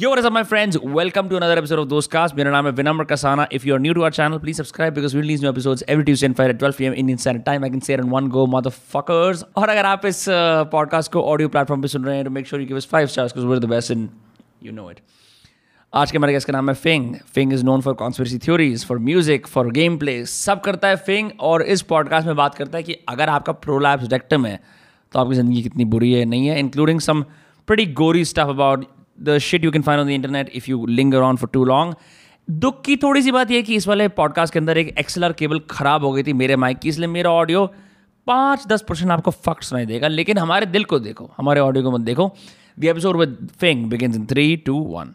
Yo, what is up, my friends? Welcome to another episode of Dostcast. मेरा नाम है Vinamra Kasana. If you are new to our channel, please subscribe because we release new episodes every Tuesday and Friday at 12 p.m. Indian Standard Time. I can say it in one go, motherfuckers. और अगर आप इस podcast को audio platform पे सुन रहे हैं तो make sure you give us five stars because we're the best and you know it. आज के हमारे गेस्ट का नाम है Fing Fing is known for conspiracy theories for music for gameplay सब करता है फिंग और इस पॉडकास्ट में बात करता है कि अगर आपका प्रोलैप्स रेक्टम है तो आपकी ज़िंदगी कितनी बुरी है नहीं है including some pretty gory stuff about the shit you can find on the internet if you linger on for too long. दुख की थोड़ी सी बात यह कि इस वाले पॉडकास्ट के अंदर एक एक्सएलआर केबल खराब हो गई थी मेरे माइक की इसलिए मेरा ऑडियो पाँच दस परसेंट आपको फक्त सुनाई देगा लेकिन हमारे दिल को देखो हमारे ऑडियो को मत देखो the episode with Fing begins in three two one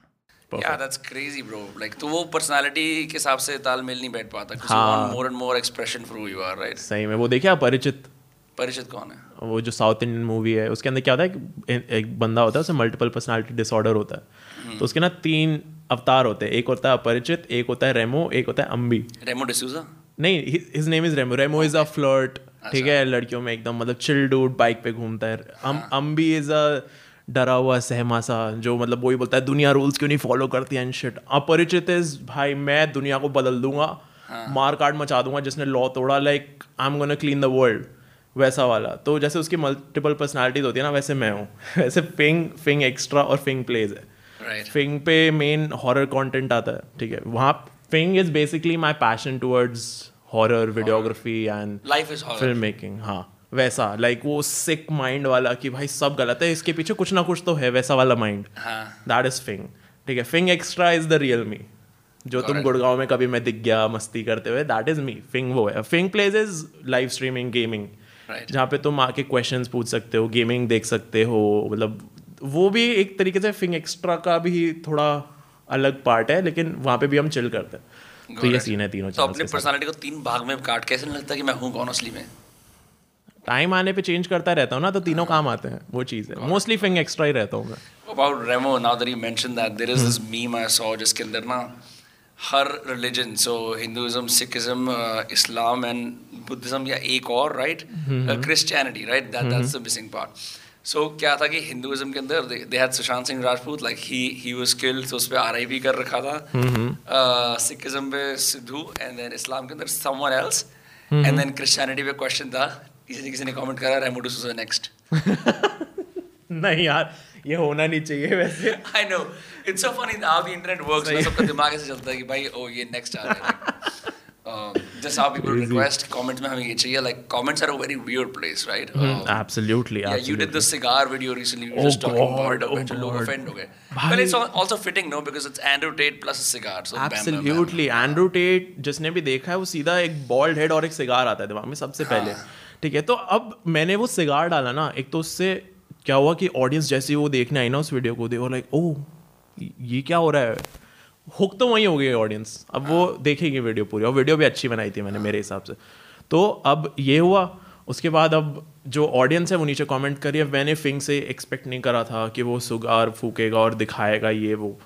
Yeah, that's crazy, bro. Like, तो वो personality के हिसाब से तालमेल नहीं बैठ पाता. Because you हाँ. want more and more expression for you are, right? सही में वो देखिए आप परिचित परिचित कौन है? वो जो साउथ इंडियन मूवी है उसके अंदर क्या होता है एक- एक बंदा होता है उसे मल्टीपल पर्सनालिटी डिसऑर्डर होता है। तो उसके ना तीन अवतार होते हैं। एक होता है अपरिचित एक होता है रेमो एक होता है अम्बी रेमो डिसूजा? नहीं his name is Remo Remo is a flirt ठीक है लड़कियों में एकदम मतलब चिल डूड बाइक पे घूमता है। अम अम्बी इज़ अ डरा हुआ सहमा सा जो मतलब वही बोलता है दुनिया रूल्स क्यों नहीं फॉलो करती एंड शिट अपरिचित इज़ भाई मैं दुनिया को बदल दूँगा मार काट मचा दूँगा जिसने लॉ तोड़ा like I am gonna clean the world वैसा वाला। तो जैसे उसकी मल्टीपल पर्सनालिटीज होती है ना वैसे मैं हूँ। वैसे फिंग फिंग एक्स्ट्रा और फिंग प्लेज है। Right. फिंग पे मेन हॉरर कंटेंट आता है ठीक है? वहाँ Fing is basically my passion towards horror videography and life is film making हाँ वैसा। लाइक like, वो सिक माइंड वाला कि भाई सब गलत है इसके पीछे कुछ ना कुछ तो है वैसा वाला माइंड. दैट इज़ फिंग ठीक है? Fing extra is the real me जो तुम गुड़गांव में कभी मैं दिख गया मस्ती करते हुए दैट इज़ मी फिंग वो है। Fing plays is live streaming gaming Right. जहाँ पे तुम आके क्वेश्चन पूछ सकते हो गेमिंग देख सकते हो मतलब वो भी एक तरीके से फिंग एक्स्ट्रा का भी थोड़ा अलग पार्ट है लेकिन वहाँ पे भी हम चिल करते हैं। तो ये सीन है तीनों तो अपनी personality को तीन भाग में काट कैसे नहीं लगता कि मैं हूँ कौन असली में? टाइम आने पे चेंज करता रहता हूँ ना तो तीनों काम आते हैं वो चीज़ है। मोस्टली फिंग एक्स्ट्रा ही रहता हूँ मैं। About Remo, now that you mentioned that, there is this meme I saw जिसके अंदर ना हर religion, so Hinduism, Sikhism, uh, Islam Buddhism या एक और right, uh, Christianity, right? That that's the missing part. So क्या था कि Hinduism के अंदर they, they had Sushant Singh Rajput, like he he was killed, तो उस पे RIP कर रखा था. Uh, Sikhism पे सिद्धू and then Islam के अंदर someone else, and then Christianity पे question था किसी ने किसी ने comment करा Remo D'Souza next. नहीं यार ये होना नहीं चाहिए वैसे I know. It's so funny how the internet works. ना सबका दिमाग ऐसे चलता है कि भाई ओ ये next आ रहा है. Um, just how people request comments में हमें ये चाहिए. Like comments are a very weird place, right? Um, absolutely yeah, absolutely. you did the cigar video recently. We were Oh just talking God, about it. oh which लोग offend हो गए. But it's also fitting, no, because it's Andrew Tate plus a cigar. So absolutely bam, bam, bam. Andrew Tate जिसने भी देखा है वो सीधा एक बॉल्ड हेड और एक सिगार आता है दिमाग में सबसे पहले ठीक है तो अब मैंने वो सिगार डाला ना एक तो उससे क्या हुआ कि ऑडियंस जैसे वो देखने आई ना उस वीडियो को देखो लाइक ओ ये क्या हो रहा है हुक तो वहीं हो गई ऑडियंस अब वो देखेगी वीडियो पूरी। और वीडियो भी अच्छी बनाई थी मैंने मेरे हिसाब से। तो अब ये हुआ। उसके बाद अब जो ऑडियंस है वो नीचे कमेंट करिए। मैंने फिंग से एक्सपेक्ट नहीं करा था कि वो सुगार फूकेगा और दिखाएगा ये वो।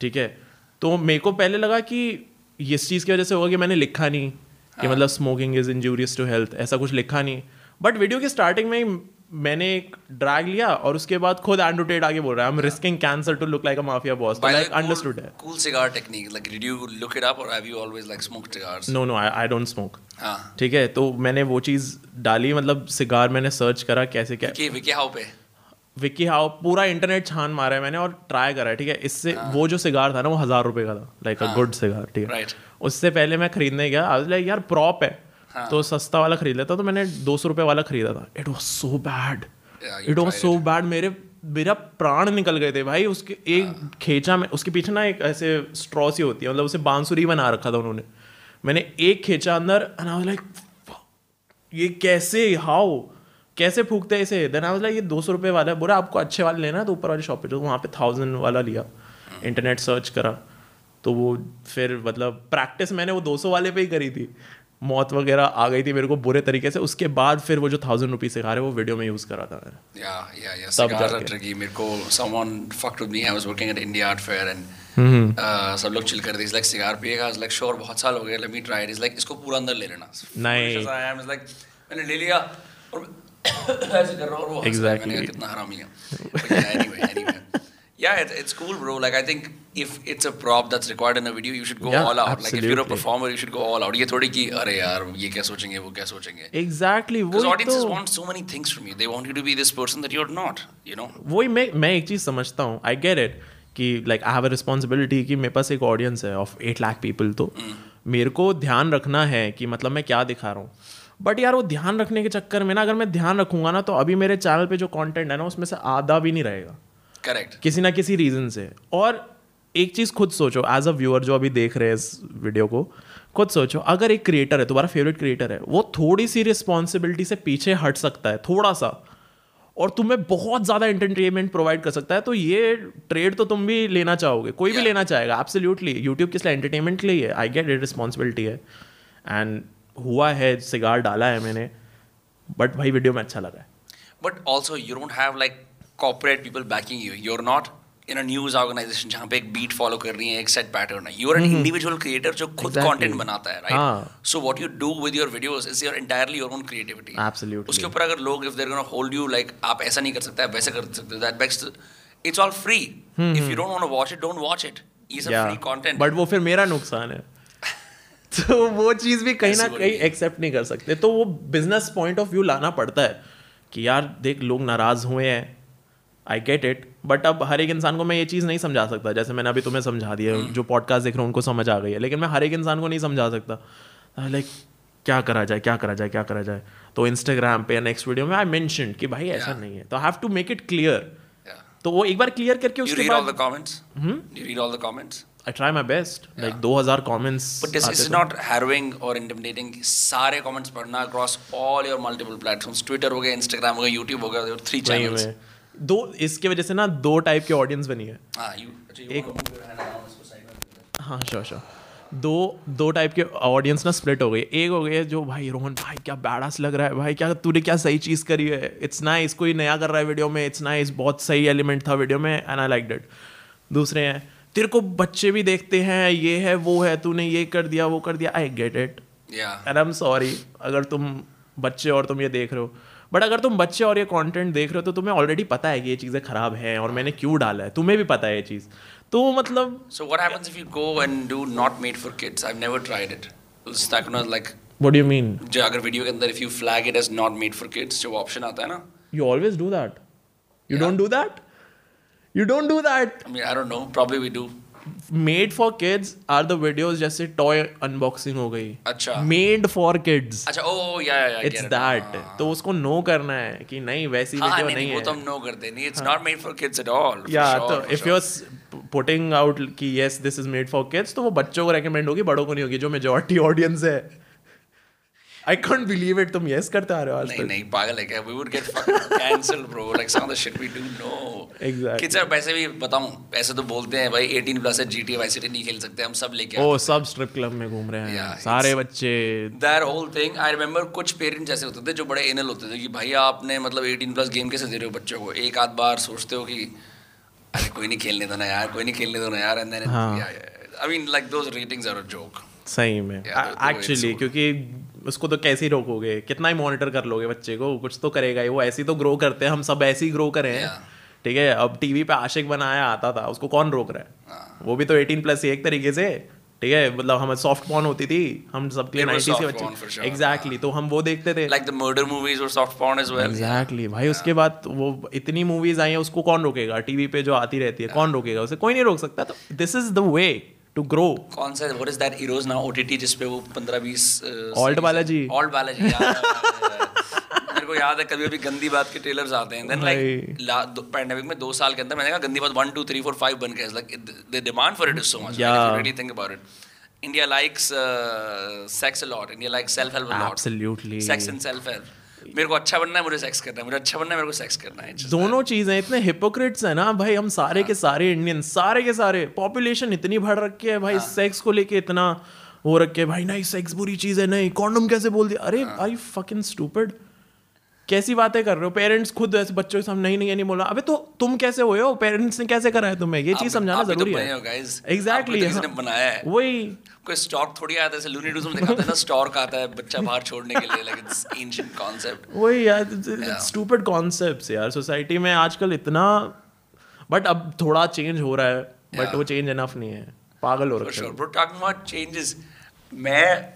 ठीक है? तो मेरे को पहले लगा कि इस चीज़ की वजह से होगा कि मैंने लिखा नहीं। कि मतलब smoking is injurious to health ऐसा कुछ लिखा नहीं। बट वीडियो की स्टार्टिंग में ही मैंने एक ड्रैग लिया और उसके बाद खुद एंड्रू टेट आगे बोल रहा है I am risking cancer to look like a mafia boss like understood है Cool cigar technique. Like, did you look it up or have you always like smoked cigars? No no I don't smoke हाँ. ठीक है तो मैंने वो चीज़ डाली मतलब cigar मैंने सर्च करा कैसे क्या Vicky, Vicky How पे? विकी हाउ पूरा इंटरनेट छान मारा है मैंने और ट्राई करा है ठीक है इससे हाँ. वो जो सिगार था ना वो हज़ार रुपए का था लाइक अ गुड सिगार ठीक है Right. उससे पहले मैं खरीदने गया आई लाइक यार प्रॉप है तो सस्ता वाला खरीद लेता तो मैंने दो सौ रुपये वाला खरीदा था। It was so bad it was so bad मेरे मेरा प्राण निकल गए थे भाई। उसके एक खींचा में उसके पीछे ना एक ऐसे स्ट्रॉ सी होती है मतलब उसे बांसुरी बना रखा था उन्होंने। मैंने एक खींचा अंदर लाइक ये कैसे हाउ कैसे फूकते हैं इसे? देन आई वाज लाइक ये दो सौ रुपये वाला है। बोला आपको अच्छे वाले लेना है तो ऊपर वाली शॉप पे। जो वहाँ पे थाउज़ेंड वाला लिया। इंटरनेट सर्च करा। तो वो फिर मतलब प्रैक्टिस मैंने वो दो सौ वाले पे ही करी थी। मौत वगैरह आ गई थी मेरे को बुरे तरीके से उसके बाद फिर वो जो थाउज़ेंड रुपीज़ सिखा रहे वो वीडियो में यूज़ करा था मैंने Cigars are जाके। tricky. मेरे को fucked with me. I was working at India Art Fair and uh, सब लोग chill कर रहे थे. Like cigar पिएगा. Like sure बहुत साल हो गए. Let me try it. He's like इसको पूरा अंदर ले लेना. नहीं। Am, he's like मैंने ले लिया और ऐसे कर रहा हूँ और वो है. कहा कितना हरामी है. Anyway, anyway. Yeah, it, it's cool, bro. Like I think if it's a prop that's required in a video, you should go Yeah, all out. Absolutely. Like if you're a performer, you should go all out. ये थोड़ी कि अरे यार ये क्या सोचेंगे वो क्या सोचेंगे एग्जैक्टली Because audiences तो want so many things from you. They want you to be this person that you're not. You know. वही मैं मैं एक चीज़ समझता हूँ आई गेट इट कि like I have a responsibility कि मेरे पास एक ऑडियंस है ऑफ़ एट लाख पीपल तो मेरे को ध्यान रखना है कि मतलब मैं क्या दिखा रहा हूँ बट यार वो ध्यान रखने के चक्कर में ना अगर मैं ध्यान रखूँगा ना तो अभी मेरे चैनल पे जो कंटेंट है ना उसमें से आधा भी नहीं रहेगा Correct. किसी ना किसी रीजन से। और एक चीज़ खुद सोचो एज अ व्यूअर जो अभी देख रहे हैं इस वीडियो को खुद सोचो अगर एक क्रिएटर है तुम्हारा फेवरेट क्रिएटर है वो थोड़ी सी रिस्पॉन्सिबिलिटी से पीछे हट सकता है थोड़ा सा और तुम्हें बहुत ज़्यादा एंटरटेनमेंट प्रोवाइड कर सकता है तो ये ट्रेड तो तुम भी लेना चाहोगे कोई yeah. भी लेना चाहेगा एब्सोल्युटली यूट्यूब किस लिए एंटरटेनमेंट के लिए है? आई गेट इट रिस्पॉन्सिबिलिटी है। एंड हुआ है सिगार डाला है मैंने बट भाई वीडियो में अच्छा लगा है। But also, you don't have like corporate people backing you you're not in news organization जहाँ पे एक बीट फॉलो कर रही है एक सेट पैटर्न है। यू एन इंडिविजुअल क्रिएटर जो खुद कंटेंट बनाता है right so what you do with your videos is your entirely your own creativity उसके ऊपर अगर लोग if they hold you like आप ऐसा नहीं कर सकते आप वैसा कर सकते that bakes it's all free if you don't want watch it don't watch it is free content but वो फिर मेरा नुकसान है। तो वो चीज़ भी कहीं ना कहीं एक्सेप्ट नहीं कर सकते। तो वो बिज़नेस पॉइंट ऑफ़ व्यू लाना पड़ता है कि यार देख लोग नाराज़ हुए हैं। आई गेट इट बट अब हर एक इंसान को मैं ये चीज़ नहीं समझा सकता जैसे मैंने अभी तुम्हें समझा दिया हम्म। जो पॉडकास्ट देख रहे हैं उनको समझ आ गई है लेकिन मैं हर एक इंसान को नहीं समझा सकता लाइक क्या करा जाए क्या करा जाए क्या करा जाए तो इंस्टाग्राम पे नेक्स्ट वीडियो में आई मैंशन कि भाई ऐसा Yeah. नहीं है तो have to make it clear तो वो एक बार क्लियर करके उसके बाद comments? You read all the comments? I try my best like दो हज़ार comments But this is not harrowing or intimidating. सारे comments पढ़ना across all your multiple platforms. Twitter हो गया, Instagram हो गया, YouTube हो गया, three channels. दो इसके वजह से ना दो टाइप की ऑडियंस बनी है। हाँ, you, अच्छा, you एक-। हाँ श्योर श्योर दो दो टाइप के ऑडियंस ना स्प्लिट हो गई। एक हो गई है जो भाई रोहन भाई क्या बैडास लग रहा है भाई क्या तूने क्या सही चीज़ करी है? इट्स नाइस कोई नया कर रहा है वीडियो में इट्स नाइस बहुत सही एलिमेंट था वीडियो में एंड आई लाइक डेट दूसरे हैं तेरे को बच्चे भी देखते हैं ये है वो है तूने ये कर दिया वो कर दिया I get it and I am sorry अगर तुम बच्चे और तुम ये देख रहे हो। बट अगर तुम बच्चे और ये कॉन्टेंट देख रहे हो तो तुम्हें ऑलरेडी पता है कि ये चीज़ें खराब हैं और मैंने क्यों डाला है। तुम्हें भी पता है ये चीज़। तो मतलब so what happens if you go and do not made for kids I never tried it like what you mean जो अगर वीडियो के अंदर if you flag it as not made for kids जो ऑप्शन आता है ना। You always do that you don't do that you don't do that I mean I don't know probably we do made for kids are the videos जैसे toy unboxing हो गई। अच्छा। Made for kids अच्छा oh yeah yeah it's that तो उसको no करना है कि नहीं वैसी वीडियो हाँ, नहीं, नहीं, नहीं है। वो तो हम नो करते नहीं it's not made for kids at all या तो if you are putting out कि yes this is made for kids तो वो बच्चों को रेकमेंड होगी बड़ों को नहीं होगी जो मेजॉरिटी ऑडियंस है। I can't believe it. तुम yes करते आ रहे हो आज नहीं नहीं पागल है क्या? We would get fucking cancelled bro. Like some of the shit we do no. Exactly. are वैसे भी बताऊँ ऐसे तो बोलते हैं भाई 18 प्लस है GTA Vice City नहीं खेल सकते हम सब लेके ओ सब स्ट्रिप क्लब में घूम रहे हैं। Yeah, सारे बच्चे। That whole thing I remember कुछ पेरेंट्स ऐसे होते थे जो बड़े इनल होते थे कि भाई आपने मतलब 18 प्लस गेम कैसे दे रहे हो बच्चों को? एक आध बार सोचते हो कि अरे कोई नहीं खेलने दो ना यार कोई नहीं खेलने दो ना यार and then. I mean like those ratings are a joke सही में। Yeah, तो- तो एक्चुअली क्योंकि उसको तो कैसे ही रोकोगे? कितना ही मॉनिटर कर लोगे बच्चे को कुछ तो करेगा ही वो ऐसे ही तो ग्रो करते हैं हम सब ऐसे ही ग्रो करे। हैं Yeah. ठीक है अब टीवी पे आशिक बनाया आता था उसको कौन रोक रहा है? हाँ। वो भी तो 18 प्लस ही एक तरीके से ठीक है मतलब हमें सॉफ्ट पॉर्न होती थी हम 90s के porn for बच्चे एग्जैक्टली तो हम वो देखते थे। लाइक द मर्डर मूवीज़ और soft porn as well exactly भाई उसके बाद वो इतनी मूवीज़ आई हैं उसको कौन रोकेगा? टीवी पे जो आती रहती है कौन रोकेगा उसे? कोई नहीं रोक सकता तो this is the way to grow कौन सा what is that heroes now OTT जिस पे वो 15 20 Alt बालाजी। ऑल्ट बालाजी मेरे को याद है कभी कभी गंदी बात के ट्रेलर्स आते हैं। देन लाइक पेंडेमिक में दो साल के अंदर मैंने कहा गंदी बात 1 2 3 4 5 बन गए like the demand for it is so much. Really think about it India likes sex a lot India likes self help a lot Absolutely. Sex and self help मेरे को अच्छा बनना है मुझे सेक्स करना है मुझे अच्छा बनना है मेरे को सेक्स करना है दोनों चीज़ें इतने हिपोक्रेट्स है ना भाई हम सारे के सारे इंडियन सारे के सारे पॉपुलेशन इतनी बढ़ रखी है भाई सेक्स को लेके इतना हो रखे भाई नहीं सेक्स बुरी चीज़ है नहीं कॉन्डम कैसे बोल दिया? अरे आई फकिंग स्टूपिड कैसी बातें कर रहे हो? पेरेंट्स खुद ऐसे बच्चों के सामने नहीं नहीं ये नहीं बोला। अबे तो तुम कैसे हुए हो? पेरेंट्स ने कैसे करा है तुम्हें? ये चीज़ समझाना तो ज़रूरी है। एग्जैक्टली आपको तो ने बनाया है। वही। कोई स्टॉक थोड़ी आता है जैसे लूनी में दिखाता है ना स्टॉक आता है बच्चा बाहर छोड़ने के लिए लाइक इट्स एंशिएंट कॉन्सेप्ट वही यार स्टूपिड कॉन्सेप्ट्स यार सोसाइटी में आजकल इतना बट अब थोड़ा चेंज हो रहा है बट. वो चेंज इनफ नहीं है पागल हो रखा. है Bro, talking about changes, man,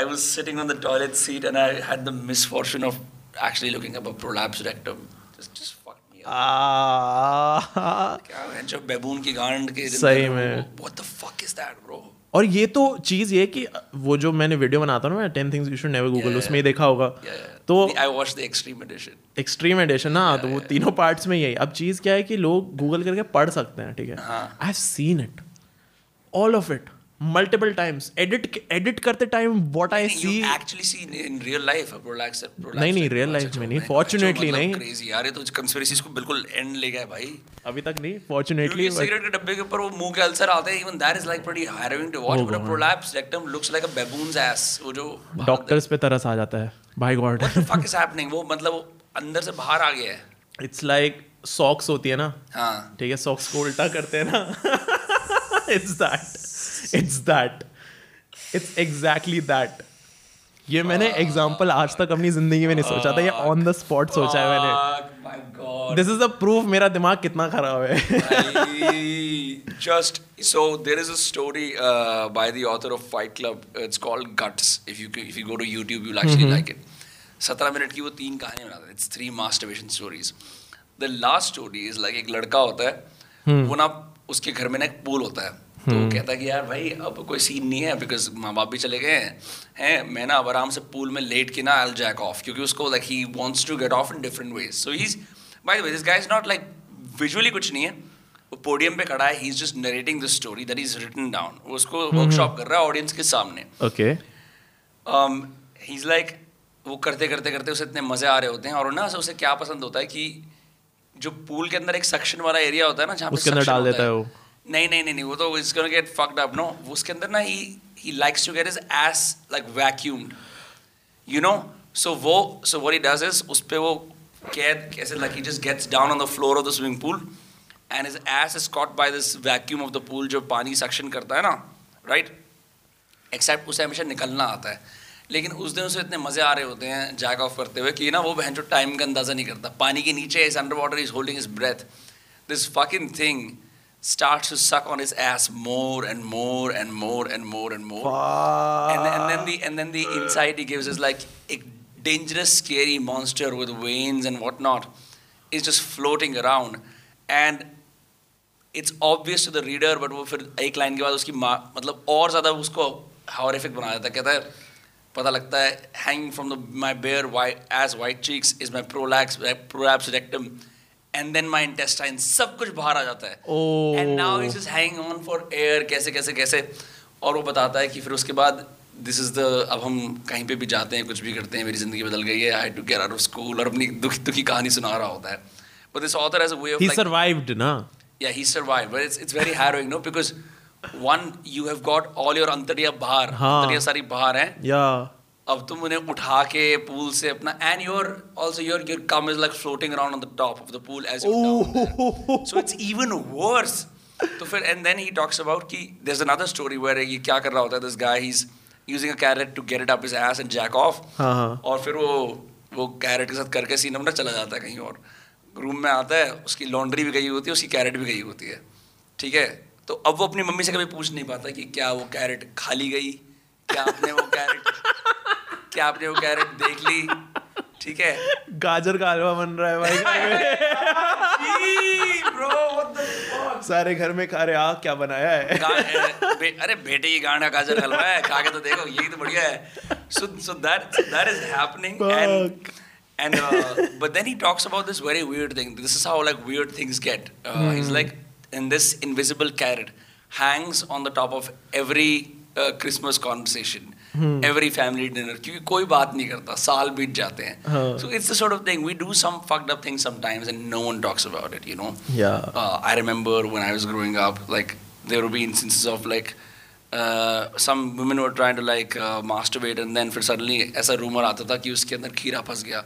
I was sitting on the toilet seat and I had the misfortune of actually looking up a prolapse rectum. Just, just fucked me up. आ, क्या है जो बेबून की गांड के सही में। What the fuck is that, bro? और ये तो चीज़ ये कि वो जो मैंने वीडियो बनाता हूँ ना ten things you should never Google उसमें ही देखा होगा। Yeah, yeah. तो I watch the extreme edition extreme edition ना तो वो तीनों पार्ट्स में यही। अब चीज़ क्या है कि लोग गूगल करके पढ़ सकते हैं ठीक है? हाँ। I have seen it all of it multiple times edit edit करते time what I see actually see in real life prolapse नहीं नहीं रियल लाइफ अच्छा, में अच्छा, नहीं अच्छा, फॉर्चूनेटली मतलब नहीं। क्रेजी यार ये तो कंस्पिरेसीज को बिल्कुल एंड ले गया भाई। अभी तक नहीं फॉर्चूनेटली सिगरेट के डब्बे के ऊपर वो मुँह के अल्सर आते हैं even that is like pretty harrowing to watch but prolapse rectum looks like a baboon's ass वो जो डॉक्टर्स पे तरस आ जाता है by god what the fuck is happening वो मतलब अंदर से बाहर आ गया है। इट्स लाइक सॉक्स होती है ना। हाँ। ठीक है सॉक्स को उल्टा करते हैं ना। It's that it's that it's exactly that ये मैंने एग्जांपल आज तक अपनी ज़िंदगी में नहीं सोचा था ये ऑन द स्पॉट सोचा है मैंने। Fuck, my god. This is the proof मेरा दिमाग कितना खराब है। I just so there is a story uh, by the author of Fight Club. It's called Guts. If you if you go to YouTube, you'll actually like it. सत्रह minute की वो तीन कहानियाँ बनाता है it's three masturbation stories the last story is like एक लड़का होता है वो ना उसके घर में ना एक पूल होता है। तो वो कहता कि यार भाई अब कोई सीन नहीं है बिकॉज़ माँ बाप भी चले गए हैं। हैं मैं ना अब आराम से पूल में लेट के ना आई जैक ऑफ़ क्योंकि उसको like he wants to get off in different ways so he is by the way this guy is not like visually कुछ नहीं है। वो पोडियम पे खड़ा है he is just narrating the story that is written down उसको workshop कर रहा है ऑडियंस के सामने। ओके um, he's like वो करते करते करते उसे इतने मज़े आ रहे होते हैं और ना उसे क्या पसंद होता है कि जो पूल के अंदर एक सक्शन वाला एरिया होता है ना जहाँ पे डाल देता है वो। नहीं नहीं नहीं नहीं, वो तो it's gonna get fucked up no उसके अंदर ना he he likes to get his ass like vacuumed you know so वो so what he does is उस पे वो कैद, कैसे like he just gets down on the floor of the swimming pool and his ass is caught by this vacuum of the pool जो पानी suction करता है ना राइट एक्सेप्ट उसे हमेशा निकलना आता है। लेकिन उस दिन उसे इतने मज़े आ रहे होते हैं जैक ऑफ़ करते हुए कि ना वो बहन जो टाइम का अंदाज़ा नहीं करता। पानी के नीचे is under water is holding his breath this fucking thing starts to suck on his ass more and more and more and more and more and then, and then the and then the insight he gives is like a dangerous scary monster with veins and whatnot is just floating around and it's obvious to the reader but वो फिर एक line के बाद उसकी माँ मतलब और ज़्यादा उसको हॉरिफिक बना देता है कहता है पता लगता है hanging from the my bare white edge white cheeks is my prolax prolapse rectum and then my intestine सब कुछ बाहर आ जाता है Oh. And now is hanging on for air कैसे कैसे कैसे और वो बताता है कि फिर उसके बाद दिस इज़ द अब हम कहीं पे भी जाते हैं कुछ भी करते हैं मेरी ज़िंदगी बदल गई है I to get out of school और अपनी दुखी दुखी कहानी सुना रहा होता है but this author as a way of he survived ना Yeah, he survived, but it's it's very harrowing, no? Because one, you have got all your antariya bahar, हाँ. antariya सारी बाहर हैं. या अब तुम उन्हें उठा के पूल से अपना and your also your your cum is like floating around on the top of the pool as so it's even worse तो फिर and then he talks about कि there is another story where ये क्या कर रहा होता है this guy he is using a carrot to get it up his ass and jack off और फिर वो वो कैरेट के साथ करके सीन अपना चला जाता है कहीं और। रूम में आता है उसकी लॉन्ड्री भी गई होती है उसकी कैरेट भी गई होती है। ठीक है? तो अब वो अपनी मम्मी से कभी पूछ नहीं पाता कि क्या वो कैरेट खाली गई? क्या आपने वो कैरेट क्या आपने वो कैरेट देख ली? ठीक है। गाजर का हलवा बन रहा है भाई सारे घर में खा रहे आ हाँ, क्या बनाया है? बे, अरे बेटे की गाना गाजर हलवा है खा के तो देखो ये तो बढ़िया है। सुन सुन that that is happening and and but then he talks about this very weird thing this is how like weird things get he is like in this invisible carrot hangs on the top of every Christmas conversation every family dinner क्योंकि कोई बात नहीं करता साल बीत जाते हैं। So it's the sort of thing we do some fucked up things sometimes and no one talks about it you know I remember when I was growing up like there would be instances of like Uh, some women were trying to like uh, masturbate फिर suddenly ऐसा rumor आता था कि उसके अंदर खीरा फंस गया।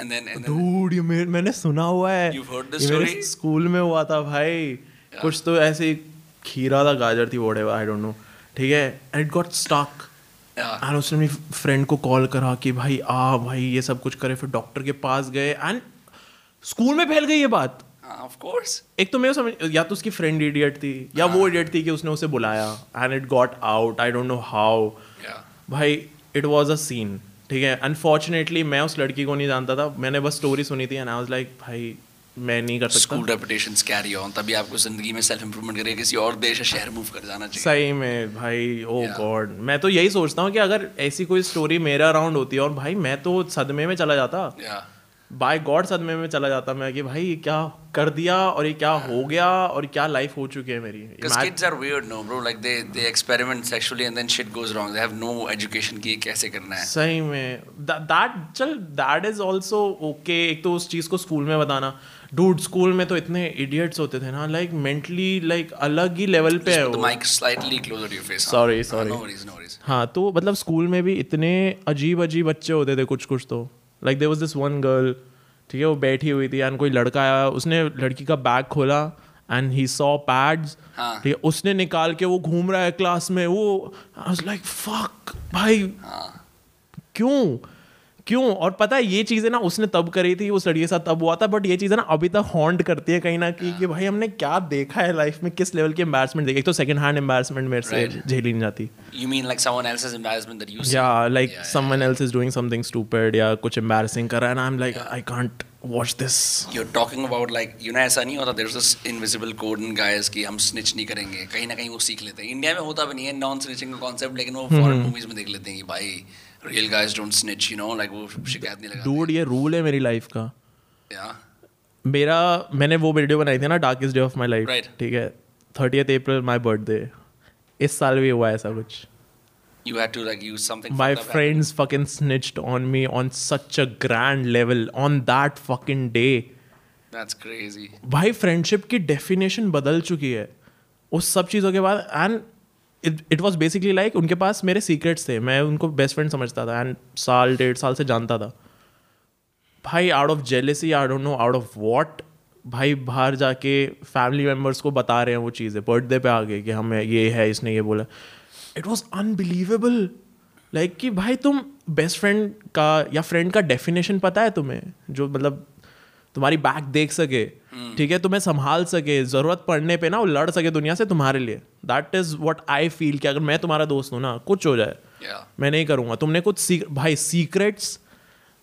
And then, and then dude मैंने सुना हुआ है। You've heard this story? मेरे में हुआ था भाई। कुछ तो ऐसे खीरा था गाजर थी whatever I don't know ठीक है? And it got stuck and उसने अपनी फ्रेंड को कॉल करा कि भाई आ भाई ये सब कुछ करे। फिर डॉक्टर के पास गए एंड स्कूल में फैल गई ये बात। ऑफ़ कोर्स एक तो मेरे को समझ या तो उसकी फ्रेंड इडियट थी या वो इडियट थी कि उसने उसे बुलाया। And it got out I don't know how भाई इट वाज अ सीन ठीक है? अनफॉर्चुनेटली मैं उस लड़की को नहीं जानता था। मैंने बस स्टोरी सुनी थी एंड आई वाज लाइक भाई मैं नहीं कर सकता। स्कूल रेपुटेशंस कैरी ऑन तभी आपको ज़िंदगी में सेल्फ इंप्रूवमेंट करके किसी और देश या शहर मूव कर जाना चाहिए। सही में भाई ओ Yeah. गॉड मैं तो यही सोचता हूँ कि अगर ऐसी कोई स्टोरी मेरा अराउंड होती है और भाई मैं तो सदमे में चला जाता। बाय गॉड सदमे में चला जाता मैं कि भाई ये क्या कर दिया और ये क्या हो गया और क्या लाइफ हो चुकी है मेरी। Kids are weird, no, bro. Like they they experiment sexually and then shit goes wrong. They have no education कि कैसे करना है. सही में। दैट चल दैट इज़ ऑल्सो ओके एक तो उस चीज़ को स्कूल में बताना। डूड स्कूल में तो इतने इडियट्स होते थे ना लाइक मेंटली लाइक अलग ही लेवल पे है वो face. Sorry, हाँ, sorry. No worries, no worries. हाँ तो मतलब स्कूल में भी इतने अजीब अजीब बच्चे होते थे कुछ कुछ तो like there was this one girl ठीक है वो बैठी हुई थी एंड कोई लड़का आया उसने लड़की का बैग खोला एंड ही सॉ पैड्स। ठीक है उसने निकाल के वो घूम रहा है क्लास में वो आई वाज लाइक फक भाई हाँ. क्यों क्यों? और पता है ये चीज़ें ना उसने तब करी थी उस लड़िए साथ तब हुआ था बट ये चीज़ें ना अभी तक हॉन्ट करती है कहीं ना कि, कि भाई हमने क्या देखा है लाइफ में किस लेवल की एम्बेसमेंट देखी। तो सेकंड हैंड एम्बेसमेंट मेरे से झेली नहीं जाती। You mean like someone else is embarrassment that you या like someone else is doing something stupid या कुछ एम्बेसिंग कर रहा है ना I am like I can't watch this you are talking about like you ना ऐसा नहीं होता there is this invisible code in guys कि हम स्निच नहीं करेंगे कहीं ना कहीं वो सीख लेते हैं। इंडिया में होता भी नहीं है नॉन स्निचिंग का कांसेप्ट लेकिन वो फॉरेन मूवीज़ हम्म। में देख लेते हैं कि भाई real guys don't snitch you know like वो शिकायत नहीं लगाते। Dude ये रूल है मेरी लाइफ का। या मेरा मैंने वो वीडियो बनाई थी ना darkest day of my life Right. ठीक है? थर्टियथ अप्रैल माई बर्थडे इस साल भी हुआ ऐसा कुछ। You had to like use something my friends fucking snitched on me on such a grand level on that fucking day that's crazy. भाई friendship की डेफिनेशन बदल चुकी है। उस सब चीज़ों के बाद and it was basically like उनके पास मेरे सीक्रेट्स थे। मैं उनको बेस्ट फ्रेंड समझता था एंड साल, डेढ़ साल से जानता था। भाई out of jealousy I don't know out of what भाई, बाहर जाके फैमिली मेंबर्स को बता रहे हैं वो चीज़ें। बर्थडे पे आ गए कि हमें ये है, इसने ये बोला। इट वॉज़ अनबिलीवेबल लाइक कि भाई, तुम बेस्ट फ्रेंड का या फ्रेंड का डेफिनेशन पता है तुम्हें? जो मतलब तुम्हारी बैक देख सके। ठीक है तुम्हें संभाल सके ज़रूरत पड़ने पे ना वो लड़ सके दुनिया से तुम्हारे लिए। That is what I feel कि अगर मैं तुम्हारा दोस्त हूँ ना कुछ हो जाए। Yeah. मैं नहीं करूँगा। तुमने कुछ सीक भाई सीक्रेट्स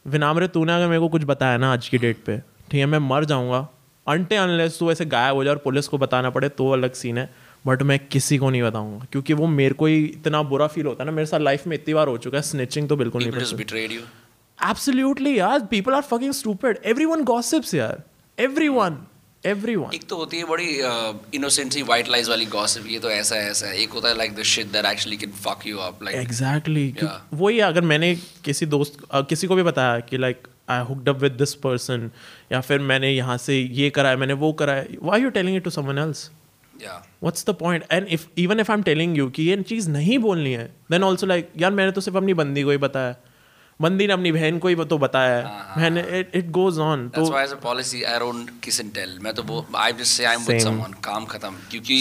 विनामरे तूने अगर मेरे को कुछ बताया ना आज की डेट पे ठीक है मैं मर जाऊँगा। अनटे अनलेस तू ऐसे गायब हो जाए और पुलिस को बताना पड़े तो अलग सीन है। बट मैं किसी को नहीं बताऊँगा क्योंकि वो मेरे को ही इतना बुरा फील होता है ना मेरे साथ लाइफ में इतनी बार हो चुका है स्निचिंग तो बिल्कुल नहीं people you. एब्सोल्युटली यार people are fucking stupid everyone gossips यार। एवरीवन एवरीवन एक तो होती है बड़ी इनोसेंसी वाइट लाइज वाली गॉसिप ये तो ऐसा है ऐसा है। एक होता है like the shit that actually can fuck you up like exactly. वही अगर मैंने किसी दोस्त अ, किसी को भी बताया कि like I hooked up with this person या फिर मैंने यहाँ से ये करा है मैंने वो करा है why you telling it to someone else what's the point and if even if I am telling you कि ये चीज़ नहीं बोलनी है देन ऑल्सो लाइक यार मैंने तो सिर्फ़ अपनी बंदी को ही बताया। बंदी ने अपनी बहन को ही तो बताया है मैंने इट इट गोज ऑन तो why as a policy I don't kiss and tell. मैं तो वो I just say I'm with Same. someone. काम खत्म. क्योंकि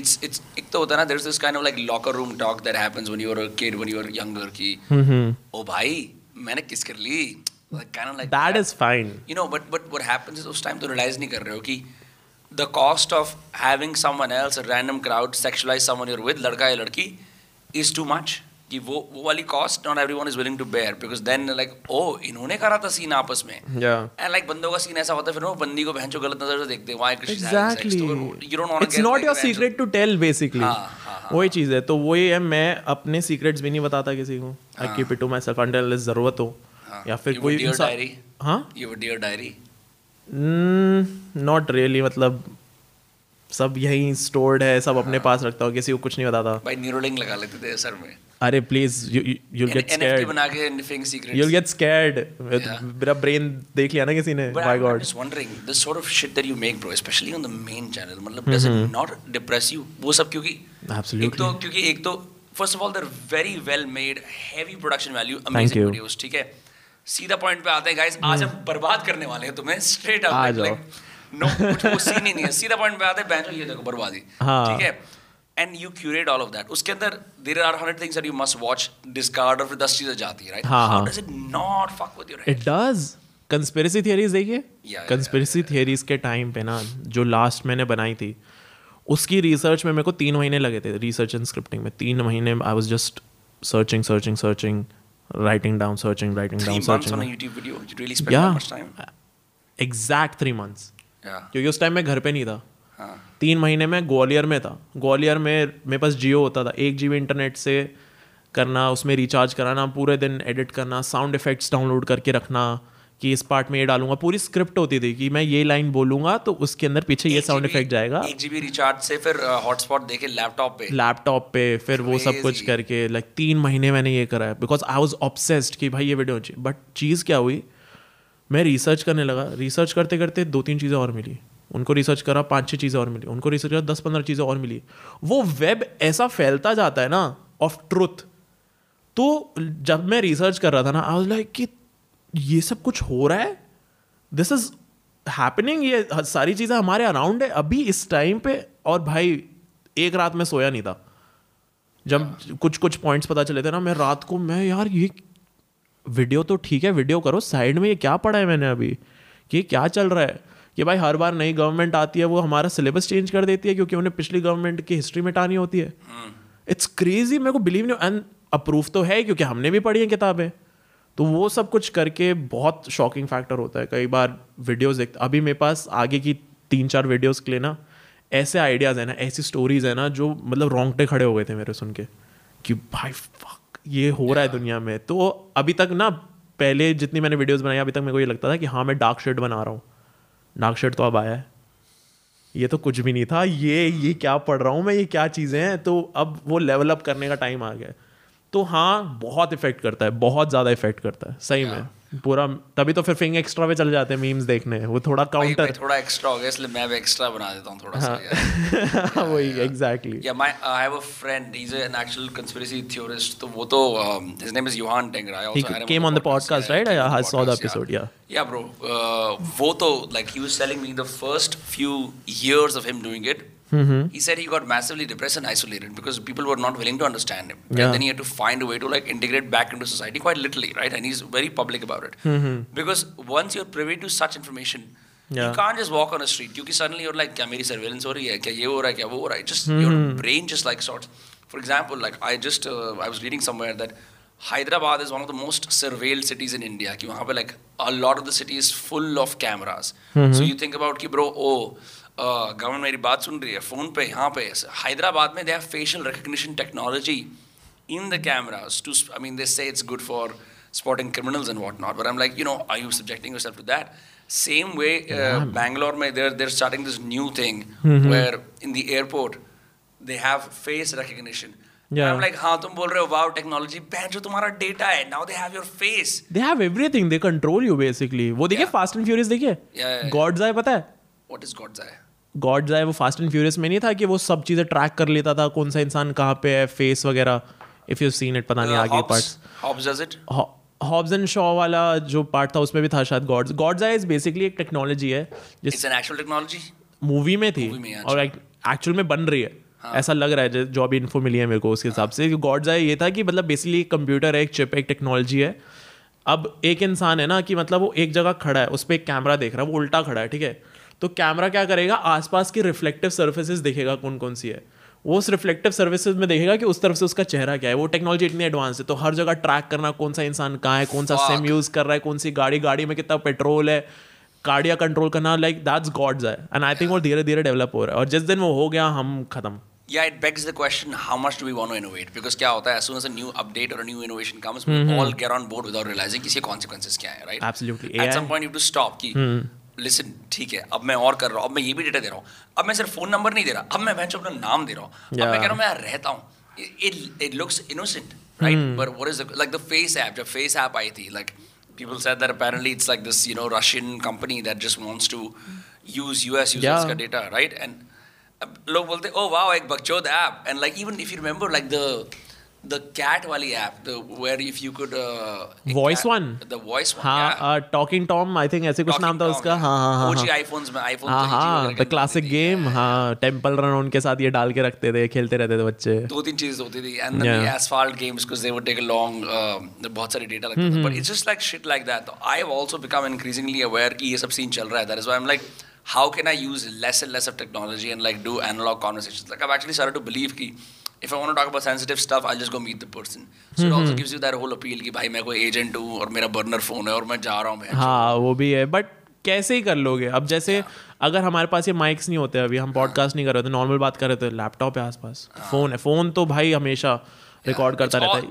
it's it's एक तो होता है ना there's this kind of like locker room talk that happens when you were a kid when you were younger कि ओ भाई मैंने किस कर ली like kind of like that is fine you know but but what happens is उस time तो realize नहीं कर रहे हो कि the cost of having someone else a random crowd sexualize someone you're with लड़का या लड़की is too much कि वो वो वाली cost not everyone is willing to bear because then like oh इन्होंने करा था सीन आपस में। या And like बंदों का सीन ऐसा होता है फिर वो बंदी को बहन जो गलत नज़र से देखते हैं having sex? Exactly don't want to it's not your secret to tell basically हाँ, हाँ, हाँ, वही चीज़ है। तो वही है मैं अपने सीक्रेट्स भी नहीं बताता किसी को I keep it to myself until ज़रूरत हो हाँ, या फिर कोई diary? हाँ? A dear diary? Not really मतलब सब यहीं स्टोर्ड है सब हाँ। अपने पास रखता हूँ किसी को कुछ नहीं बताता। भाई न्यूरोलिंक लगा लेते थे सर में। अरे please you get scared you'll get scared मेरा ब्रेन देख लिया ना किसी ने by God just wondering this sort of shit that you make bro especially on the main channel मतलब does it not depress you वो सब क्योंकि एब्सोल्युटली तो क्योंकि एक तो first of all they're very well made heavy production value amazing videos ठीक है? सीधा पॉइंट पे आते हैं गाइस आज हम बर्बाद करने वाले हैं तुम्हें स्ट्रेट अप लाइक नो कुछ सीन नहीं है। सीधा पॉइंट पे आते हैं बैंक ये देखो बर्बादी ठीक है? And you curate all of that उसके अंदर there are 100 things that you must watch discard और फिर 10 चीज़ें जाती है right how. Does it not fuck with your it does conspiracy theories देखिए। कंस्पिरेसी थियरीज के टाइम पे ना जो लास्ट मैंने बनाई थी उसकी रिसर्च में मेरे को तीन महीने लगे थे रिसर्च एंड स्क्रिप्टिंग में। तीन महीने I was just searching searching searching writing down searching writing down searching YouTube video. You really spend that much time. Exact three months क्योंकि उस टाइम मैं घर पे नहीं था। हाँ. तीन महीने में ग्वालियर में था। ग्वालियर में मेरे पास जियो होता था। एक जीबी इंटरनेट से करना उसमें रिचार्ज कराना पूरे दिन एडिट करना साउंड इफेक्ट्स डाउनलोड करके रखना कि इस पार्ट में ये डालूँगा। पूरी स्क्रिप्ट होती थी कि मैं ये लाइन बोलूँगा तो उसके अंदर पीछे ये साउंड इफ़ेक्ट जाएगा। एक जीबी रिचार्ज से फिर हॉटस्पॉट देके लैपटॉप पे। लैपटॉप पे फिर वो सब कुछ करके लाइक तीन महीने मैंने ये करा है। बिकॉज़ आई वॉज़ ऑब्सेस्ड कि भाई ये वीडियो चाहिए बट चीज़ क्या हुई? मैं रिसर्च करने लगा। रिसर्च करते करते दो तीन चीज़ें और मिली। उनको रिसर्च करा, पाँच छह चीज़ें और मिली। उनको रिसर्च करा, दस पंद्रह चीज़ें और मिली। वो वेब ऐसा फैलता जाता है ना ऑफ़ ट्रुथ तो जब मैं रिसर्च कर रहा था ना आई लाइक कि ये सब कुछ हो रहा है? दिस इज़ हैपनिंग ये सारी चीज़ें हमारे अराउंड है? अभी इस टाइम पे और भाई, एक रात में सोया नहीं था। जब कुछ कुछ पॉइंट्स पता चले थे ना, मैं रात को, मैं यार ये वीडियो तो ठीक है वीडियो करो साइड में ये क्या पढ़ा है मैंने अभी? कि क्या चल रहा है? कि भाई हर बार नई गवर्नमेंट आती है वो हमारा सिलेबस चेंज कर देती है क्योंकि उन्हें पिछली गवर्नमेंट की हिस्ट्री मिटानी होती है। इट्स क्रेजी मेरे को बिलीव नहीं एंड अप्रूव तो है क्योंकि हमने भी पढ़ी है किताबें। तो वो सब कुछ करके बहुत शॉकिंग फैक्टर होता है। कई बार वीडियोस देखते अभी मेरे पास आगे की तीन चार वीडियोस के लिए ना ऐसे आइडियाज़ है ना ऐसी स्टोरीज है ना जो मतलब रोंगटे खड़े हो गए थे मेरे सुन के कि भाई fuck, ये हो रहा है दुनिया में। तो अभी तक ना पहले जितनी मैंने वीडियोस बनाई अभी तक मेरे को ये लगता था कि हाँ मैं डार्क शेड बना रहा हूँ। शेड तो अब आया है। ये तो कुछ भी नहीं था। ये ये क्या पढ़ रहा हूँ मैं? ये क्या चीज़ें हैं? तो अब वो लेवल अप करने का टाइम आ गया तो हाँ बहुत इफ़ेक्ट करता है, बहुत ज़्यादा इफ़ेक्ट करता है। सही में। पूरा तभी तो फिर फिंग एक्स्ट्रा पे चले जाते हैं मीम्स देखने। वो थोड़ा काउंटर थोड़ा एक्स्ट्रा हो गया इसलिए मैं भी एक्स्ट्रा बना देता हूँ थोड़ा हाँ. सा वही exactly yeah my I have a friend he is an actual conspiracy theorist तो वो तो his name is Yohan Tengra I also came on the podcast right I have saw the episode yeah yeah bro वो तो like he was telling me the first few years of him doing it Mm-hmm. He said he got massively depressed and isolated because people were not willing to understand him. Yeah. And then he had to find a way to like integrate back into society quite literally, right? And he's very public about it. Mm-hmm. Because once you're privy to such information, yeah. you can't just walk on a street. You suddenly you're like, kya surveillance ho rahi hai? Kya? Just mm-hmm. your brain just like sorts. For example, like I just uh, I was reading somewhere that Hyderabad is one of the most surveilled cities in India. Like a lot of the city is full of cameras. Mm-hmm. So you think about ki bro, oh government मेरी बात सुन रही है phone पे यहाँ पे हैदराबाद में they have facial recognition technology in the cameras too I mean they say it's good for spotting criminals and what not but I am like you know I you subjecting your to that same way Bangalore में they're they're starting this new thing where in the airport they have face recognition fast and furious देखिए God's आए पता है? What is God's eye? God's आए वो fast and furious में नहीं था कि वो सब चीज़ें ट्रैक कर लेता था कौन सा इंसान कहाँ पे है फेस वगैरह इफ़ यू सीन इट पता नहीं Uh, आगे parts Hobbes does it? Hobbs and Shaw वाला जो पार्ट था उसमें भी था शायद गॉड्स गॉड्स आए बेसिकली एक टेक्नोलॉजी है जिस it's an actual technology? Movie में थी। Movie में, अच्छा। और एक्चुअल में बन रही है। हाँ. ऐसा लग रहा है जो- अभी इन्फो मिली है मेरे को उसके हिसाब हाँ. से। गॉड्स आए ये था कि मतलब बेसिकली कंप्यूटर है एक चिप एक टेक्नोलॉजी है। अब एक इंसान है ना कि मतलब वो एक जगह खड़ा है उस पर एक कैमरा देख रहा है वो उल्टा खड़ा है ठीक है? तो कैमरा क्या करेगा आसपास की रिफ्लेक्टिव सर्फेसिस देखेगा कौन कौन सी है वो उस रिफ्लेक्टिव सर्विसेज़ में देखेगा कि उस तरफ़ से उसका चेहरा क्या है वो टेक्नोलॉजी इतनी एडवांस है तो हर जगह ट्रैक करना कौन सा इंसान कहाँ है कौन सा. सिम यूज़ कर रहा है कौन सी गाड़ी गाड़ी में कितना पेट्रोल है कार्डिया कंट्रोल करना लाइक दैट्स गॉड्स है एंड आई थिंक वो धीरे धीरे डेवलप हो रहा है और जिस दिन वो हो गया हम खत्म Yeah, it begs the question: How much do we want to innovate? Because क्या होता है? As soon as a new update or a new innovation comes, mm-hmm. we all get on board without realizing कि इसके consequences क्या है, right? Absolutely. At AI some point, you have to stop. कि listen, ठीक है, अब मैं और कर रहा हूँ, अब मैं ये भी डेटा दे रहा हूँ, अब मैं सिर्फ़ फ़ोन नंबर नहीं दे रहा, अब मैं बेंच अपना नाम दे रहा हूँ, अब मैं Yeah. कह रहा हूँ मैं रहता हूँ. Looks innocent, right? But what is the like the Face app? जब Face app आई थी, like people said that apparently it's like this, you know, Russian company that just wants to use US users Yeah. का data, right? And लोग बोलते oh wow एक बकचोद app and like even if you remember like the the cat wali app, the where if you could uh, Voice cat- one? the voice one, yeah. हाँ talking Tom I think ऐसे कुछ नाम था उसका हाँ हाँ हाँ OG हाँ iPhones में iPhone हाँ 3G हाँ अंदर होती गेम है। हाँ टेंपल रन उनके साथ ये डाल के रखते थे खेलते रहते थे बच्चे दो तीन चीज़ें होती थी and then Yeah. the asphalt games because they would take a long uh, बहुत सारी डेटा लगता Mm-hmm. था but it's just like shit like that so I have also become increasingly aware कि ये सब scene चल रहा है that is why I'm like how can I use less and less of technology and like do analog conversations like I've actually started to believe कि if I talk about sensitive stuff I just go meet the person so it also gives you that whole appeal कि भाई मैं कोई agent हूँ और मेरा burner phone है और मैं जा रहा हूँ मैं हाँ वो भी है बट कैसे ही कर लोगे अब जैसे yeah. अगर हमारे पास ये माइक्स नहीं होते अभी हम पॉडकास्ट yeah. नहीं कर रहे थे नॉर्मल बात कर रहे थे लैपटॉप है आसपास हाँ। yeah. है फ़ोन तो भाई हमेशा रिकॉर्ड करता रहता है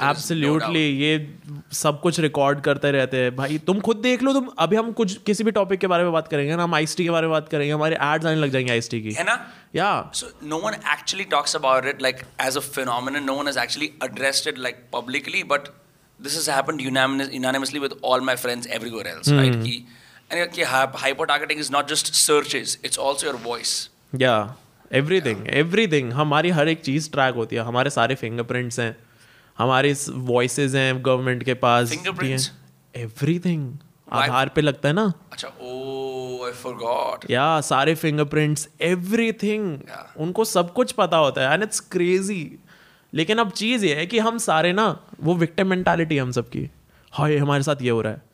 एब्सोल्युटली. ये सब कुछ रिकॉर्ड करते रहते हैं भाई तुम खुद देख लो तुम अभी हम कुछ किसी भी टॉपिक के बारे में बात करेंगे ना हम आइस टी के बारे में बात करेंगे हमारे एड्स आने लग जाएँगे आइस टी की है ना या one actually talks about it like as a phenomenon. No one has actually addressed it like publicly, but this has happened unanimous, unanimously with all my friends everywhere else, right? Ki, and ki, hyper targeting is not just searches; it's also your voice. Yeah everything everything हमारी हर एक चीज़ track होती है। हमारे सारे fingerprints हैं। हमारे voices हैं गवर्नमेंट के पास। Fingerprints? एवरीथिंग आधार पे लगता है ना? Acha, oh, I forgot. या सारे फिंगरप्रिंट्स एवरीथिंग Yeah. उनको सब कुछ पता होता है। एंड इट्स क्रेजी लेकिन अब चीज़ ये है कि हम सारे ना वो विक्टिम मेंटालिटी हम सबकी। हाय हमारे साथ ये हो रहा है।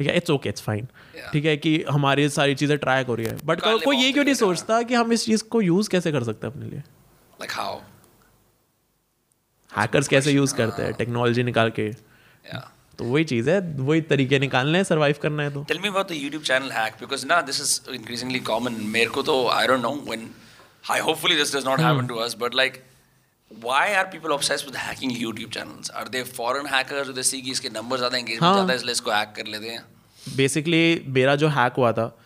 ठीक है? इट्स ओके इट्स फाइन ठीक है कि हमारी सारी चीज़ें ट्राई करी है। बट कोई ये क्यों नहीं सोचता कि हम इस चीज़ को यूज़ कैसे कर सकते हैं अपने लिए? लाइक कैसे यूज़ करते हैं? टेक्नोलॉजी निकाल के। तो वही चीज़ है वही तरीके निकालने हैं सरवाइव करना है तो। Tell me about the YouTube channel hack because ना दिस इज़ इंक्रीजिंगली कॉमन मेरे को तो I don't know when I hopefully this does not happen to us but like why are people obsessed with hacking YouTube channels? Are they foreign hackers who they see कि इसके numbers ज़्यादा engagement हाँ. ज़्यादा इसलिए इसको hack कर लेते हैं? Basically मेरा जो hack हुआ था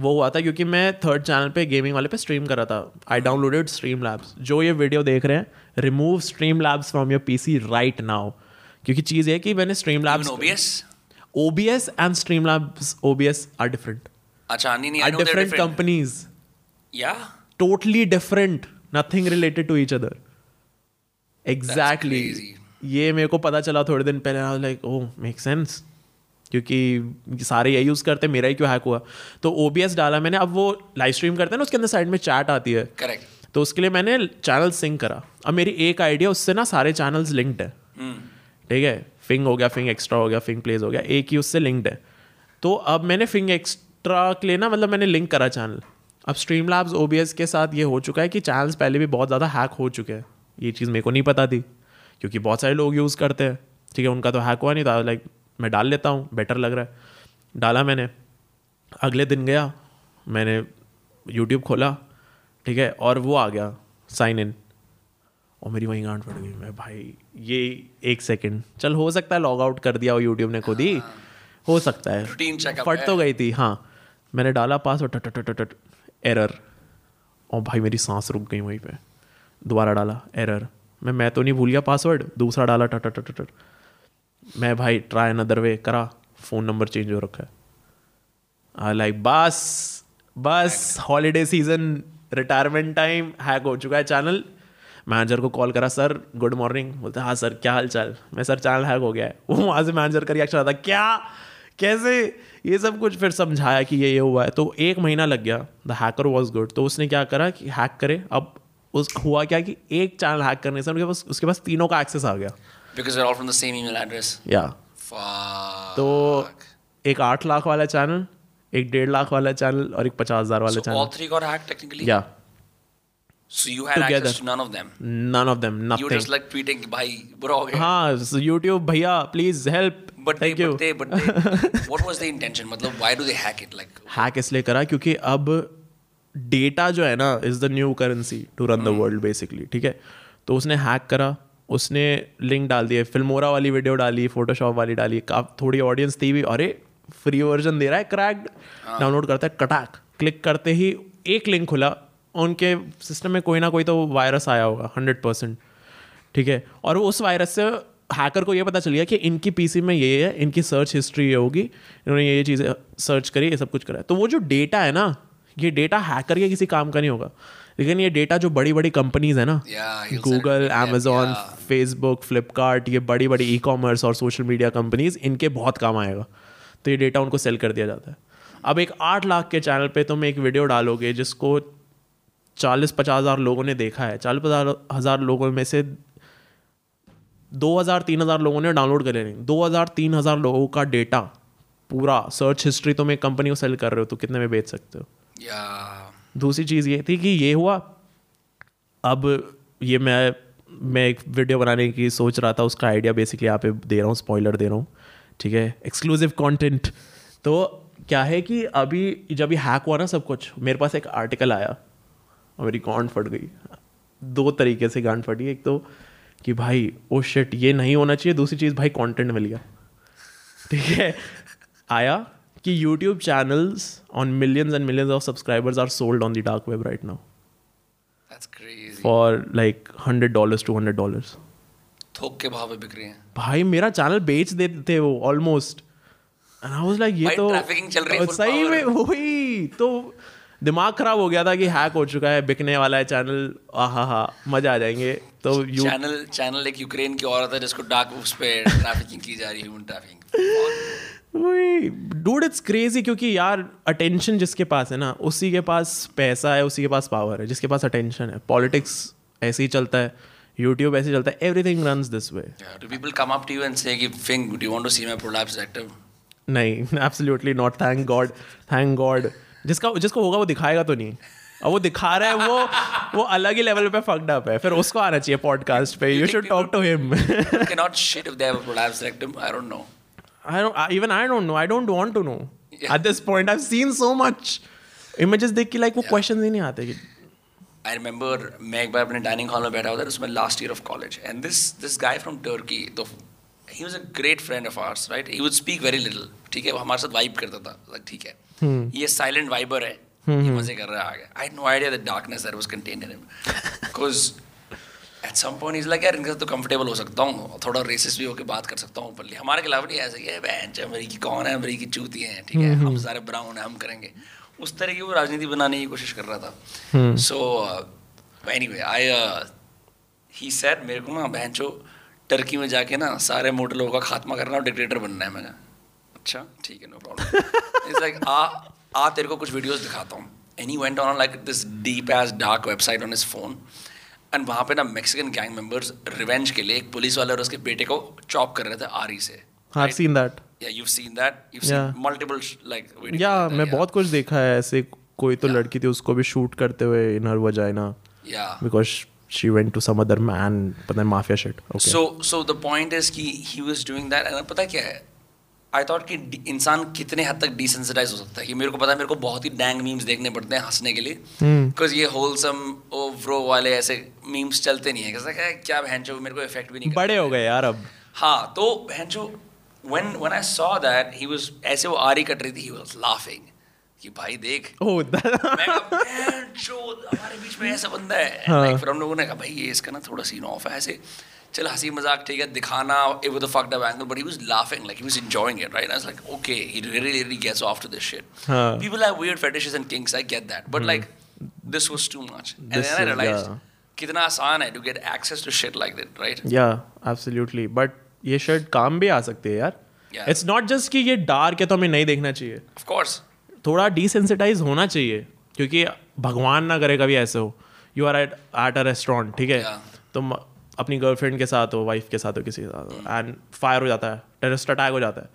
वो हुआ था क्योंकि मैं थर्ड चैनल पे गेमिंग वाले पे स्ट्रीम कर रहा था। आई डाउनलोडेड स्ट्रीम लैब्स जो ये वीडियो देख रहे हैं remove stream labs from your PC right now क्योंकि चीज़ है कि मैंने stream labs O B S and stream labs O B S are different अच्छा नहीं नहीं different companies yeah totally different nothing related to each other exactly. crazy. ये मेरे को पता चला थोड़े दिन पहले I like oh make sense क्योंकि सारे यही यूज़ करते हैं मेरा ही क्यों हैक हुआ? तो OBS डाला मैंने। अब वो लाइव स्ट्रीम करते हैं ना उसके अंदर साइड में चैट आती है। करेक्ट तो उसके लिए मैंने चैनल सिंक करा। अब मेरी एक आइडिया उससे ना सारे चैनल्स लिंक्ड है। ठीक है? फिंग हो गया फिंग एक्स्ट्रा हो गया फिंग प्लेज हो गया एक ही उससे लिंक्ड है। तो अब मैंने फिंग एक्स्ट्रा के लिए ना मतलब मैंने लिंक करा चैनल अब स्ट्रीम लैब्स OBS के साथ ये हो चुका है कि चैनल्स पहले भी बहुत ज़्यादा हैक हो चुके हैं। ये चीज़ मेरे को नहीं पता थी क्योंकि बहुत सारे लोग यूज़ करते हैं। ठीक है उनका तो हैक हुआ नहीं था लाइक मैं डाल लेता हूँ बेटर लग रहा है। डाला मैंने अगले दिन गया मैंने यूट्यूब खोला ठीक है और वो आ गया साइन इन और मेरी वहीं गांठ पड़ गई मैं भाई ये एक सेकंड चल हो सकता है लॉग आउट कर दिया हो यूट्यूब ने खुद ही। हो। सकता है। फट तो गई थी हाँ। मैंने डाला पासवर्ड टट टट टट एरर और भाई मेरी सांस रुक गई वहीं पे। दोबारा डाला एरर मैं मैं तो नहीं भूल गया पासवर्ड दूसरा डाला टट टट टट मैं भाई ट्राई अनदर वे करा फ़ोन नंबर चेंज हो रखा है। आई लाइक बस बस holiday season retirement time hack हो चुका है चैनल मैनेजर को कॉल करा सर गुड मॉर्निंग बोलते हाँ सर क्या हाल चाल मैं सर चैनल हैक हो गया है. वो वहाँ से मैनेजर का रिएक्शन आता, क्या? कैसे? ये सब कुछ फिर समझाया कि ये ये हुआ है। तो एक महीना लग गया द हैकर वॉज़ गुड तो उसने क्या करा कि हैक करे, अब उस हुआ क्या कि एक चैनल हैक करने से उनके पास उसके पास तीनों का एक्सेस आ गया Because they're all from the same email address. या तो एक आठ लाख वाला चैनल एक डेढ़ लाख वाला चैनल और एक पचास हज़ार वाला so channel three got hacked technically. या So you had Together. access to none of them. none of them You were just like tweeting, "Bhai, बुरा हो गया." हाँ यूट्यूब भैया please help But they, thank you but they, but they, what was the intention? मतलब, why do they hack it? Like, hack इसलिए करा क्योंकि अब डेटा जो है ना is the new currency to run the world basically ठीक है? तो उसने हैक करा उसने लिंक डाल दिए फिल्मोरा वाली वीडियो डाली फोटोशॉप वाली डाली काफ थोड़ी ऑडियंस थी भी अरे फ्री वर्जन दे रहा है क्रैक्ड डाउनलोड करता है कटाक क्लिक करते ही एक लिंक खुला उनके सिस्टम में कोई ना कोई तो वायरस आया होगा हंड्रेड परसेंट ठीक है? और उस वायरस से हैकर को ये पता चल गया कि इनकी पीसी में ये है इनकी सर्च हिस्ट्री ये होगी इन्होंने ये ये चीज़ें सर्च करी ये सब कुछ करा तो वो जो डेटा है ना ये डेटा हैकर के किसी काम का नहीं होगा। लेकिन ये डेटा जो बड़ी बड़ी कंपनीज़ है ना गूगल yeah. फेसबुक फ्लिपकार्ट ये बड़ी बड़ी ई कॉमर्स और सोशल मीडिया कंपनीज़ इनके बहुत काम आएगा। तो ये डेटा उनको सेल कर दिया जाता है। अब एक आठ लाख के चैनल पे तुम एक वीडियो डालोगे जिसको चालीस पचास हज़ार लोगों ने देखा है। चालीस पचास हज़ार लोगों में से दो हज़ार तीन हज़ार लोगों ने डाउनलोड करे नहीं। दो हज़ार तीन हज़ार लोगों का डेटा पूरा सर्च हिस्ट्री तुम एक कंपनी को सेल कर रहे हो तो कितने में बेच सकते हो. दूसरी चीज़ ये थी कि ये हुआ। अब ये मैं मैं एक वीडियो बनाने की सोच रहा था, उसका आइडिया बेसिकली यहाँ पे दे रहा हूँ स्पॉइलर दे रहा हूँ, ठीक है? एक्सक्लूसिव कंटेंट तो क्या है कि अभी जब ये हैक हुआ ना सब कुछ, मेरे पास एक आर्टिकल आया, और मेरी गांड फट गई। दो तरीके से गांड फटी, एक तो कि भाई ओ शिट ये नहीं होना चाहिए, दूसरी चीज़ भाई कंटेंट मिल गया ठीक है? आया कि YouTube channels on millions and millions of subscribers are sold on the dark web right now for like hundred dollars two hundred dollars थोक के भाव पे बिक रही हैं। भाई मेरा चैनल बेच देते थे वो almost and I was like ये तो चल रही है सही में वही तो दिमाग खराब हो गया था कि हैक हो चुका है बिकने वाला है चैनल आहा हा मज़ा आ जाएँगे। तो यू चैनल चैनल एक यूक्रेन की औरत है जिसको डार्क उस पे ट्रैफिकिंग की जा रही है human trafficking dude it's crazy क्योंकि यार अटेंशन जिसके पास है ना उसी के पास पैसा है उसी के पास पावर है जिसके पास अटेंशन है पॉलिटिक्स ऐसे ही चलता है यूट्यूब ऐसे ही चलता है everything runs this way Yeah, do people come up to you and say कि Fing, do you want to see my prolapse rectum? नहीं absolutely not thank God thank God जिसका जिसको होगा वो दिखाएगा तो नहीं अब वो दिखा रहा है वो वो अलग ही लेवल पे फक्ड अप है फिर उसको आना चाहिए पॉडकास्ट पे you should talk to him People cannot shit if they have a prolapse rectum. I don't know. I don't I, even I don't know. I don't want to know. Yeah. at this point I've seen so much images देख के like वो questions ही नहीं आते कि I remember मैं एक बार अपने डाइनिंग हॉल में बैठा हुआ था उसमें last year of college and this this guy from Turkey तो he was a great friend of ours right he would speak very little ठीक है? वो हमारे साथ वाइब करता था ठीक है? ये साइलेंट वाइबर है ये मज़े कर रहा है आगे। I no idea the darkness that was contained in him because at some point is like यार इनके साथ तो कंफर्टेबल हो सकता हूँ थोड़ा रेसिस भी होकर बात कर सकता हूँ ओपनली हमारे खिलाफ नहीं ऐसे कि बहन अमरीकी कौन है अमरीकी चूती हैं ठीक है हम सारे ब्राउन है हम करेंगे। उस तरह की वो राजनीति बनाने की कोशिश कर रहा था। So anyway I he said मेरे को ना बहन चो टर्की में जाके ना सारे मोटे लोगों का खात्मा करना और डिक्टेटर बनना है मैंने अच्छा ठीक है नो प्रॉब्लम इट्स लाइक आ आ तेरे को कुछ वीडियोस दिखाता हूँ. Any went on like this deep as dark website on his phone and वहाँ पे ना मैक्सिकन गैंग मेंबर्स रिवेंज के लिए एक पुलिस वाले और उसके बेटे को चॉप कर रहे थे आरी से I've seen that. Yeah you've seen that. You've Yeah. seen multiple sh- like या मैं बहुत कुछ देखा है ऐसे कोई तो yeah. लड़की थी उसको भी शूट करते हुए in her vagina yeah. Because she went to some other man पता नहीं mafia shit okay so so the point is कि he was doing that and पता क्या है? आई थॉट कि इंसान कितने हद तक डिसेंसिटाइज हो सकता है। कि मेरे को पता है मेरे को बहुत ही डैंग मीम्स देखने पड़ते हैं हंसने के लिए। बिकॉज़ ये होलसम ओ व्रो वाले ऐसे मीम्स चलते नहीं है। कैसा क्या क्या बहन चो मेरे को इफ़ेक्ट भी नहीं बड़े हो गए यार अब। हाँ तो बहन चो when when I saw that he was ऐसे वो आरी कट रही थी he was laughing कि भाई देख। ओह मैं कहा, "बहन हमारे बीच में ऐसा बंदा है। हाँ। like, फिर हम लोगों ने कहा भाई ये इसका ना थोड़ा सीन ऑफ़ है ऐसे। चल हँसी मज़ाक ठीक है दिखाना it the fucked up angle but he was laughing like he was enjoying it right I was like okay he really really gets off to this shit people have weird fetishes and kinks I get that but like this was too much and then I realized कितना आसान है to get access to shit like that right yeah absolutely but ये shirt काम भी आ सकते हैं यार. इट्स नॉट जस्ट कि ये डार्क है तो हमें नहीं देखना चाहिए. ऑफ़ कोर्स थोड़ा डिसेंसिटाइज होना चाहिए क्योंकि भगवान ना करे कभी ऐसे हो. You are at at a restaurant ठीक है? तो अपनी गर्लफ्रेंड के साथ हो वाइफ के साथ हो किसी के साथ हो एंड फायर हो जाता है टेररिस्ट अटैक हो जाता है।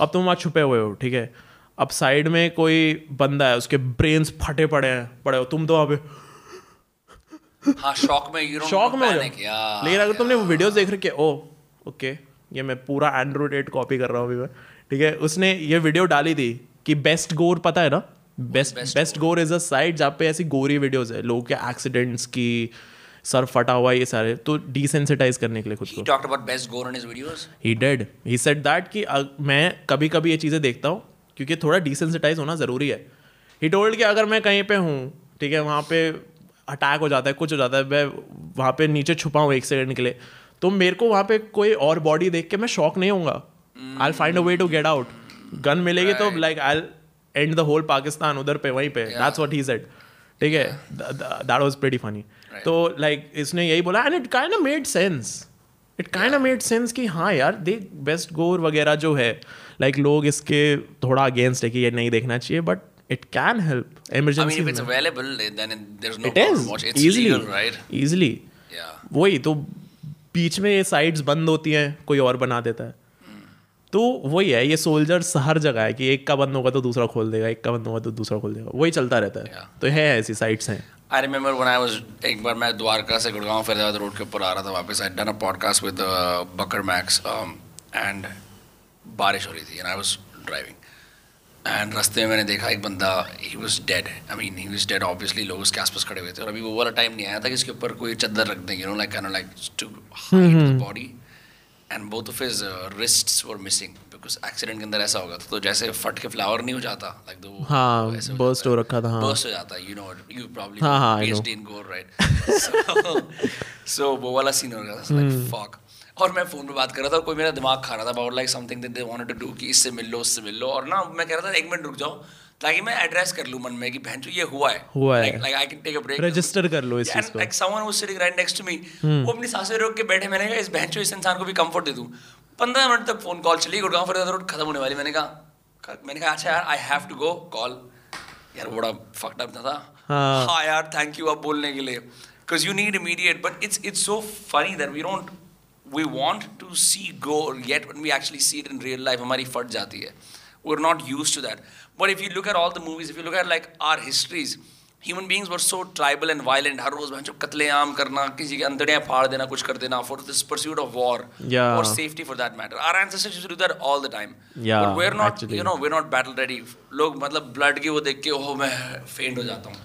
अब तुम वहाँ छुपे हुए हो ठीक है? अब साइड में कोई बंदा है उसके ब्रेन्स फटे पड़े हैं पड़े हो तुम तो वहाँ पे हाँ शॉक में शॉक में लेकिन अगर तुमने. वो वीडियोस देख रखे ओ ओके ये मैं पूरा एंड्रॉइड एट कॉपी कर रहा हूँ अभी मैं ठीक है? उसने ये वीडियो डाली थी कि बेस्ट गोर पता है ना? Best best gore is a site जहाँ पे ऐसी गोरी वीडियोस है लोगों के एक्सीडेंट्स की सर फटा हुआ ये सारे तो डिसेंसिटाइज करने के लिए खुद he को। talked about best gore in his he dead he said that कि मैं कभी कभी ये चीज़ें देखता हूँ क्योंकि थोड़ा डिसेंसिटाइज होना ज़रूरी है। ही टोल्ड कि अगर मैं कहीं पे हूँ ठीक है वहाँ पे अटैक हो जाता है कुछ हो जाता है मैं वहाँ पे नीचे छुपा हूँ एक सेकंड के लिए तो मेरे को वहाँ पे कोई और बॉडी देख के मैं शॉक नहीं होऊँगा। I find a way to get out gun मिलेगी तो like I and the whole Pakistan उधर पे वहीं पे। दैट्स व्हाट ही सेड ठीक है? दैट वाज प्रीटी फनी तो लाइक इसने यही बोला and it kind of made sense it kind of made sense कि हाँ यार देख बेस्ट गोर वगैरह जो है लाइक like, लोग इसके थोड़ा अगेंस्ट है कि ये नहीं देखना चाहिए but it can help I mean, emergency if it's available, then it, there's no it problem. Is Watch. It's easily legal, right? easily Yeah. वही तो बीच में ये साइड्स बंद होती हैं कोई और बना देता है तो वही है ये सोल्जर्स हर जगह है कि एक का बंद होगा तो दूसरा खोल देगा एक का बंद होगा तो दूसरा खोल देगा। वही चलता रहता है। Yeah. तो है ऐसी साइट्स हैं। I remember when I was एक बार मैं द्वारका से गुड़गांव फरीदाबाद रोड के ऊपर आ रहा था वापस I done a podcast with Bakar Max and बारिश हो रही थी and I was driving and रास्ते में मैंने देखा एक बंदा he was dead I mean he was dead obviously लोग उसके आसपास खड़े हुए थे और अभी वो वाला टाइम नहीं आया था कि इसके ऊपर कोई चादर रख दें you know like like to hide the body and both of his wrists were missing because accident के अंदर ऐसा होगा तो जैसे फट के फ्लावर नहीं हो जाता लाइक like हाँ, burst हो रखा था, हाँ। बर्स्ट हो जाता यू नो यू प्रॉब्ली हाँ, हाँ, I know. PhD in gore, right? so, so वो वाला सीन हो गया था लाइक Hmm. फक और मैं फ़ोन पे बात कर रहा था और कोई मेरा दिमाग खा रहा था about like something that they wanted to do कि इससे मिल लो उससे मिल लो और ना मैं कह रहा था एक मिनट रुक जाओ ताकि मैं एड्रेस कर लूँ मन में कि बहन जो ये हुआ है। हुआ है। Like I can take a break register कर लो इस चीज़ को। Like someone was sitting right next to me वो अपनी साँसें रोक के बैठे मैंने कहा इस बहन इस इंसान को भी कंफर्ट दे दूँ। पंद्रह मिनट तक फ़ोन कॉल चली गुड़गांव फरीदाबाद रोड खत्म होने वाली। मैंने कहा मैंने कहा अच्छा यार I have to go call यार बड़ा फक्ड अप था हाँ। हाँ यार थैंक यू अब बोलने के लिए। Because you need immediate but it's it's so funny that we don't we want to see gore yet when we actually see it in real life हमारी फट जाती है। We are not use to that but if you look at all the movies if you look at like our histories human beings were so tribal and violent हर रोज जो कत्लेआम करना किसी के अंतड़ियाँ फाड़ देना कुछ कर देना for this pursuit of war. और safety for that matter. Our ancestors used to do that all the time. Yeah, but we're not actually. you know we're not battle ready. लोग मतलब ब्लड की वो देख के ओह मैं फेंट हो जाता हूँ.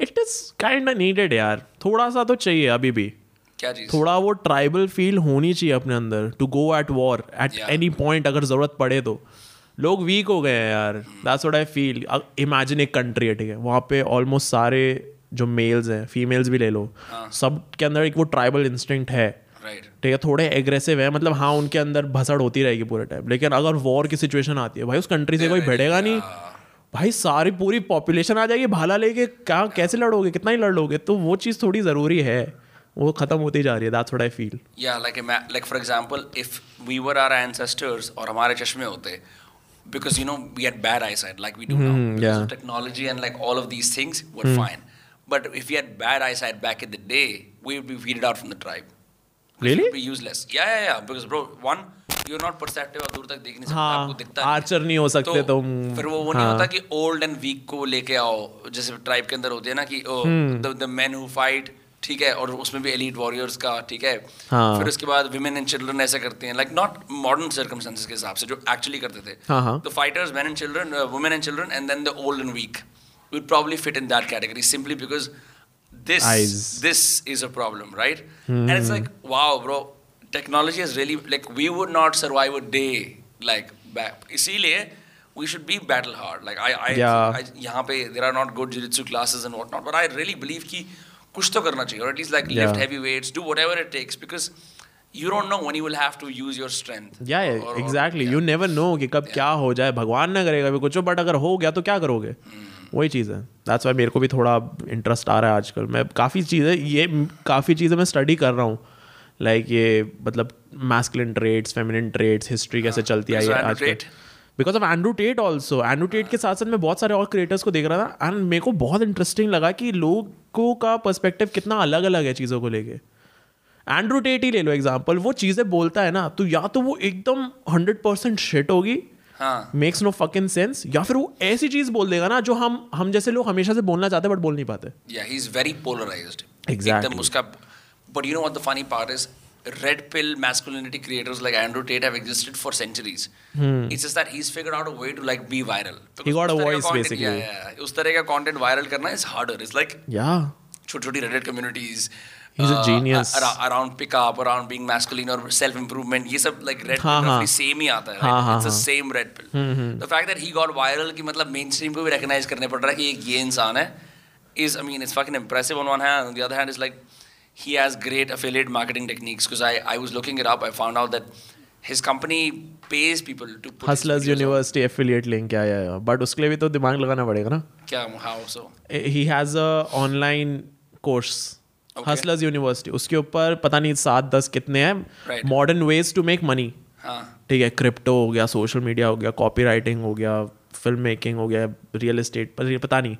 It is kind of needed यार। थोड़ा सा तो चाहिए अभी भी। क्या चीज़? थोड़ा वो ट्राइबल फील होनी चाहिए अपने अंदर to go at war at any point अगर ज़रूरत पड़े तो। लोग वीक हो गए हैं यार. That's what I feel imagine एक कंट्री है ठीक है? वहाँ पे ऑलमोस्ट सारे जो मेल्स हैं फीमेल्स भी ले लो सब के अंदर एक वो ट्राइबल इंस्टिंक्ट है. ठीक है? थोड़े एग्रेसिव है मतलब हाँ उनके अंदर भसड़ होती रहेगी पूरे टाइम लेकिन अगर वॉर की सिचुएशन आती है भाई उस कंट्री से कोई भिड़ेगा नहीं. भाई सारी पूरी पॉपुलेशन आ जाएगी भाला लेके क्या कैसे लड़ोगे कितना ही लड़ लोगे? तो वो चीज़ थोड़ी ज़रूरी है. वो खत्म होती जा रही है. That's what I feel yeah like like for example if we were our ancestors और हमारे चश्मे होते because you know we had bad eyesight like we do now because yeah. of technology and like all of these things were fine but if we had bad eyesight back in the day we would be weeded out from the tribe Really? be useless yeah yeah yeah because bro one you're not perceptive आप दूर तक देख नहीं सकते हाँ, आपको दिखता नहीं है। archer नहीं हो सकते तुम, फिर वो वो नहीं हाँ। होता कि ओल्ड एंड वीक को लेके आओ जैसे ट्राइब के अंदर होते हैं ना कि hmm. The men who fight ठीक है और उसमें भी एलिट वॉरियर्स का ठीक है। हाँ. फिर उसके बाद विमेन एंड चिल्ड्रन ऐसे करते हैं लाइक नॉट मॉडर्न सर्कमस्टेंसेज के हिसाब से जो एक्चुअली करते थे। तो fighters man and children women and children and then the old and weak will probably fit in that category simply because this this is a problem right and it's like wow bro technology is really like we would not survive a day like इसीलिए we should be battle hard. Like i i, yeah. I, I yahan pe there are not good jiu jitsu classes and what not but कुछ तो करना चाहिए at least like lift Yeah. heavy weights do whatever it takes because you don't know when you will have to use your strength yeah exactly you never know कि कब yeah. क्या हो जाए भगवान ना करेगा भी कुछ बट अगर हो गया तो क्या करोगे Hmm. वही चीज़ है दैट्स वाई मेरे को भी थोड़ा इंटरेस्ट आ रहा है आजकल मैं काफ़ी चीज़ें ये काफ़ी चीज़ें मैं स्टडी कर रहा हूँ लाइक like ये मतलब masculine traits feminine traits history कैसे चलती आई है आजकल? Because of Andrew Tate also Andrew Tate के साथ साथ मैं बहुत सारे और क्रिएटर्स को देख रहा था एंड मेरे को बहुत इंटरेस्टिंग लगा कि लोगों का पर्सपेक्टिव कितना अलग अलग है चीज़ों को लेके एंड्रू टेट ही ले लो एग्ज़ाम्पल वो चीज़ें बोलता है ना तो या तो वो एकदम हंड्रेड परसेंट शिट होगी हाँ मेक्स नो फकिंग सेंस या फिर वो ऐसी चीज़ बोल देगा ना जो हम हम जैसे लोग हमेशा से बोलना चाहते हैं बट बोल नहीं पाते Yeah, he's very polarized. Exactly. एकदम उसका but you know what the funny part is? Red pill masculinity creators like Andrew Tate have existed for centuries. Hmm. It's just that he's figured out a way to like be viral. Hmm. He got a voice, content- basically. Yeah, yeah. उस तरह का content viral करना is harder. It's like या छोटी छोटी Reddit communities. He's uh, a genius. ar- around pick up, around being masculine or self improvement. ये सब like red हाँ, pill हाँ. roughly same ही आता है. हाँ, Right? हाँ, It's the हाँ. same red pill. Hmm, The fact that he got viral कि मतलब mainstream को भी recognize करने पड़ रहा है कि एक ये इंसान है is I mean it's fucking impressive on one hand. On the other hand, is like he has great affiliate marketing techniques because I I was looking it up. I found out that his company pays people to put hustlers videos on. University affiliate link आया है but उसके लिए भी तो दिमाग लगाना पड़ेगा ना। क्या how so? He has a online course hustlers university उसके ऊपर पता नहीं सात दस कितने हैं। Modern ways to make money हाँ। ठीक है क्रिप्टो हो गया सोशल मीडिया हो गया कॉपी राइटिंग हो गया फ़िल्म मेकिंग हो गया रियल ये पता नहीं।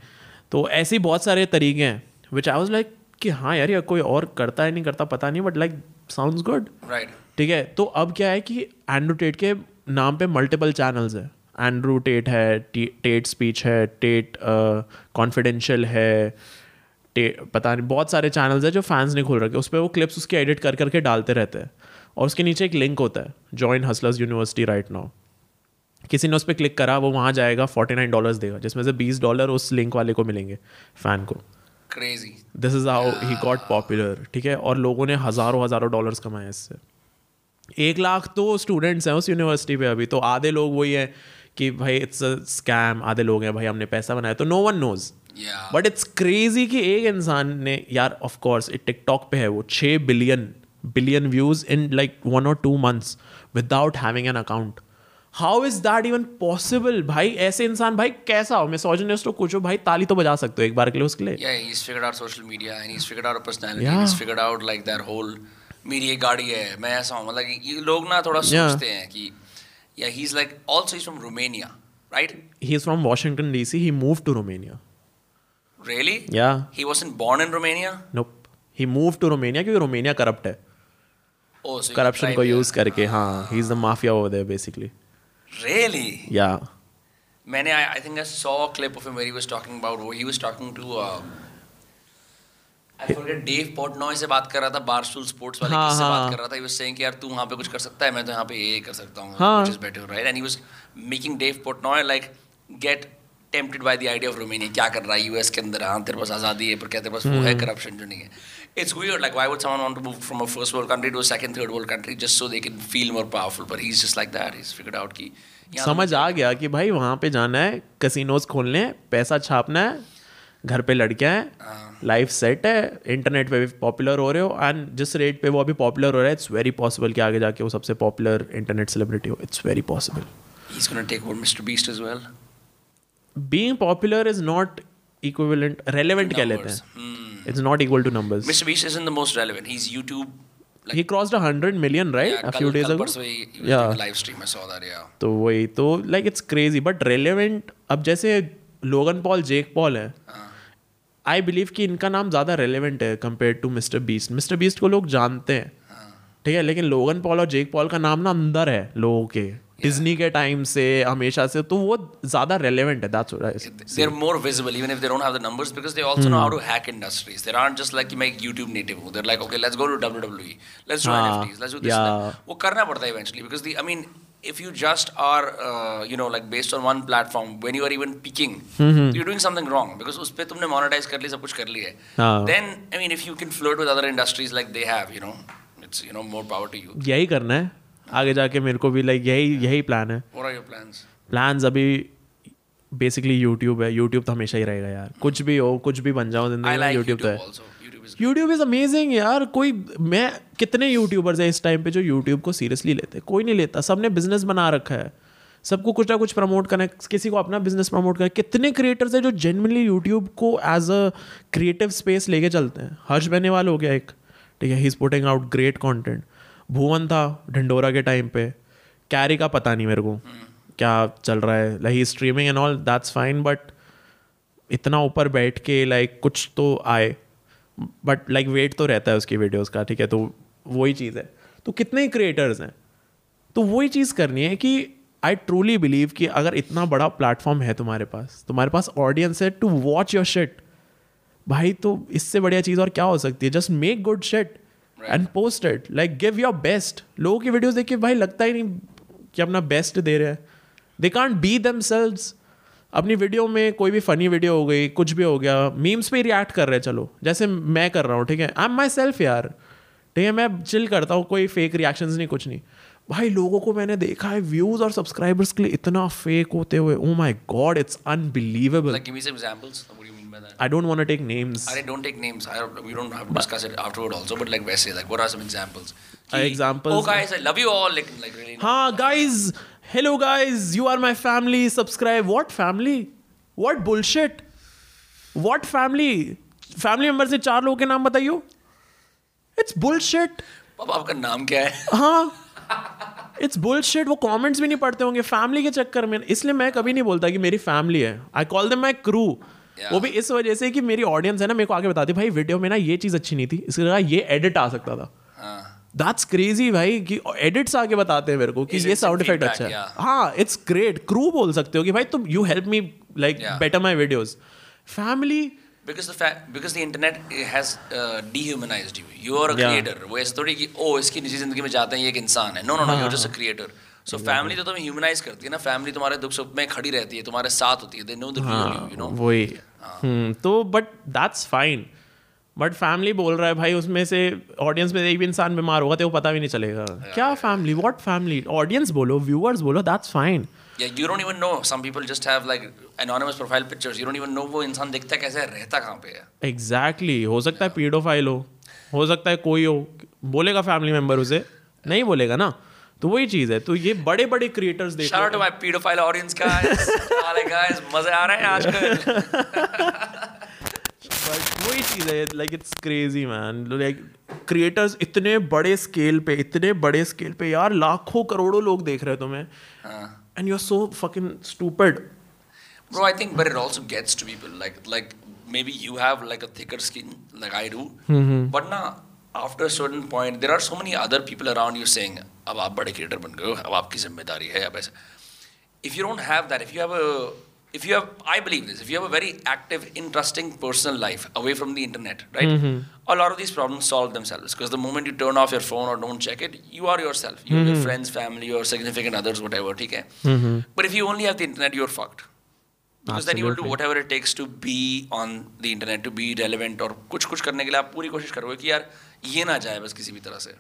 तो ऐसे ही बहुत सारे तरीके हैं विच आई वॉज़ लाइक कि हाँ यार ये कोई और करता है नहीं करता पता नहीं but like sound good right ठीक है? तो अब क्या है कि एंड्रू टेट के नाम पे मल्टीपल चैनल्स है। एंड्रू टेट है टेट स्पीच है टेट कॉन्फिडेंशियल uh, है टे पता नहीं बहुत सारे चैनल्स है जो फैंस ने खोल रखे। उस पर वो क्लिप्स उसके एडिट कर करके डालते रहते हैं। और उसके नीचे एक लिंक होता है join hustlers university right now किसी ने उस पर क्लिक करा वो वहाँ जाएगा फोर्टी नाइन डॉलर्स देगा जिसमें से बीस डॉलर उस लिंक वाले को मिलेंगे फ़ैन को। Crazy. This is how he got popular ठीक है? और लोगों ने हज़ारों हज़ारों डॉलर्स कमाए इससे। एक लाख तो स्टूडेंट्स हैं उस यूनिवर्सिटी पे अभी तो आधे लोग वही हैं कि भाई इट्स अ स्कैम आधे लोग हैं भाई हमने पैसा बनाया तो no one knows but it's crazy कि एक इंसान ने यार ऑफ़ कोर्स टिकटॉक पे है वो छः billion billion views in like one और two months without having an account how is that even possible भाई ऐसे इंसान भाई कैसा हो मैं को कुछ हो भाई ताली तो बजा सकते हो एक बार के लिए उसके लिए Yeah, he's figured out social media and he's figured out a personality. Yeah. He's figured out like that whole मेरी एक गाड़ी है मैं ऐसा हूँ मतलब ये लोग ना थोड़ा Yeah. सोचते हैं कि yeah he's like also he's from Romania right he is from Washington DC. He moved to Romania. really Yeah. he wasn't born in Romania Nope. He moved to Romania क्योंकि रोमानिया करप्ट है oh corruption को. Use करके हाँ he is the mafia over there basically really Yeah. Many, I, I think I saw a clip of him where he was talking about he was talking to uh, I forget Dave Portnoy से बात कर रहा था बारस्टूल sports वाले हाँ, किससे हाँ. बात कर रहा था he was saying कि यार तू वहाँ पे कुछ कर सकता है मैं तो यहाँ पे ये कर सकता हूँ हाँ. which better right and he was making Dave Portnoy like get tempted by the idea of Romania क्या कर रहा है यूएस के अंदर? हाँ तेरे पास आज़ादी है पर कहते बस वो है हम्म। करप्शन जो नहीं है? It's weird like why would to move from first world country to second third world country just so they can feel more powerful but he just like that is figured out की समझ आ गया कि भाई वहाँ पे जाना है casinos खोलने पैसा छापना है घर पे लड़के हैं लाइफ सेट है इंटरनेट पे भी पॉपुलर हो रहे हो एंड जिस रेट पे वो अभी पॉपुलर हो रहा है इट्स वेरी पॉसिबल कि आगे जाके वो सबसे पॉपुलर इंटरनेट सेलिब्रिटी हो। It's very possible he is gonna take over Mr Beast as being popular is not equivalent relevant कह लेते हैं. It's not equal to numbers Mr. Beast isn't the most relevant. He's YouTube. Like, he crossed a hundred million right yeah, a few days ago he, he Yeah. live stream. I saw that. Yeah. तो वही तो like it's crazy but relevant अब जैसे Logan Paul Jake Paul है हाँ. आई believe कि इनका नाम ज़्यादा रेलेवेंट है compare to Mr Beast Mr Beast को लोग जानते हैं हाँ. ठीक है लेकिन लोगन पॉल और जेक पॉल का नाम ना अंदर है लोगों के डिज्नी के टाइम से हमेशा से तो वो ज़्यादा रेलेवेंट है that's They're more visible even if they don't have the numbers because they also know how Hmm. to hack industries. They aren't just like कि मैं एक YouTube native हूँ. They're like okay let's go to WWE. Let's do हाँ, NFTs. Let's do this. yeah. and that. वो करना पड़ता है eventually because the I mean if you just are uh, you know like based on one platform when you are even peaking you're doing something wrong because उस पे तुमने monetize कर ली सब कुछ कर लिया है. हाँ. Then I mean if you can flirt with other industries like they have you know it's you know more power to you. यही करना है आगे जाके मेरे को भी लाइक यही यही प्लान है? प्लान्स अभी बेसिकली यूट्यूब है। यूट्यूब तो हमेशा ही रहेगा यार। कुछ भी हो कुछ भी बन जाओ ज़िंदगी में यूट्यूब तो है. YouTube is YouTube is amazing यार। कोई मैं कितने यूट्यूबर्स हैं इस टाइम पे जो यूट्यूब को सीरियसली लेते हैं? कोई नहीं लेता। सबने बिज़नेस बना रखा है। सबको कुछ ना कुछ प्रमोट करना है। किसी को अपना बिज़नेस प्रमोट करना है। कितने क्रिएटर्स हैं जो जेनवनली यूट्यूब को एज अ क्रिएटिव स्पेस लेके चलते हैं? हर्ष बेनेवाल हो गया एक। ठीक है he is putting out great content Bhuvan था ढंडोरा के टाइम पे कैरी का पता नहीं मेरे को क्या चल रहा है like he streaming and all that's fine but इतना ऊपर बैठ के लाइक कुछ तो आए। बट लाइक वेट तो रहता है उसकी वीडियोस का, ठीक है? तो वही चीज़ है। तो कितने क्रिएटर्स हैं? तो वही चीज़ करनी है कि आई ट्रूली बिलीव कि अगर इतना बड़ा प्लेटफॉर्म है तुम्हारे पास तुम्हारे पास ऑडियंस है टू वॉच योर शेट भाई तो इससे बढ़िया चीज़ और क्या हो सकती है? Just make good shit and post it like give your best लोगों की वीडियोस देख के भाई लगता ही नहीं कि अपना बेस्ट दे रहे हैं। दे कांट बी दम अपनी वीडियो में कोई भी फनी वीडियो हो गई कुछ भी हो गया मीम्स पे रिएक्ट कर रहे हैं चलो। जैसे मैं कर रहा हूँ ठीक है? आई एम माई सेल्फ यार। ठीक है मैं चिल करता हूँ कोई फेक रिएक्शंस नहीं कुछ नहीं। भाई लोगों को मैंने देखा है व्यूज़ और सब्सक्राइबर्स के लिए इतना फेक होते हुए। ओ my god it's unbelievable Like, give me some examples. What do you mean by that? I don't want to take names I don't take names. I don't, we don't have to discuss it afterward also. But like वैसे, like what are some examples? Uh, examples- Oh guys, I love you all. Like, like really. हाँ guys hello guys you are my family subscribe what family what bullshit what family family member से चार लोगों के नाम बताइयो it's bullshit पापा आपका नाम क्या है? हाँ इट्स बुलशिट वो कमेंट्स भी नहीं पढ़ते होंगे फैमिली के चक्कर में इसलिए मैं कभी नहीं बोलता कि मेरी फैमिली है I call them my crew Yeah. वो भी इस वजह से कि मेरी ऑडियंस है ना मेरे को आगे बताती भाई वीडियो में ना ये चीज़ अच्छी नहीं थी। इसकी जगह ये एडिट आ सकता था। हाँ. दैट्स क्रेजी भाई कि एडिट्स आके बताते हैं मेरे को कि ये साउंड इफ़ेक्ट अच्छा है। हाँ इट्स ग्रेट क्रू बोल सकते हो कि भाई तुम you help me like better my videos family Because the fact, because the internet has uh, dehumanized you. You are a Yeah. creator. वो ऐसे थोड़ी कि ओ इसकी निजी ज़िंदगी में जाते हैं ये एक इंसान है. No, no, no. You're just a creator. So family तो तुम्हें humanize करती है ना. Family तुम्हारे दुख सुख में खड़ी रहती है, तुम्हारे साथ होती है. They know the real you. You know. वही हम्म, तो but that's fine but family बोल रहा है भाई उसमें से ऑडियंस में एक भी इंसान बीमार होगा तो वो पता भी नहीं चलेगा क्या फैमिली व्हाट फैमिली ऑडियंस बोलो व्यूअर्स बोलो that's fine Yeah, you don't even know. Some people just have like anonymous profile pictures. You don't even know वो इंसान दिखता कैसे है, रहता कहाँ पे है. एग्जैक्टली हो सकता है पीडोफाइल हो हो सकता है कोई हो बोलेगा फैमिली मेंबर उसे नहीं बोलेगा ना तो वही चीज़ है तो ये बड़े बड़े क्रिएटर्स देखो to my pedophile audience guys. Hi guys, मज़े आ रहे हैं आजकल. बट वही चीज़ है like it's crazy man like creators इतने बड़े स्केल पे इतने बड़े स्केल पे यार लाखों करोड़ों लोग देख रहे हैं तुम्हें हाँ. And you are so fucking stupid Bro, I think, but it also gets to people. Like, like maybe you have like a thicker skin, like I do. But now, after a certain point, there are so many other people around you saying, "अब आप बड़े creator बन गए हो, अब आपकी जिम्मेदारी है, अब ऐसे." If you don't have that, if you have a, if you have, I believe this, if you have a very active, interesting personal life away from the internet, right? A lot of these problems solve themselves because the moment you turn off your phone or don't check it, you are yourself. You have your friends, family, or significant others, whatever. ठीक है? But if you only have the internet, you're fucked. Because then you will do Absolutely. whatever it takes to be on the internet, to be relevant और कुछ कुछ करने के लिए आप पूरी कोशिश करोगे कि यार ये ना जाए बस किसी भी तरह से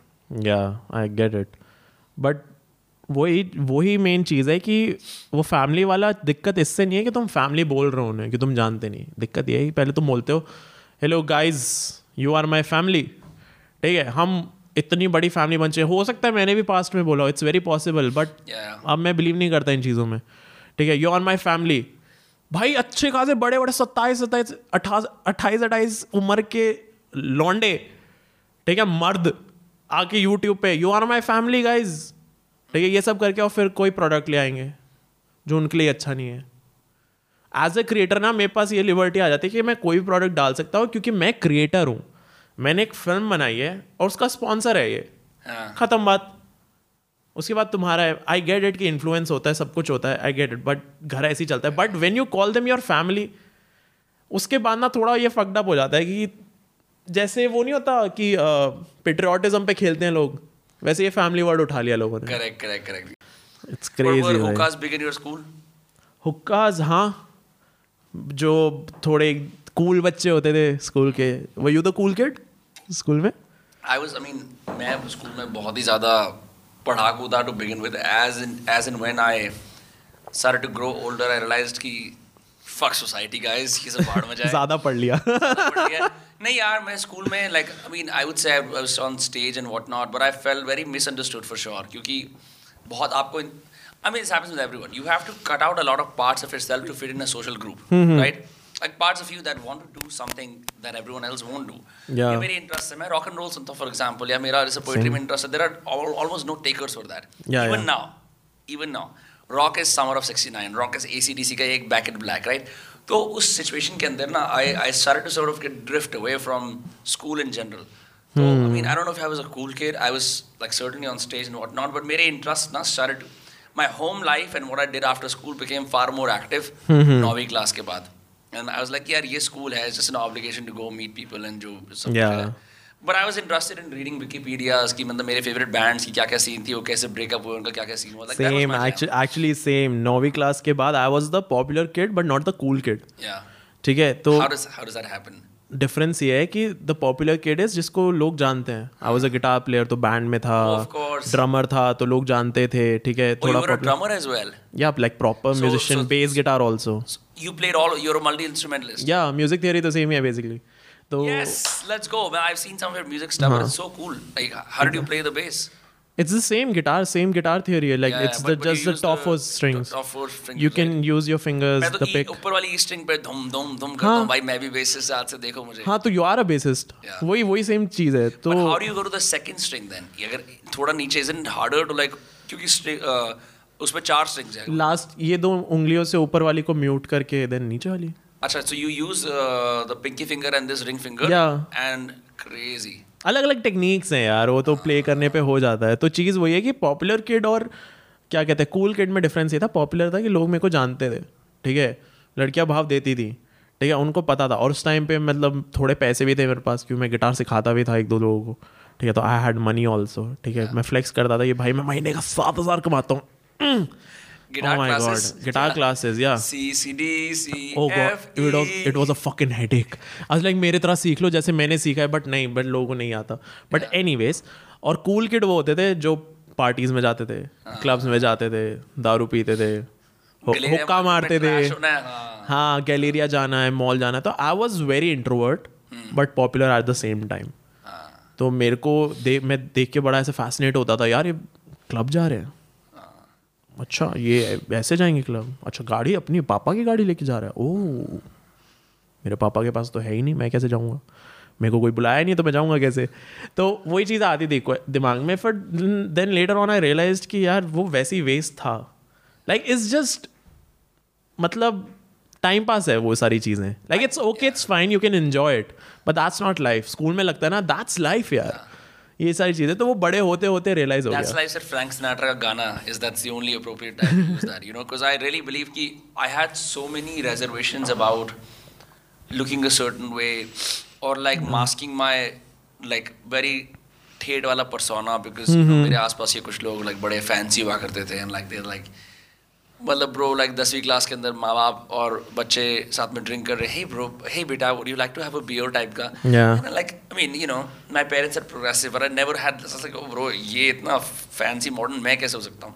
या आई गेट इट बट वही वही मेन चीज़ है कि वो फैमिली वाला दिक्कत इससे नहीं है कि तुम फैमिली बोल रहे हो उन्हें कि तुम जानते नहीं। दिक्कत ये है कि पहले तुम बोलते हो hello guys you are my family ठीक है हम इतनी बड़ी फैमिली बन चाहिए हो। सकता है मैंने भी पास्ट में बोला इट्स वेरी पॉसिबल बट अब मैं बिलीव नहीं करता इन चीज़ों में। ठीक है यू आर माई फैमिली भाई अच्छे खासे बड़े बड़े सत्ताईस सत्ताईस अट्ठाईस अट्ठाईस अट्ठाईस उम्र के लौंडे ठीक है मर्द आके यूट्यूब पे you are my family guys ठीक है ये सब करके और फिर कोई प्रोडक्ट ले आएँगे जो उनके लिए अच्छा नहीं है। एज ए क्रिएटर ना मेरे पास ये लिबर्टी आ जाती है कि मैं कोई भी प्रोडक्ट डाल सकता हूँ क्योंकि मैं क्रिएटर हूँ। मैंने एक फ़िल्म बनाई है और उसका स्पॉन्सर है ये। हाँ। खत्म बात। उसके बाद तुम्हारा है आई गेट इट कि इन्फ्लुएंस होता है सब कुछ होता है आई गेट इट बट घर ऐसे ही चलता है। But when you call them your family उसके बाद ना थोड़ा ये फकडअप हो जाता है कि जैसे वो नहीं होता कि पेट्रियाटिज्म पे खेलते हैं लोग। वैसे ये फैमिली वर्ड उठा लिया लोगों ने। Correct correct correct it's crazy हुक्काज हाँ। जो थोड़े कूल बच्चे होते थे स्कूल के। वो यू तो कूल किड स्कूल में? आई वाज आई मीन मैं स्कूल में बहुत ही ज़्यादा पढ़ाकू था to begin with as in as in when I started to grow older I realized कि fuck society guys, ये सब भाड़ में जाए. ज़्यादा पढ़ लिया. नहीं यार मैं स्कूल में like I mean I would say I was on stage and whatnot, but I felt very misunderstood for sure क्योंकि बहुत आपको I mean this happens with everyone. You have to cut out a lot of parts of yourself to fit in a social group, right? Like parts of you that want to do something that everyone else won't do. Yeah. ये मेरी interest है मैं rock and roll सुनता हूँ for example या मेरा जैसे poetry में इंटरेस्ट है there are almost no takers for that Yeah, even yeah. Now even now rock is summer of 69 rock is ACDC का एक बैक इन ब्लैक राइट तो उस सिचुएशन के अंदर ना I I started to sort of get drift away from school in general तो I mean I don't know if I was a cool kid I was like certainly on stage and what not but मेरे interest ना started my home life and what I did after school became far more active नौवीं class के बाद. And I was like यार ये school है. It's just an obligation to go meet people and जो सब Yeah. But I was interested in reading Wikipedia की मतलब मेरे फेवरेट बैंड्स की क्या क्या सीन थी वो कैसे ब्रेकअप हुए उनका क्या क्या सीन हुआ सेम एक्चुअली सेम नौवीं क्लास के बाद I was the popular kid but not the cool kid ठीक है तो डिफरेंस ये है कि द पॉपुलर किड इज़ जिसको लोग जानते हैं. I was a guitar player तो बैंड में था. ड्रमर था तो लोग जानते थे ठीक है थोड़ा प्रॉपर या like proper musician bass guitar also you played all you multi instrumentalist या म्यूज़िक थ्योरी तो सेम ही है बेसिकली तो यस लेट्स गो मैं I have seen some music stuff it's so cool like how do you play the bass it's the same guitar same guitar theory like it's the just the top four strings top four strings you can use your fingers the pick ऊपर वाली e string पे धम धम धम हाँ। करता हूँ। भाई मैं भी बेसिस्ट से आज से देखो मुझे। हाँ तो यू आर अ बेसिस्ट वही वही सेम चीज़ है तो how do you go to the second string then अगर थोड़ा नीचे is it harder to like क्योंकि उस चार स्ट्रिंग्स है। लास्ट ये दो उंगलियों से ऊपर वाली को म्यूट करके देन नीचे वाली। अच्छा so you use uh, the pinky finger and this ring finger Yeah. and अलग अलग टेक्निक्स हैं यार वो तो प्ले करने पे हो जाता है। तो चीज़ वही है कि पॉपुलर किड और क्या कहते हैं कूल किड में डिफरेंस ये था पॉपुलर था कि लोग मेरे को जानते थे ठीक है? लड़कियाँ भाव देती थी ठीक है? उनको पता था। और उस टाइम पे मतलब थोड़े पैसे भी थे मेरे पास क्योंकि मैं गिटार सिखाता भी था एक दो लोगों को ठीक है? तो आई हैड मनी ऑल्सो ठीक है? मैं फ्लेक्स करता था कि भाई मैं महीने का सात हज़ार कमाता हूँ. guitar oh my classes god guitar classes yeah. C C D C Oh god, F it was E. it was a fucking headache. I was like मेरे तरह सीख लो जैसे मैंने सीखा है बट नहीं बट लोगों को नहीं आता. बट एनीवेज और कूल किड वो होते थे जो पार्टीज़ में जाते थे क्लब्स में जाते थे दारू पीते थे हुक्का मारते थे। है, हाँ। हाँ गैलेरिया जाना है मॉल जाना है। तो I was very introvert but popular at the same time तो मेरे को दे मैं देख के बड़ा ऐसे फैसिनेट होता था यार ये क्लब जा रहे हैं। अच्छा ये ऐसे जाएँगे क्लब? अच्छा गाड़ी अपनी पापा की गाड़ी लेके जा रहा है। ओह, मेरे पापा के पास तो है ही नहीं, मैं कैसे जाऊँगा? मेरे को कोई बुलाया नहीं तो मैं जाऊँगा कैसे? तो वही चीज़ आती थी दिमाग में। फिर then later on I realise कि यार, वो वैसी वेस्ट था। लाइक इट्स जस्ट मतलब टाइम पास है वो सारी चीज़ें। Like it's okay it's fine you can enjoy it but that's not life school में लगता है ना दैट्स लाइफ यार। ये सारी चीज़ें तो वो बड़े होते होते रियलाइज़ हो गया like sir Frank Sinatra का गाना that's the only appropriate time to use that you know because I really believe कि I had so many reservations about looking a certain way or like masking my like very ठेठ वाला you know, मेरे आसपास ये कुछ लोग like बड़े fancy हुआ करते थे and like they're like मतलब ब्रो लाइक दसवीं क्लास के अंदर माँ बाप और बच्चे साथ में ड्रिंक कर रहे हे ब्रो हे बेटा would you like to have a beer type का। Like I mean you know my parents are progressive but I never had like bro ये इतना फैंसी मॉडर्न मैं कैसे हो सकता हूँ?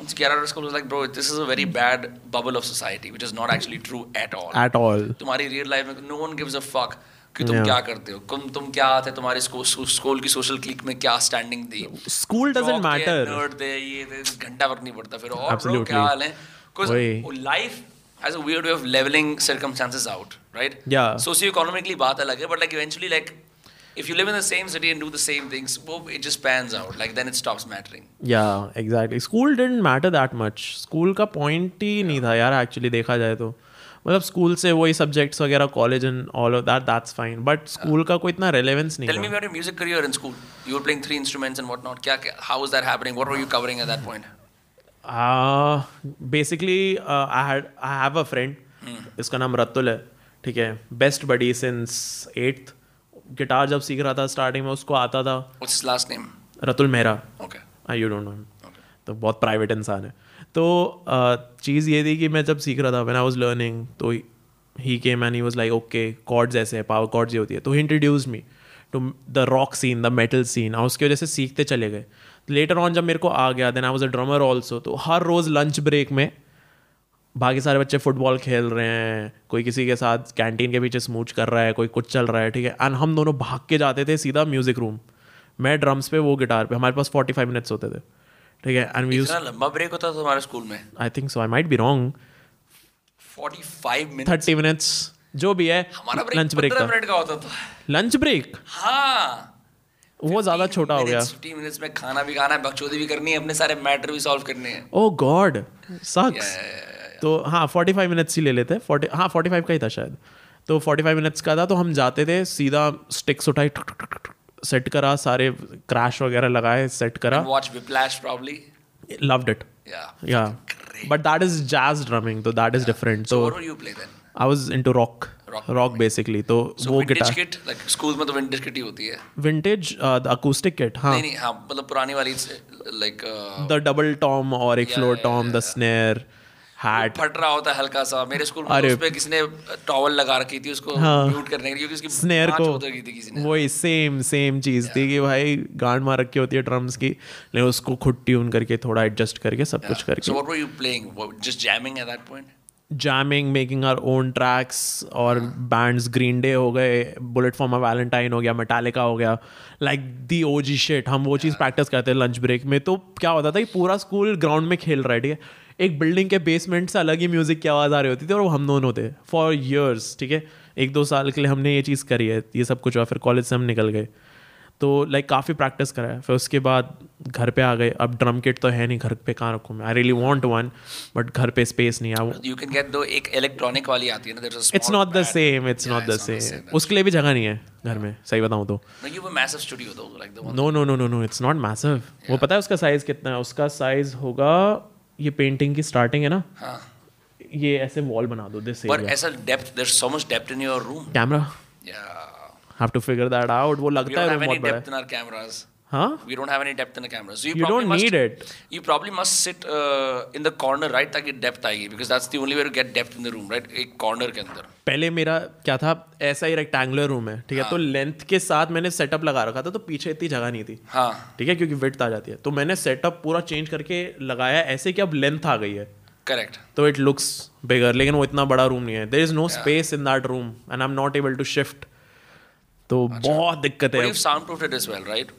उनसे ग्यारह school like bro this is a very bad bubble of society which is not actually true at all at all तुम्हारी रियल लाइफ में no one gives a fuck कि तुम क्या करते हो तुम तुम क्या थे तुम्हारे स्कूल की सोशल क्लिक में क्या स्टैंडिंग थी स्कूल डजेंट मैटर nerd थे, ये घंटा फ़र्क नहीं पड़ता फिर और Absolutely. क्या हाल है। Because life has a weird way of leveling circumstances out right Yeah. socio-economically बात अलग है but like eventually like if you live in the same city and do the same things वो it just pans out like then it stops mattering या exactly school doesn't matter that much school का point ही नहीं था यार actually देखा जाए तो मतलब स्कूल से वही सब्जेक्ट्स वगैरह college and all of that that's fine but school का कोई इतना रेलेवेंस नहीं tell me about your music career in school you were playing three instruments and what not क्या how is that happening what were you covering at that point basically I had I have a friend इसका नाम रतुल है ठीक है best buddy since eighth guitar जब सीख रहा था स्टार्टिंग में उसको आता था last name Ratul Mehra okay I you don't know तो बहुत प्राइवेट इंसान है। तो चीज़ ये थी कि मैं जब सीख रहा था व्हेन आई वाज लर्निंग तो he came and he was like okay chords ऐसे हैं पावर कॉर्ड्स ये होती है. तो he introduce me to the rock scene the metal scene और उसकी वजह से सीखते चले गए। लेटर ऑन जब मेरे को आ गया then I was a drummer also तो हर रोज़ लंच ब्रेक में बाकी सारे बच्चे फुटबॉल खेल रहे हैं, कोई किसी के साथ कैंटीन के पीछे स्मूच कर रहा है, कोई कुछ चल रहा है, ठीक है? एंड हम दोनों भाग के जाते थे सीधा म्यूज़िक रूम मैं ड्रम्स पे, वो गिटार पे, हमारे पास फोर्टी फाइव मिनट्स होते थे। ठीक है एंड वी यूज़ लंबा ब्रेक होता था तुम्हारे स्कूल में? I think so I might be wrong 45 minute thirty minutes जो भी है हमारा ब्रेक लंच ब्रेक का। मिनट का होता था। लंच ब्रेक हाँ। वो ज़्यादा छोटा हो गया। 50 मिनट्स में खाना भी खाना है बकचोदी भी करनी है अपने सारे मैटर भी सॉल्व करने हैं। ओ गॉड सक्स तो हाँ फोर्टी फाइव मिनट्स ही ले लेते हाँ। फोर्टी फाइव का ही था शायद। तो फोर्टी फाइव मिनट्स का था तो हम जाते थे सीधा स्टिक्स उठाई सेट करा सारे क्रैश वगैरह लगाए सेट करा। Watch Whiplash probably. Loved it. या but that is jazz drumming तो that is different then? I was into rock rock basically तो So वो गिटार kit, like schools में तो vintage kit ही होती है. विंटेज द अकूस्टिक किट हाँ नहीं नहीं हाँ मतलब पुरानी वाली uh, द डबल टॉम और एक floor tom the. Snare hat. फट रहा होता है हल्का सा। मेरे स्कूल में उस पे किसी ने टॉवल लगा रखी थी उसको हाँ। म्यूट करने के लिए क्योंकि उसकी स्नेयर को गई थी किसी ने। वही सेम सेम चीज़ थी कि भाई गांड मार रखी होती है ड्रम्स की लेकिन उसको खुद ट्यून करके थोड़ा एडजस्ट करके सब कुछ करके। What were you playing? What, just jamming at that point? Jamming making our own tracks और बैंड्स ग्रीन डे हो गए बुलेट फॉर माई वैलेंटाइन हो गया मेटालिका हो गया। लाइक दी ओ जी शेट हम वो चीज़ प्रैक्टिस करते हैं लंच ब्रेक में। तो क्या होता था कि पूरा स्कूल ग्राउंड में खेल रहा है ठीक है? एक बिल्डिंग के बेसमेंट से अलग ही म्यूज़िक की आवाज़ आ रही होती थी और वो हम दोनों थे फॉर ईयर्स ठीक है? एक दो साल के लिए हमने ये चीज़ करी है ये सब कुछ हुआ फिर कॉलेज से हम निकल गए। तो लाइक काफ़ी प्रैक्टिस करा है। फिर उसके बाद घर पे आ गए। अब ड्रम किट तो है नहीं घर पे कहाँ रखूँ मैं? I really want one but घर पे स्पेस नहीं है। You can get दो एक इलेक्ट्रॉनिक वाली आती है ना it's not the. Same it's not the same उसके लिए भी जगह नहीं है घर में सही बताऊँ तो. No no no no no it's not massive वो पता है उसका साइज़ कितना है? उसका साइज़ होगा ये पेंटिंग की स्टार्टिंग है ना? हाँ. ये ऐसे वॉल बना दो दिस पर ऐसा depth there so much depth in your room camera या have to figure that out वो लगता है रिमोट पर कैमरास है हाँ We don't have any depth in the cameras. So you, You don't must, need it. You probably must sit uh, in the corner, right? ताकि depth आएगी because that's the only way to get depth in the room, right? एक corner के अंदर. पहले मेरा क्या था ऐसा ही रेक्टेंगुलर रूम है ठीक है तो लेंथ के साथ मैंने सेटअप लगा रखा था तो पीछे इतनी जगह नहीं थी हाँ. ठीक है क्योंकि विड्थ आ जाती है तो मैंने सेटअप पूरा चेंज करके लगाया ऐसे कि अब लेंथ आ गई है Correct. तो इट लुक्स बिगर लेकिन वो इतना बड़ा रूम नहीं है there is no space in that room and I am not able to shift तो बहुत दिक्कत है you've soundproofed it as well, right?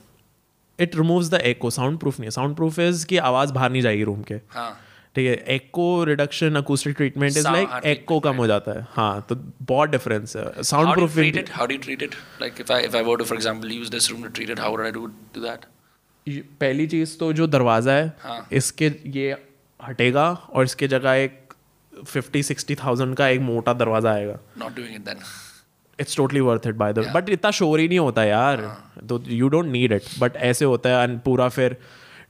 It removes the echo soundproof नहीं है साउंड प्रूफ इज़ कि आवाज़ बाहर नहीं जाएगी रूम के हाँ. ठीक है echo reduction acoustic treatment is like echo कम हो जाता है हाँ तो बहुत डिफरेंस है soundproof? How do you treat it? Like if I if I were to, for example, use this room to treat it, how would I do do पहली चीज़ तो जो दरवाज़ा है हाँ. इसके ये हटेगा और इसके जगह एक फिफ्टी सिक्सटी थाउज़ेंड का एक मोटा दरवाज़ा आएगा Not doing it then. It's totally worth it by the but इतना शोर ही नहीं होता यार। तो you don't need it but ऐसे होता है and पूरा फिर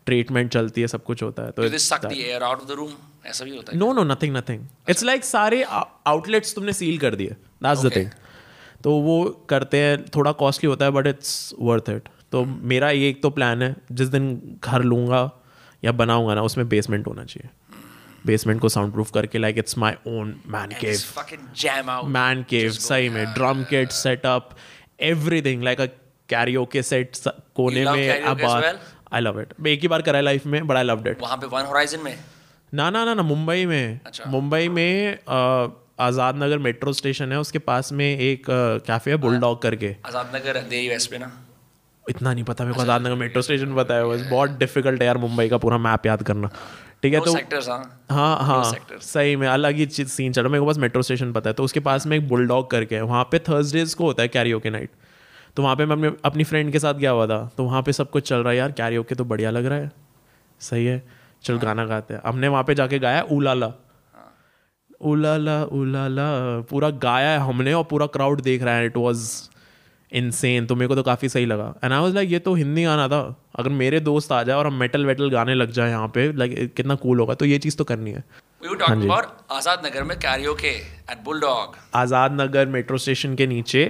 ट्रीटमेंट चलती है सब कुछ होता है तो they suck the air out of the room? ऐसा भी होता है. No no nothing nothing it's like सारे आउटलेट्स तुमने सील कर दिए दैट्स द थिंग तो वो करते हैं थोड़ा कॉस्टली होता है बट इट्स वर्थ इट तो मेरा ये एक तो प्लान है जिस दिन घर लूँगा या बनाऊँगा ना उसमें बेसमेंट होना चाहिए। बेसमेंट को साउंड प्रूफ करके like it's my own man cave. Man cave सही में drum kit setup everything like a karaoke set कोने में well? आई लव इट एक ही बार करा लाइफ में बट आई लव्ड इट वहाँ पे वन होराइजन में? ना ना ना ना मुंबई में। अच्छा। मुंबई में आज़ाद नगर मेट्रो स्टेशन है उसके पास में एक कैफ़े है बुलडॉग करके। आज़ाद नगर अंधेरी वेस्ट पे ना? इतना नहीं पता मेरे को आज़ाद नगर मेट्रो स्टेशन पता है बहुत डिफ़िकल्ट है यार मुंबई का पूरा मैप याद करना। ठीक है तो सेक्टर्स हाँ। हाँ हाँ। सही में अलग ही सीन चल। रहा है मेरे को बस मेट्रो स्टेशन पता है। तो उसके पास में एक बुलडॉग करके है वहाँ पे थर्सडेज को होता है कैरियोके नाइट तो वहाँ पे मैं अपने अपनी फ्रेंड के साथ गया हुआ था। तो वहाँ पे सब कुछ चल रहा है यार। कैरियो के तो बढ़िया लग रहा है। सही है। चल गाना गाते हैं। हमने वहाँ पे जाके गाया उलाला उलाला उलाला पूरा गाया है हमने और पूरा क्राउड देख रहा है। इट वाज इनसेन तो मेरे को तो काफ़ी सही लगा. एंड आई वाज लाइक ये तो हिंदी गाना था. अगर मेरे दोस्त आ जाए और हम मेटल वेटल गाने लग जाए यहाँ पे लाइक कितना कूल होगा. तो ये चीज़ तो करनी है. We were talking about Azad Nagar में karaoke at Bulldog. Azad Nagar metro station के नीचे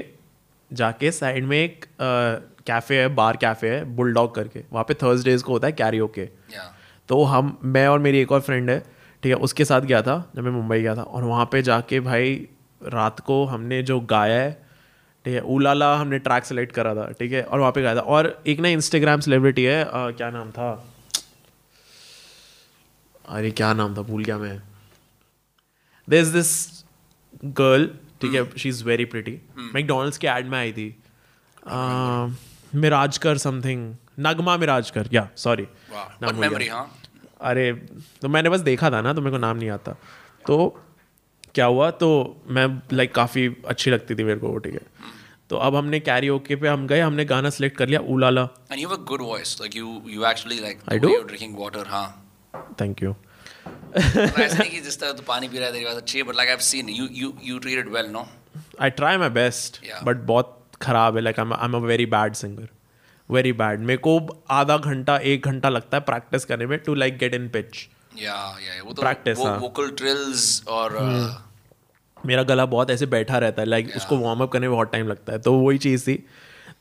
जाके साइड में एक कैफ़े है बार कैफ़े है बुलडॉग करके. वहाँ पे थर्सडेज को होता है कैरियोके Yeah. तो हम मैं और मेरी एक और फ्रेंड है ठीक है उसके साथ गया था जब मैं मुंबई गया था. और वहाँ पे जाके भाई रात को हमने जो गाया है ठीक है उलाला हमने ट्रैक सेलेक्ट करा था ठीक है और वहाँ पे गाया था। और एक ना इंस्टाग्राम सेलिब्रिटी है अ, क्या नाम था? अरे क्या नाम था? भूल गया मैं। दे इज़ दिस गर्ल ठीक है she is very pretty McDonald's के एड में आई थी। मिराजकर समथिंग नगमा मिराजकर या सॉरी. Memory, हाँ. अरे तो मैंने बस देखा था ना तो मेरे को नाम नहीं आता तो क्या हुआ तो मैं लाइक काफ़ी अच्छी लगती थी मेरे को वो ठीक है। तो अब हमने कैरी ओके पे हम गए हमने गाना सेलेक्ट कर लिया उलाला a good voice. Like you, you actually like I the do? way you're drinking water, हाँ. थैंक यू ऐसा नहीं कि जिस तरह तू पानी पी रहा है तेरी बात अच्छी है, but like I've seen you, you, you treat it well, no? I try my best but बहुत खराब है like I am a very bad singer very bad मेरे को आधा घंटा एक घंटा लगता है प्रैक्टिस करने में to like get in pitch Yeah, yeah. वो तो Practice, वो हाँ. vocal drills और uh, मेरा गला बहुत ऐसे बैठा रहता है लाइक उसको वार्म अप करने में बहुत टाइम लगता है। तो वही चीज़ थी।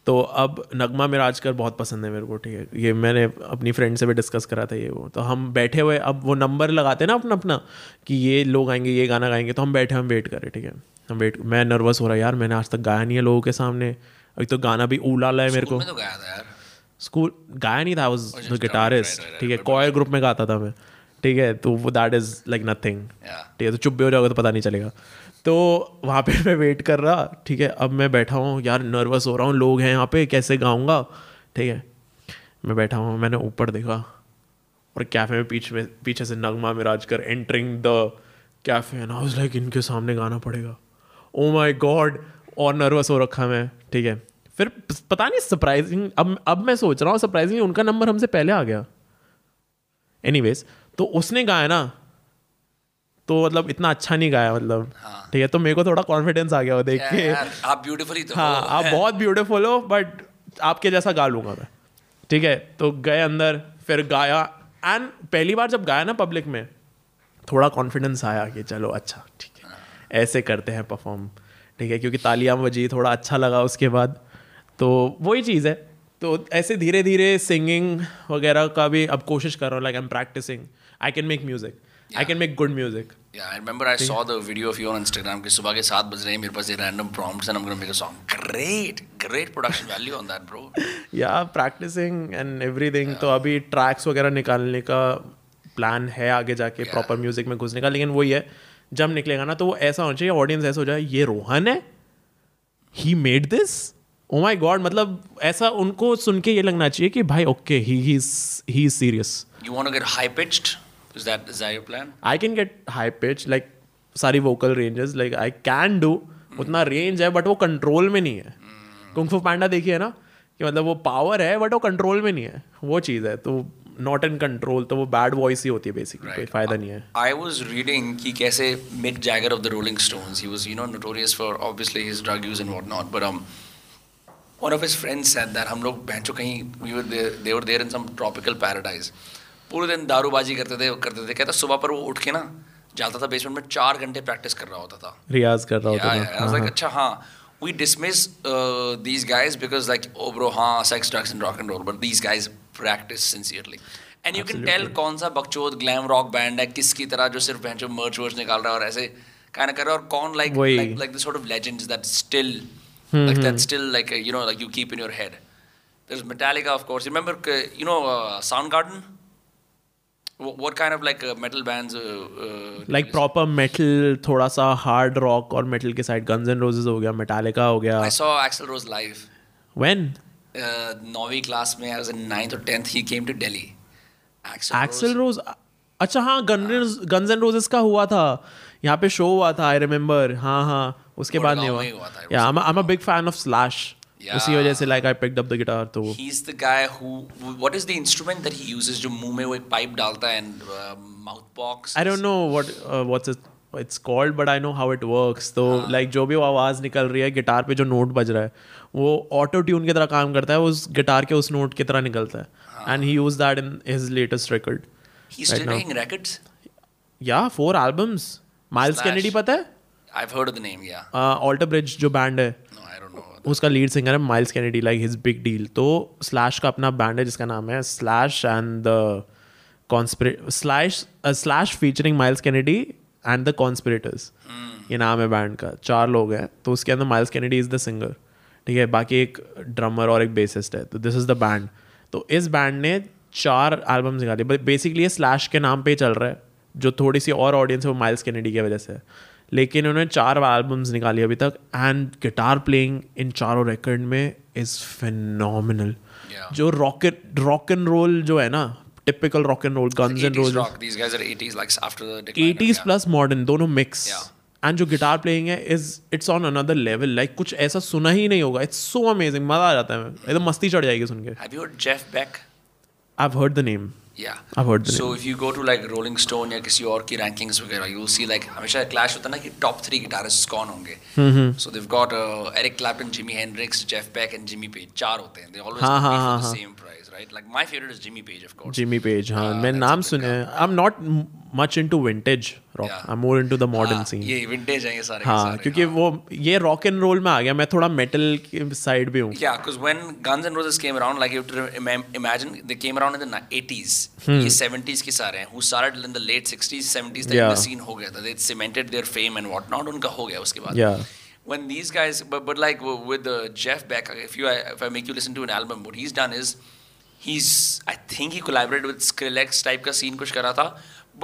तो अब नगमा मेरा आजकल बहुत पसंद है मेरे को ठीक है। ये मैंने अपनी फ्रेंड से भी डिस्कस करा था ये वो। तो हम बैठे हुए अब वो नंबर लगाते हैं ना अपना अपना कि ये लोग आएँगे ये गाना गाएँगे तो हम बैठे हम वेट करें ठीक है। हम वेट मैं नर्वस हो रहा यार मैंने आज तक गाया नहीं है लोगों के सामने। अभी तो गाना भी ऊला है मेरे को। तो गया स्कूल गाया नहीं था वाज गिटारिस्ट right, ठीक है। कॉयर ग्रुप में गाता था मैं ठीक है। तो वो दैट इज़ लाइक नथिंग ठीक है तो चुप भी हो जाओगे तो पता नहीं चलेगा। तो वहाँ पे मैं वेट कर रहा, ठीक है, अब मैं बैठा हूँ, यार नर्वस हो रहा हूँ, लोग हैं यहाँ पे, कैसे गाऊँगा? ठीक है, मैं बैठा हूँ, मैंने ऊपर देखा, और कैफ़े में पीछे में, पीछे से Nagma Mirajkar entering the cafe and I like इनके सामने गाना पड़ेगा। ओ माय गॉड और नर्वस हो रखा मैं, ठीक है। फिर पता नहीं सरप्राइजिंग अब अब मैं सोच रहा हूँ सरप्राइजिंग उनका नंबर हमसे पहले आ गया। एनीवेज तो उसने गाया ना तो मतलब इतना अच्छा नहीं गाया मतलब। ठीक है तो मेरे को थोड़ा कॉन्फिडेंस आ गया वो देख के। आप ब्यूटीफुली तो हाँ आप बहुत ब्यूटीफुल हो बट आपके जैसा गा लूँगा मैं। ठीक है तो गए अंदर फिर गाया। एंड पहली बार जब गाया ना पब्लिक में थोड़ा कॉन्फिडेंस आया कि चलो अच्छा ठीक है। ऐसे करते हैं परफॉर्म ठीक है क्योंकि तालियाँ बजी थोड़ा अच्छा लगा उसके बाद। तो वही चीज़ है। तो ऐसे धीरे धीरे सिंगिंग वगैरह का भी अब कोशिश कर रहा हूँ like I am practising I can make music I can make good music Yeah, I remember I saw the video of you on Instagram कि सुबह के सात बज रहे हैं मेरे पास ये random prompts and I'm gonna make a song. Great, great production value on that, bro. या प्रैक्टिसिंग एंड एवरीथिंग तो अभी ट्रैक्स वगैरह निकालने का प्लान है आगे जाके प्रॉपर म्यूज़िक में घुसने का लेकिन वही है जब निकलेगा ना तो वो ऐसा होना चाहिए ऑडियंस ऐसा हो जाए ये रोहन है? He made this oh my god मतलब ऐसा उनको सुन के ये लगना चाहिए कि भाई okay he he serious You want to get high pitched? Is that is that your plan? I can get high pitch, like sorry vocal ranges, like I can do. उतना range है but वो control में नहीं है. Mm. Kung देखिए ना कि मतलब वो power है but वो control में नहीं है. वो चीज़ है तो नॉट इन कंट्रोल तो वो बैड वॉइस ही होती है बेसिकली right. कोई फ़ायदा नहीं है आई वॉज़ रीडिंग कि कैसे Mick Jagger of the Rolling Stone he was you know notorious for obviously his drug use in what not but um one of his friends at that हम लोग बैंक कहीं there there in some tropical paradise पूरे दिन दारूबाजी करते थे करते थे। कहता सुबह पर वो उठ के ना जाता था बेसमेंट में चार घंटे प्रैक्टिस कर रहा होता था। रियाज कर रहा होता था। हाँ, हाँ। अच्छा हाँ we dismiss these guys because like oh bro हाँ sex drugs and rock and roll but these guys practise sincerely and you can tell कौन सा बगचोद ग्लैम रॉक बैंड है किसकी तरह जो सिर्फ़ बैंक मर्च वर्च निकाल रहा है और ऐसे कहना कर रहा है और कौन like like the of legends that still like that still like you know like you keep in your head there is Metallica of remember you know Soundgarden what, kind of like uh, metal bands uh, uh, like proper metal थोड़ा सा hard rock और मेटल के side Guns and Roses हो गया Metallica हो गया I saw Axl Rose live. When uh, नौवीं क्लास में आई वाज इन नाइन्थ और tenth he came to Delhi Axl Rose अच्छा हाँ गन्स एंड रोजेस का हुआ था. यहाँ पे शो हुआ था आई रिमेम्बर हाँ हाँ उसके बाद नहीं हुआ. या I am big fan of Slash उसी वजह से like I picked up the guitar तो he's the guy who what is the instrument that he uses जो मुँह में वो एक पाइप डालता है uh, mouth box? I don't know what what's it it's called but I know how it works तो like जो भी वो आवाज़ निकल रही है गिटार पे जो नोट बज रहा है वो ऑटो ट्यून की तरह काम करता है उस गिटार के उस नोट की तरह निकलता है. And he use that in his latest record. या फोर एल्बम्स माइल्स. कैनेडी पता है? I've heard of the name yeah. Alter Bridge जो बैंड है no I don't know उसका लीड सिंगर है Myles Kennedy like his big deal तो Slash का अपना बैंड है जिसका नाम है Slash and the Conspirators Slash Slash featuring Myles Kennedy and the Conspirators ये नाम है बैंड का। चार लोग हैं तो उसके अंदर Myles Kennedy is the singer ठीक है बाकी एक ड्रमर और एक बेसिस्ट है तो दिस इज़ द बैंड तो इस बैंड ने चार एल्बम्स निकाली बेसिकली ये स्लैश के नाम पे ही चल रहा है जो थोड़ी सी और ऑडियंस है वो माइल्स कैनेडी की वजह से है। लेकिन उन्होंने चार एल्बम्स निकाली अभी तक एंड गिटार प्लेइंग इन चारों रिकॉर्ड में इज़ फिनोमिनल Yeah. जो रॉकेट रॉक एंड रोल जो है ना typical rock and roll Guns and roll rock these guys are 80s like after the decline of- 80s yeah. Plus modern दोनों mix and जो guitar playing है is it's on another level like कुछ ऐसा सुना ही नहीं होगा. It's so amazing मज़ा आ जाता है. एकदम मस्ती चढ़ जाएगी सुन के. I have heard the name Yeah. I've heard so if you go to like Rolling Stone या किसी और की rankings वगैरह you will see like हमेशा clash होता है ना कि top three guitarists कौन होंगे so they've got uh, Eric Clapton Jimi Hendrix Jeff Beck and Jimmy Page चार होते हैं they always हाँ, compete हाँ, for the हाँ, same right? Like my favorite is Jimmy Page, of course. Jimmy Page हाँ हाँ, मैंने नाम सुने। हैं am not much into vintage rock Yeah. Am more into the modern हाँ, सीन ये विंटेज है ये सारे हाँ क्योंकि हाँ. वो ये रॉक एंड रोल में आ गया मैं थोड़ा मेटल की साइड भी हूँ Yeah, because when Guns N' Roses came around, like you have to imagine, they came around in the ni- 80s. ये 70s के सारे हैं, who started in the late 60s, 70s तक Hmm. Yeah. the scene हो गया था. They cemented their fame and whatnot. उनका हो गया उसके बाद. Yeah. When these guys, but, but like with uh, Jeff Beck, if you if I make you listen to an album, what he's done is he's I think he collaborated with Skrillex type का scene कुछ करा था.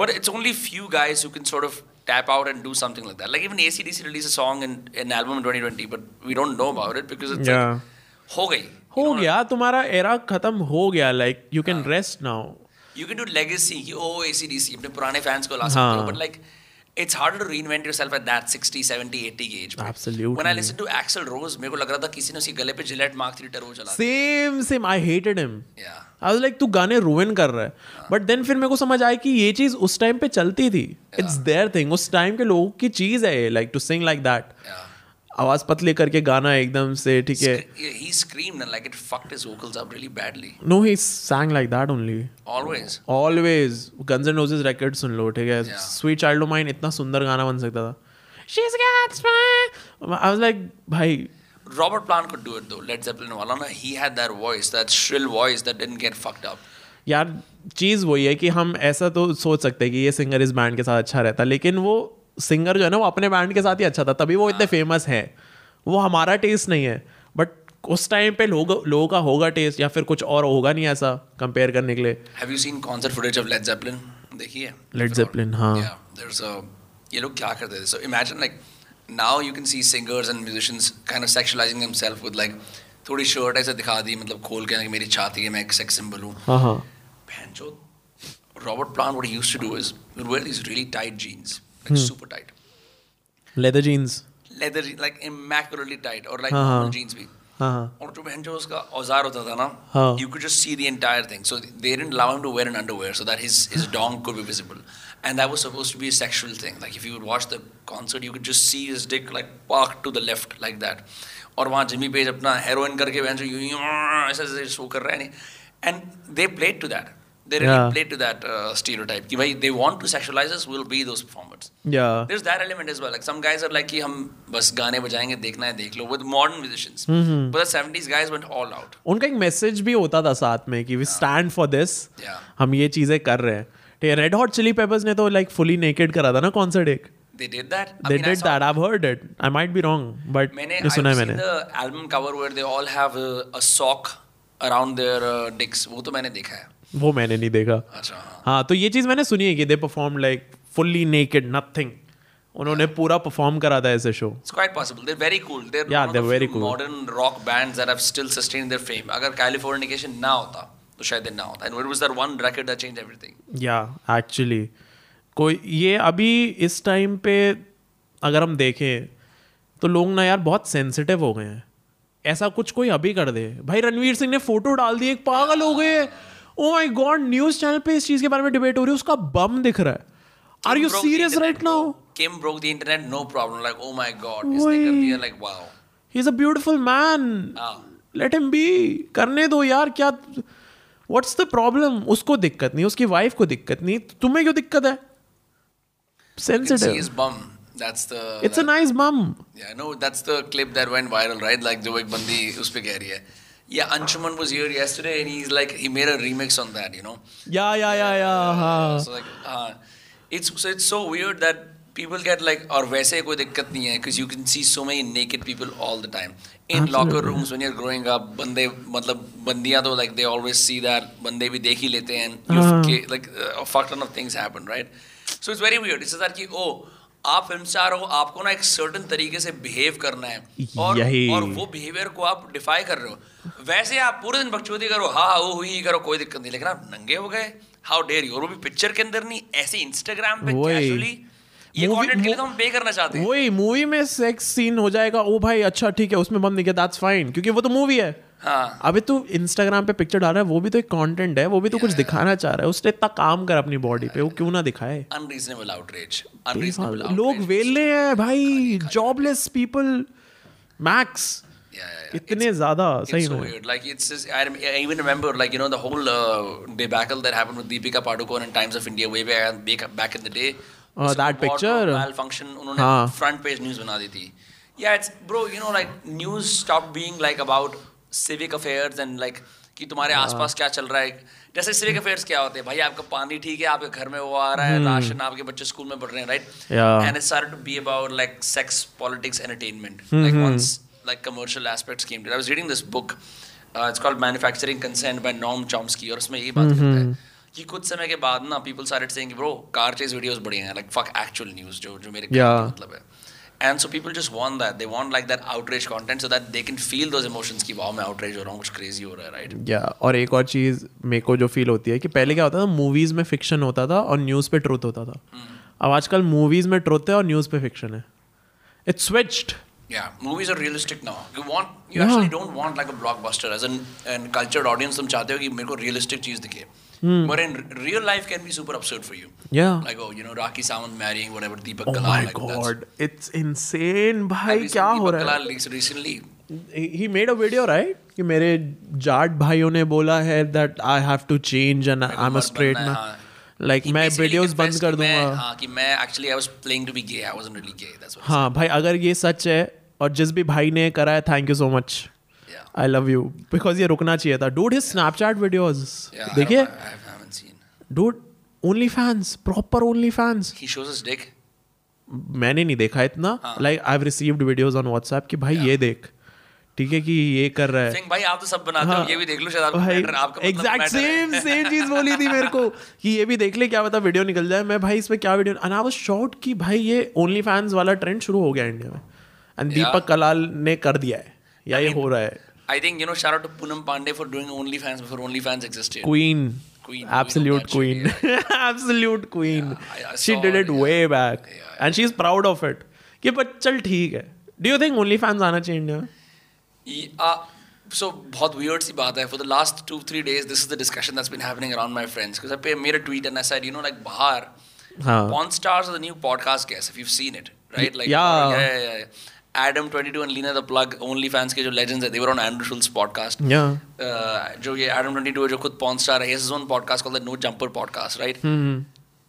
But it's only few guys who can sort of tap out and do something like that. Like even ACDC released a song in an album in 2020, but we don't know about it because it's Yeah. like हो गई. हो You know, गया तुम्हारा era खत्म हो गया like you can rest now You can do legacy कि oh ACDC अपने पुराने fans को ला सकते हो हाँ. but like it's harder to reinvent yourself at that 60 70 80 की age पे. Absolutely. When I listened to Axl Rose मेरे को लग रहा था किसी ने उसके गले पे Gillette Mark 3 टर्बो चला. Same same I hated him Yeah. I was like तू गाने रुइन कर रहा है बट देन फिर मेरे को समझ आया कि ये चीज़ उस टाइम पे चलती थी इट्स देयर थिंग उस टाइम के लोगों की चीज़ है like to sing like that. आवाज़ पतले करके गाना एकदम से ठीक है। ही स्क्रीम ना like it fucked his vocals up really badly no he sang like that only always always Guns N' Roses record सुन लो ठीक है। स्वीट चाइल्ड ऑफ़ माइन इतना सुंदर गाना बन सकता था। She is gots my I was like भाई। Robert Plant could do it though let's apply वाला ना he had that voice that shrill voice that didn't get fucked up यार चीज़ वही है कि हम ऐसा तो सोच सकते हैं कि ये सिंगर इस बैंड के साथ अच्छा रहता है लेकिन वो सिंगर जो है ना वो अपने बैंड के साथ ही अच्छा था तभी वो इतने हाँ। फ़ेमस हैं। वो हमारा टेस्ट नहीं है बट उस टाइम पे लोगों लोगों का होगा टेस्ट या फिर कुछ और होगा नहीं ऐसा कंपेयर करने के लिए। Have you seen concert footage of Led Zeppelin देखिए लेड जेपलिन हाँ। देयर इज़ अ ये लोग क्या करते थे? So imagine like now you can see singers and musicians kind of sexualising themself with like थोड़ी शर्ट ऐसे दिखा दी मतलब खोल के मेरी छाती है मैं एक सेक्स सिंबल हूँ। हाँ हाँ। बहन जो Robert Plant what he used to do is wear these really tight jeans jeans, like super tight, leather jeans leather, je- like immaculately tight, or like हाँ, normal हाँ. jeans भी. हाँ हाँ और जो बहन जो उसका औज़ार होता था ना हाँ. you could just see the entire thing so they didn't allow him to wear an underwear so that his his dong could be visible and that was supposed to be a sexual thing like if you would watch the concert you could just see his dick like parked to the left like that और वहाँ Jimmy Page अपना heroin करके बहन जो यूँ यूँ ऐसे ऐसे शो कर रहा है नहीं and they played to that they really Yeah. played to that uh, stereotype कि भाई they want to sexualize us we'll be those performers या there's that element as well. Like some guys are like कि हम बस गाने बजाएँगे देखना है देख लो with modern musicians. mm-hmm. But the 70s guys went all out. उनका एक मैसेज भी होता था साथ में कि we stand for this Yeah. हम ये चीज़ें कर रहे हैं ठीक है रेड हॉट चिली पेपर्स ने तो लाइक फुली नेकेड करा था ना कॉन्सर्ट एक They did that. I दे mean, I saw- that I heard it I might be wrong but मैंने I've मैंने seen the album cover where they all have a, a sock around their uh, dicks. वो तो मैंने देखा है. वो मैंने नहीं देखा। अच्छा। हाँ तो ये चीज़ मैंने सुनी है कि they perform like fully naked nothing उन्होंने पूरा परफॉर्म करा था ऐसे show it's quite possible they very cool they या they very cool modern rock bands that have still sustain their fame अगर कैलिफोर्निकेशन ना होता तो शायद ना होता। And what was that one record that change everything या एक्चुअली कोई ये अभी इस टाइम पे अगर हम देखें तो लोग ना यार बहुत सेंसिटिव हो गए हैं। ऐसा कुछ कोई अभी कर दे। भाई रणवीर सिंह ने फ़ोटो डाल दी एक पागल हो गए. Oh my God news channel पे इस चीज़ के बारे में डिबेट हो रही है उसका बम दिख रहा है are you serious right now. Kim broke the internet, no problem. Like, oh my god, इसने कर दिया. Like, wow. He is a beautiful man. Let him be करने दो यार क्या व्हाट्स द प्रॉब्लम उसको दिक्कत नहीं उसकी वाइफ को दिक्कत नहीं तुम्हें क्यों दिक्कत है sensitive bum. That's the. It's a nice bum Yeah, no, that's the clip that went viral, right? Like जो एक बंदी उस पे कह रही है. Yeah, Anshuman was here yesterday, and he's like he made a remix on that, you know. या या या या हाँ So like, uh, it's so it's so weird that people get like और वैसे कोई दिक्कत नहीं है because you can see so many naked people all the time in locker rooms when you're growing up बंदे मतलब बंदियां तो like they always see that बंदे भी देख ही लेते हैं you हाँ. like uh, a fuck ton of things happen right so it's very weird it's just that कि oh आप फ़िल्म स्टार हो आपको ना एक सर्टन तरीके से बिहेव करना है। और और वो बिहेवियर को आप डिफाई कर रहे हो। वैसे आप पूरे दिन बकचोदी करो हाँ हाँ, वो हुई करो कोई दिक्कत नहीं। लेकिन आप नंगे हो गए। हाउ डेयर यू और वो भी पिक्चर के अंदर नहीं ऐसे इंस्टाग्राम पे कैजुअली ये कंटेंट के लिए तो हम पे करना चाहते हैं। वही मूवी में सेक्स सीन हो जाएगा ओ भाई अच्छा ठीक है उसमें बंद नहीं किया दैट्स फाइन क्योंकि वो तो मूवी है। अभी तू इंस्टाग्राम पे पिक्चर डाल रहा है वो भी तो एक कंटेंट है वो भी तो कुछ दिखाना चाह रहा है उसने इतना काम कर अपनी बॉडी पे वो क्यों ना दिखाए? अनरीजनेबल आउटरीच लोग वेले हैं भाई जॉबलेस पीपल मैक्स इतने ज़्यादा सही हो like it's I even remember like you know the whole debacle that happened with Deepika Padukone in Times of India way back in the day that picture function उन्होंने front page news बना दी थी. या it's bro you know like news stop being like about civic affairs and like कि तुम्हारे हाँ। आसपास क्या चल रहा है जैसे सिविक अफेयर्स क्या होते हैं भाई आपका पानी ठीक है आपके घर में वो आ रहा है राशन आपके बच्चे स्कूल में पढ़ रहे हैं right hmm. Yeah. and it started to be about like sex, politics, entertainment. Mm-hmm. Like once like commercial aspects came to it. I was reading this book. Uh, it's called Manufacturing Consent by Noam Chomsky और उसमें ये बात Mm-hmm. करता है कि कुछ समय के बाद ना people started saying bro car chase videos बढ़िया हैं like fuck actual news जो जो मेरे मतलब है and so people just want that they want like that outreach content so that they can feel those emotions की वाह मैं आउटरीच हो रहा हूँ कुछ क्रेजी हो रहा है राइट या और एक और चीज़ मेरे को जो फील होती है कि पहले क्या होता था मूवीज़ में फिक्शन होता था और न्यूज़ पे ट्रूथ होता था। अब आजकल मूवीज़ में ट्रूथ है और न्यूज़ पे फिक्शन है। इट्स स्विच्ड चाहते हो कि मेरे को रियलिस्टिक चीज़ दिखे। But in r- real life can be super absurd for you. Yeah. Like oh, you know, Rakhi Sawant marrying whatever Deepak Oh Kalal. my like, god, it's insane seen क्या हो Deepak रहा है Kalal recently. he made a video right कि मेरे जाट भाइयों ने बोला है that I have to change and मेरे को I'm a मर्द straight man हाँ. like मैं videos बंद कर दूँगा हाँ कि मैं actually I was playing to be gay. I wasn't really gay. That's what. हाँ भाई अगर ये सच है और जिस भी भाई ने करा है thank you so much. I love you because ये रुकना चाहिए था. Dude his Snapchat. I देखिए. Dude OnlyFans proper OnlyFans He shows his dick. मैंने नहीं देखा इतना। Like I have received videos on WhatsApp कि भाई yeah. ये देख. ठीक है कि ये कर रहा है. भाई आप तो सब बनाते हाँ, हो। ये भी देख लो शायद आपको भाई आपका एग्जैक्ट सेम सेम चीज़ बोली थी मेरे को कि ये भी देख ले क्या पता वीडियो निकल जाए. मैं भाई इसमें क्या video and I was shocked कि भाई ये ओनली फैंस वाला ट्रेंड शुरू हो गया इंडिया में. एंड दीपक कलाल ने कर दिया है. या ये हो रहा है. I think you know shout out to Poonam Pandey for doing OnlyFans before OnlyFans existed. queen Queen, absolute queen of queen absolute queen I- I she saw did it, it yeah. way back Yeah, and she's proud of it कि but चल ठीक है do you think only fans आना चाहिए India में Ye- uh, so बहुत weird सी बात है for the last two three days this is the discussion that's been happening around my friends because I pay- made a tweet and I said you know like बाहर हाँ Pawn Stars are the new podcast guests if you've seen it right like Adam 22 and Lena the Plug OnlyFans के जो legends है they were on Andrew Schultz's podcast yeah uh, जो ये Adam 22 है जो खुद Pawn Star है own podcast called the No Jumper podcast right Hmm.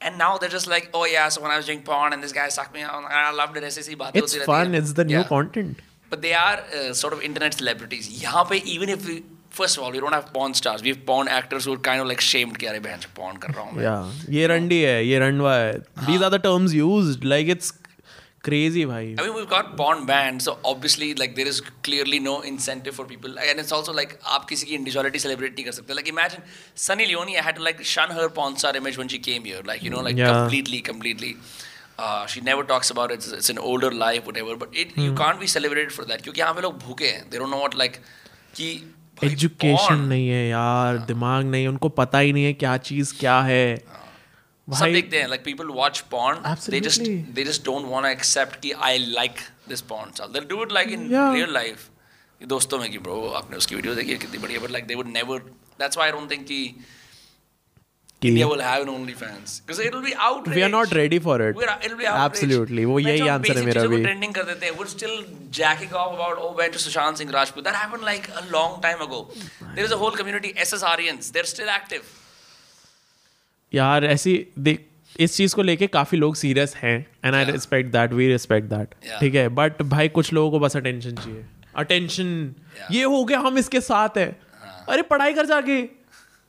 and now they're just like oh yeah so when I was doing porn and this guy sucked me out I loved it ऐसी बातें it's fun it's the new Yeah. content But they are uh, sort of internet celebrities. यहाँ पे even if we first of all we don't have porn stars, we have porn actors who are kind of like shamed कि अरे बहन से porn कर रहा हूँ मैं. Yeah, ये रंडी है ये रंडवा है these are the terms used like it's crazy भाई I mean we've got porn banned, so obviously like there is clearly no incentive for people, and it's also like आप किसी की individuality celebrate नहीं कर सकते. Like imagine Sunny Leone, I had to like shun her porn star image when she came here, like you know like Yeah. completely, completely. Uh, she never talks about it. It's, it's an older life, whatever. But it hmm. you can't be celebrated for that क्योंकि यहाँ पे लोग भूखे हैं. They don't know what like कि education नहीं है यार दिमाग नहीं है उनको पता ही नहीं है क्या चीज़ क्या है सब भाई देखते हैं like people watch porn they just Absolutely. they just don't want to accept कि I like this porn style they'll do it like in Yeah. real life ये दोस्तों में कि bro आपने उसकी वीडियो देखी है कितनी बढ़िया but like they would never that's why I don't think कि India will have an OnlyFans because it'll be outrage we are not ready for it We're, it'll be outrage absolutely वो यही answer है मेरा भी trending कर देते हैं we're still jacking off about oh went to Sushant Singh Rajput that happened like a long time ago there is a whole community SSRians they're still active यार ऐसी देख इस चीज़ को लेके काफ़ी लोग सीरियस हैं and I respect that we respect that ठीक है? बट भाई कुछ लोगों को बस अटेंशन चाहिए। अटेंशन ये हो गया हम इसके साथ है। अरे पढ़ाई कर जाके।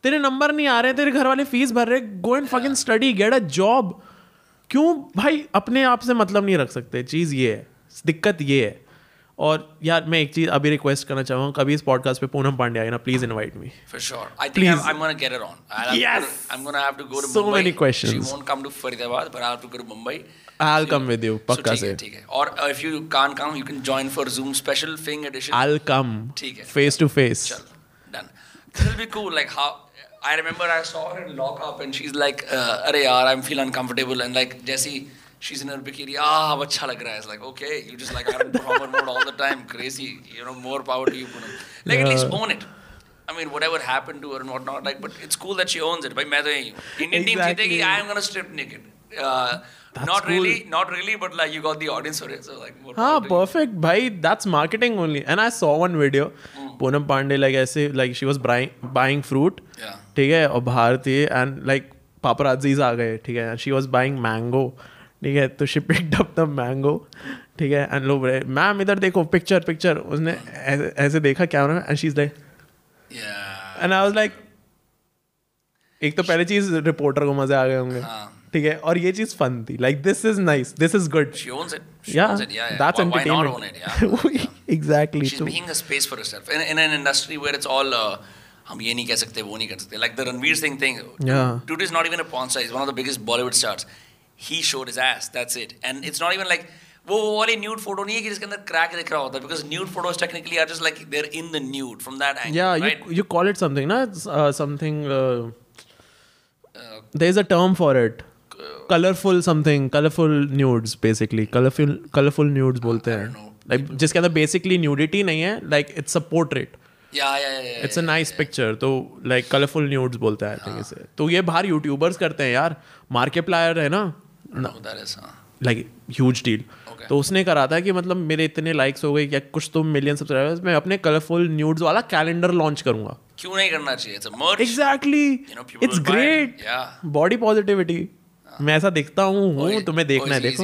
तेरे नंबर नहीं आ रहे तेरे घर वाले फ़ीस भर रहे go and fucking study get a job क्यों? भाई अपने आप से मतलब नहीं रख सकते चीज़ ये है। दिक्कत ये है। और यार मैं एक चीज़ अभी रिक्वेस्ट करना चाहूँ कभी इस पॉडकास्ट पे पूनम पांडे आए ना please invite me I'm going to get her on. I'll have Yes! To, I'm going to have to go to So Mumbai. many questions. She won't come to Faridabad, but I'll have to go to Mumbai. I'll So- come with you, so पक्का है, से। ठीक है. Uh, if you can't come, you can join for Zoom special Fing edition. I'll come ठीक है। face to face Chal, done. This will be cool. Like how I remember I saw her in lockup and she's like, uh, "अरे यार, I'm feel uncomfortable." And like Jessie, she's in her bikini. Ah, अच्छा लग रहा है. It's like okay, you just like in performer mode all the time. Crazy. You know, more power to you, Poonam. Like yeah. at least own it. I mean, whatever happened to her and whatnot, like, but it's cool that she owns it. तो यही हूँ. Indian team Exactly. जीतेगी. I am gonna strip naked. Uh, not cool. really, not really, but like you got the audience for it. So like, what हाँ more you- perfect भाई that's marketing only and I saw one video Poonam Pandey like ऐसे like she was buying buying fruit Yeah. ठीक है और बाहर थी and like paparazzis आ गए ठीक है she was buying mango ठीक है? तो she picked up the mango ठीक है? एंड लो बोले मैम इधर देखो पिक्चर पिक्चर उसने ऐसे देखा कैमरा में एंड शी लाइक लाइक एक तो पहली चीज़ रिपोर्टर को मज़े आ गए होंगे ठीक है? और ये चीज़ फन थी। Like this is nice this is good she owns it exactly in industry हम ये नहीं कह सकते वो नहीं कर सकते। Like the Ranveer Singh thing is not even a porn size one of the biggest Bollywood stars he sure is as that's it and it's not even like वो वो वाली न्यूड फ़ोटो नहीं है कि जिसके अंदर क्रैक दिख रहा होता है because nude photos technically are just like there in the nude from that angle you call it something ना something there is a term for it colourful something colourful nudes basically colourful colourful nudes बोलते हैं. Like जिसके अंदर basically nudity नहीं है like it's a portrait it's a nice picture तो like colourful nudes बोलते हैं तो ये बाहर यूट्यूबर्स करते हैं यार। मार्केट प्लायर है ना? लाइक ह्यूज डील तो उसने करा था कि मतलब मेरे इतने लाइक्स हो गए या कुछ तो मिलियन सब्सक्राइबर्स मैं अपने कलरफुल न्यूड्स वाला कैलेंडर लॉन्च करूँगा। क्यों नहीं करना चाहिए? Exactly it's great body positivity मैं ऐसा देखता हूँ oh, oh, तुम्हें देखना oh, है देखो।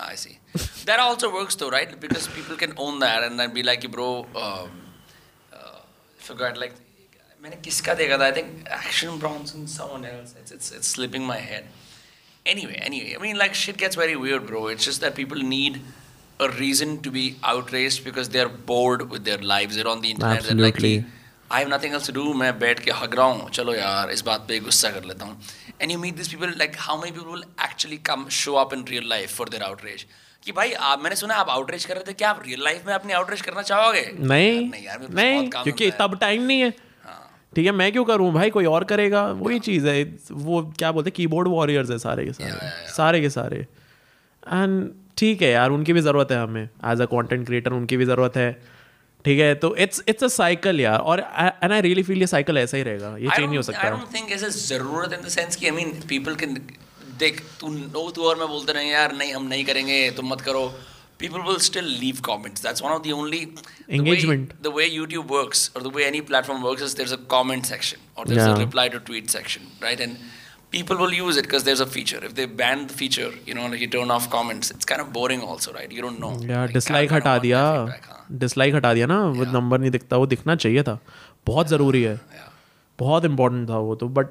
I see that also works though right because people can own that and be like bro like मैंने किसका देखा था? I think action it's it's slipping my head Anyway, anyway, I mean, like shit gets very weird, bro. It's just that people need a reason to be outraged because they're bored with their lives. They're on the internet. Absolutely. They're like. I have nothing else to do. मैं बैठ के हग रहा हूँ चलो यार इस बात पे गुस्सा कर लेता हूँ and you meet these people like how many people will actually come show up in real life for their outrage कि भाई आप मैंने सुना आप आउटरीच कर रहे थे क्या आप रियल लाइफ में अपनी आउटरीच करना चाहोगे नहीं नहीं यार नहीं क्योंकि तब टाइम नहीं है हाँ, ठीक है मैं क्यों करूँ? भाई कोई और करेगा? वही चीज़ है वो क्या बोलते हैं कीबोर्ड वॉरियर्स है सारे के सारे. सारे के सारे। एंड ठीक है यार उनकी भी ज़रूरत है हमें। एज अ कंटेंट क्रिएटर उनकी भी ज़रूरत है। ठीक है तो इट्स इट्स अ साइकिल यार। और एंड आई रियली फील ये साइकिल ऐसा ही रहेगा। ये चेंज नहीं हो सकता। I don't think ऐसे ज़रूरत in the sense कि I mean people can देख तू नो तू और मैं बोलते रहे यार नहीं हम नहीं करेंगे तुम मत करो। people will still leave comments that's one of the only the Engagement. way, the way YouTube works or the way any platform works is there's a comment section or there's a Yeah. reply to tweet section right and people will use it because there's a feature if they ban the feature you know like you turn off comments it's kind of boring also right you don't know यार Like, dislike I don't हटा want दिया that feedback, हाँ. Dislike हटा दिया ना वो number नहीं दिखता वो दिखना चाहिए था बहुत ज़रूरी है Yeah. बहुत इंपॉर्टेंट था वो तो बट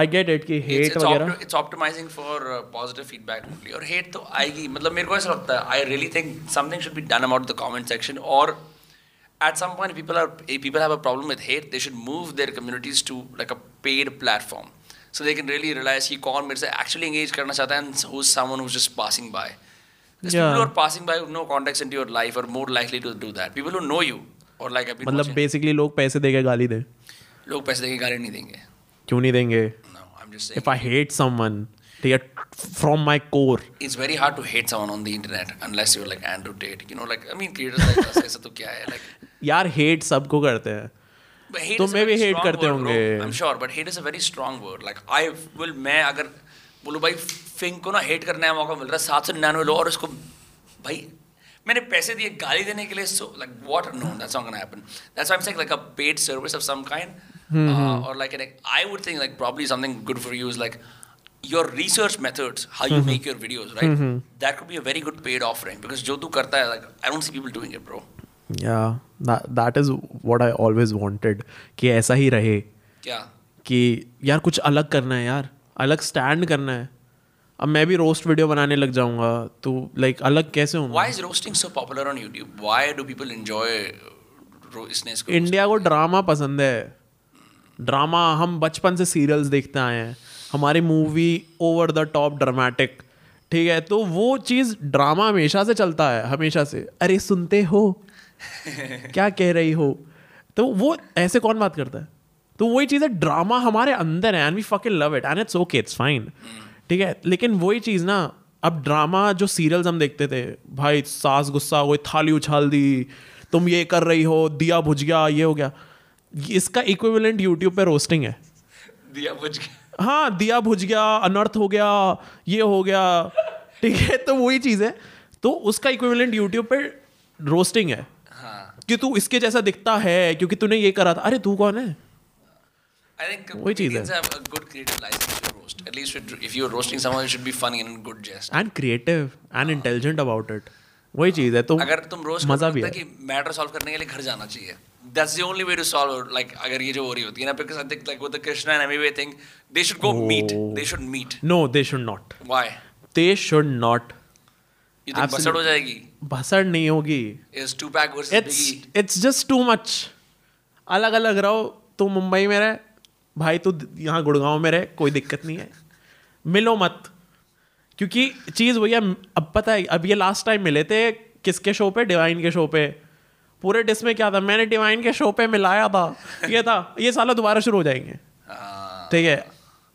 आई गेट इट कि हेट वगैरह optimizing for uh, positive feedback only और hate तो आएगी मतलब मेरे को ऐसा लगता है I really think something should be done about the comment section or at some point people are if people have a problem with hate they should move their communities to like a paid platform so they can really realize कि कौन मेरे से actually engage करना चाहता है and who's someone who's just passing by Because Yeah. people who are passing by with no context into your life are more likely to do that people who know you or like have been मतलब basically लोग पैसे दे के गाली दें लोग पैसे देके गाली नहीं देंगे क्यों नहीं देंगे इफ़ आई हेट समवन ठीक है from my core it's very hard to hate someone on the internet unless you're like Andrew Tate. You know, like I mean, creators like us, ऐसा तो क्या है like. यार हेट सबको करते हैं But hate तो मैं भी hate करते होंगे। I'm sure, but hate is a very strong word. Like I will मैं अगर बोलूँ भाई फिंक को ना hate करने का मौका मिल रहा है सात सौ निन्यानवे लोग और उसको भाई मैंने पैसे दिए गाली देने के लिए so like what no that's not gonna happen that's why I'm saying like a paid service of some uh, or like an, I would think like probably something good for you is like your research methods how you mm-hmm. make your videos right Mm-hmm. that could be a very good paid offering because तू करता है like I don't see people doing it bro या that is what I always wanted कि ऐसा ही रहे क्या कि यार कुछ अलग करना है यार अलग स्टैंड करना है अब मैं भी रोस्ट वीडियो बनाने लग जाऊँगा तो लाइक अलग कैसे हूँ Why is roasting so popular on YouTube? Why do people enjoy ro- इसने इसको इंडिया को ड्रामा पसंद है ड्रामा हम बचपन से सीरियल्स देखते आए हैं। हमारी movie over the top dramatic ठीक है? तो वो चीज़ ड्रामा हमेशा से चलता है हमेशा से। अरे सुनते हो? क्या कह रही हो? तो वो ऐसे कौन बात करता है? तो वही चीज़ है ड्रामा हमारे अंदर है and we fucking love it and it's okay it's fine ठीक है? लेकिन वही चीज़ ना अब ड्रामा जो सीरियल्स हम देखते थे भाई सास गुस्सा हो गई थाली उछाल दी तुम ये कर रही हो दिया बुझ गया ये हो गया। इसका इक्विवेलेंट यूट्यूब पे रोस्टिंग है। दिया बुझ गया। हाँ दिया बुझ गया अनर्थ हो गया ये हो गया ठीक है तो वही चीज़ है। तो उसका इक्विवेलेंट यूट्यूब पे रोस्टिंग है। हाँ। कि तू इसके जैसा दिखता है क्योंकि तूने ये करा था। अरे तू कौन है? वही चीज़ creative roast. At least if you're roasting someone, it should be funny and good jest. And creative and intelligent about it वही चीज़ है तो अगर तुम रोस्ट मज़ा भी है। है कि मैटर सॉल्व करने के लिए घर जाना चाहिए। That's the only way to solve like अगर ये जो हो रही होती है ना because I think like with the Krishna and Emiway thing they should go meet Oh. They should meet no they should not why they should not you think बसड़ हो जाएगी भसड़ नहीं होगी is Tupac versus it's Biggie it's just too much अलग अलग रहो तू मुंबई में रहे भाई तू यहाँ गुड़गांव में रहे कोई दिक्कत नहीं है मिलो मत क्योंकि चीज़ वही है अब पता है अब ये लास्ट टाइम मिले थे किसके शो पे डिवाइन के शो पे पूरे डिस में क्या था? मैंने डिवाइन के शो पे मिलाया था। ये था। ये साला दोबारा शुरू हो जाएँगे। ठीक है?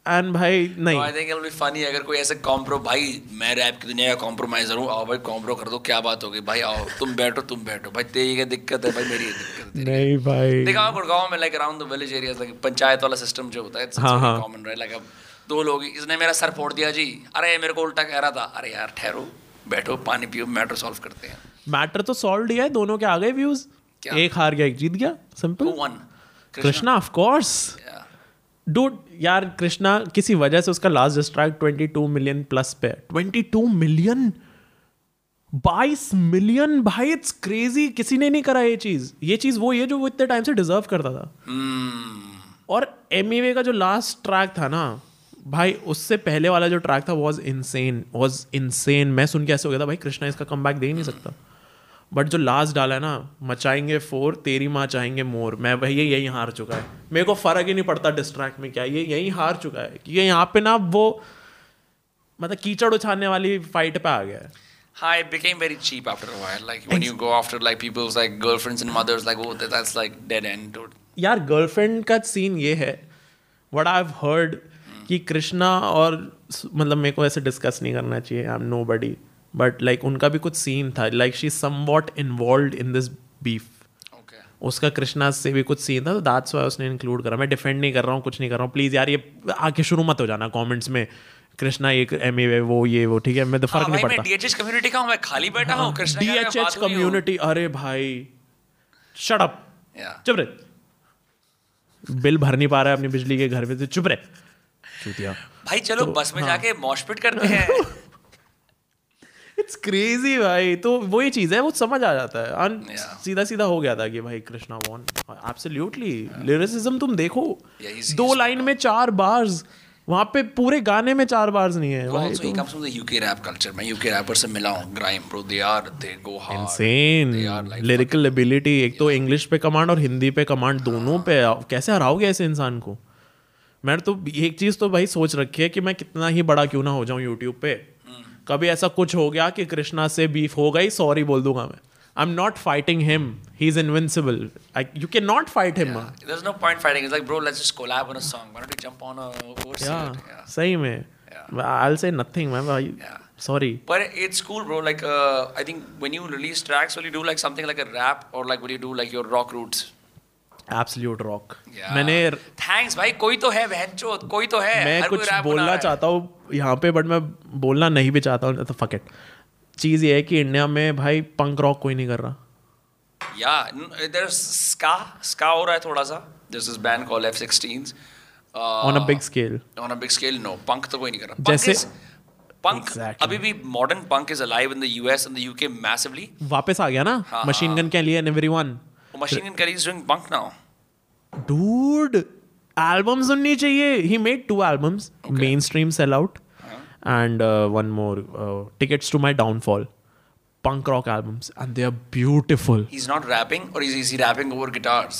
एंड भाई नहीं। I think it will be funny अगर कोई ऐसे कॉम्प्रो भाई मैं रैप की दुनिया का कॉम्प्रोमाइजर हूँ आओ भाई कॉम्प्रो कर दो क्या बात हो गई भाई आओ तुम बैठो तुम बैठो। भाई तेरी क्या दिक्कत है? भाई मेरी दिक्कत है? नहीं भाई। देखा गुड़गांव में like around the village areas like panchayat वाला सिस्टम जो होता है इट्स हाँ, हाँ। कॉमन राइट लाइक अब दो लोग इसने मेरा सर फोड़ दिया जी। अरे मेरे को उल्टा कह रहा था अरे यार ठहरो बैठो पानी पियो मैटर सॉल्व करते हैं। मैटर तो सॉल्व दिया है दोनों के आ गए व्यूज़ एक हार गया एक जीत गया simple Krishna. Of course. Dude यार कृष्णा किसी वजह से उसका लास्ट डिस्ट्रैक्ट 22 मिलियन प्लस पे 22 मिलियन 22 मिलियन भाई इट्स क्रेजी किसी ने नहीं करा ये चीज़। ये चीज़ वो ये जो वो इतने टाइम से डिजर्व करता था। Hmm. और एम का जो लास्ट ट्रैक था ना भाई उससे पहले वाला जो ट्रैक था वॉज़ इनसेन वॉज़ इनसेन मैं सुन के ऐसे हो गया था भाई कृष्णा इसका कम बैक दे ही नहीं सकता। बट जो लास्ट डाला है ना मचाएँगे फोर तेरी माँ चाहेंगे मोर मैं भैया यही हार चुका है। मेरे को फ़र्क ही नहीं पड़ता डिस्ट्रैक्ट में क्या ये यही हार चुका है। कि ये यहाँ पे ना वो मतलब कीचड़ उछालने वाली फाइट पे आ गया है। Hi, it became very cheap after a while. Like when you go after like people's like girlfriends and mothers, like oh that, that's like dead end, dude. यार गर्लफ्रेंड का सीन ये है वट आई हर्ड कि कृष्णा और मतलब मेरे को ऐसे डिस्कस नहीं करना चाहिए। I am nobody but like उनका भी कुछ सीन था। Like she somewhat involve in this beef उसका कृष्णा से भी कुछ सीन था तो दैट्स वाई उसने इंक्लूड करा। मैं डिफेंड नहीं कर रहा हूँ कुछ नहीं कर रहा हूँ। प्लीज़ यार ये आके शुरू मत हो जाना कमेंट्स में। कृष्णा एक एम ए वो ये वो ठीक है? मैं तो हाँ, फ़र्क नहीं पड़ता। डीएचएस कम्युनिटी का हूँ मैं खाली बैठा हूँ Krishna D H H community अरे भाई। शट अप चुप रहे। बिल भर नहीं पा रहा है अपनी बिजली के घर में तो चुप रहे। भाई चलो तो बस में हाँ। जाके मॉशपिट करते हैं। इट्स क्रेजी भाई। तो वही चीज़ है वो समझ आ जाता है। Yeah. सीधा सीधा हो गया था कि भाई कृष्णा वॉन एब्सोल्युटली लिरिसिज्म तुम देखो। Yeah, he's- दो लाइन में चार बार्स वहाँ पे पूरे गाने में चार बार्स नहीं है भाई also he comes from the UK rap culture मैं UK rapper से मिला हूँ। Grime bro they are they go hard. Insane They are like lyrical ability एक तो इंग्लिश पे कमांड और हिंदी पे कमांड दोनों पे कैसे हराओगे ऐसे इंसान को? मैंने तो एक चीज़ तो भाई सोच रखी है कि मैं कितना ही बड़ा क्यों ना हो जाऊँ यूट्यूब पे। कभी ऐसा कुछ हो गया कि कृष्णा से बीफ हो गई? सॉरी बोल दूँगा मैं। I am not fighting him he is invincible you can not fight him there is no point fighting it's like bro let's just collab on a song why do jump on a chorus या सही में। I will say nothing man I sorry पर it's cool bro like I think when you release tracks will you do like something like a rap और like will you do like your rock roots absolute rock मैंने Thanks, भाई कोई तो है बहनचोद कोई तो है मैं कुछ बोलना चाहता हूँ यहाँ पे बट मैं बोलना नहीं भी चाहता हूँ तो फकेट चीज़ ये है कि इंडिया में भाई पंक रॉक कोई नहीं कर रहा Yeah, n- there's ska, ska हो रहा है थोड़ा सा. There's this band called F16s. Uh, on a big scale on a big scale, no. Punk तो कोई नहीं कर रहा. जैसे- punk Exactly. अभी भी modern punk is alive in the US and the UK massively. वापस आ गया ना मशीन गन के लिए every Machine Gun Kelly is doing punk now. Dude album सुननी चाहिए he made two albums mainstream sell out and one more tickets to my downfall punk rock albums and they are beautiful He's not rapping or is, is he rapping over guitars?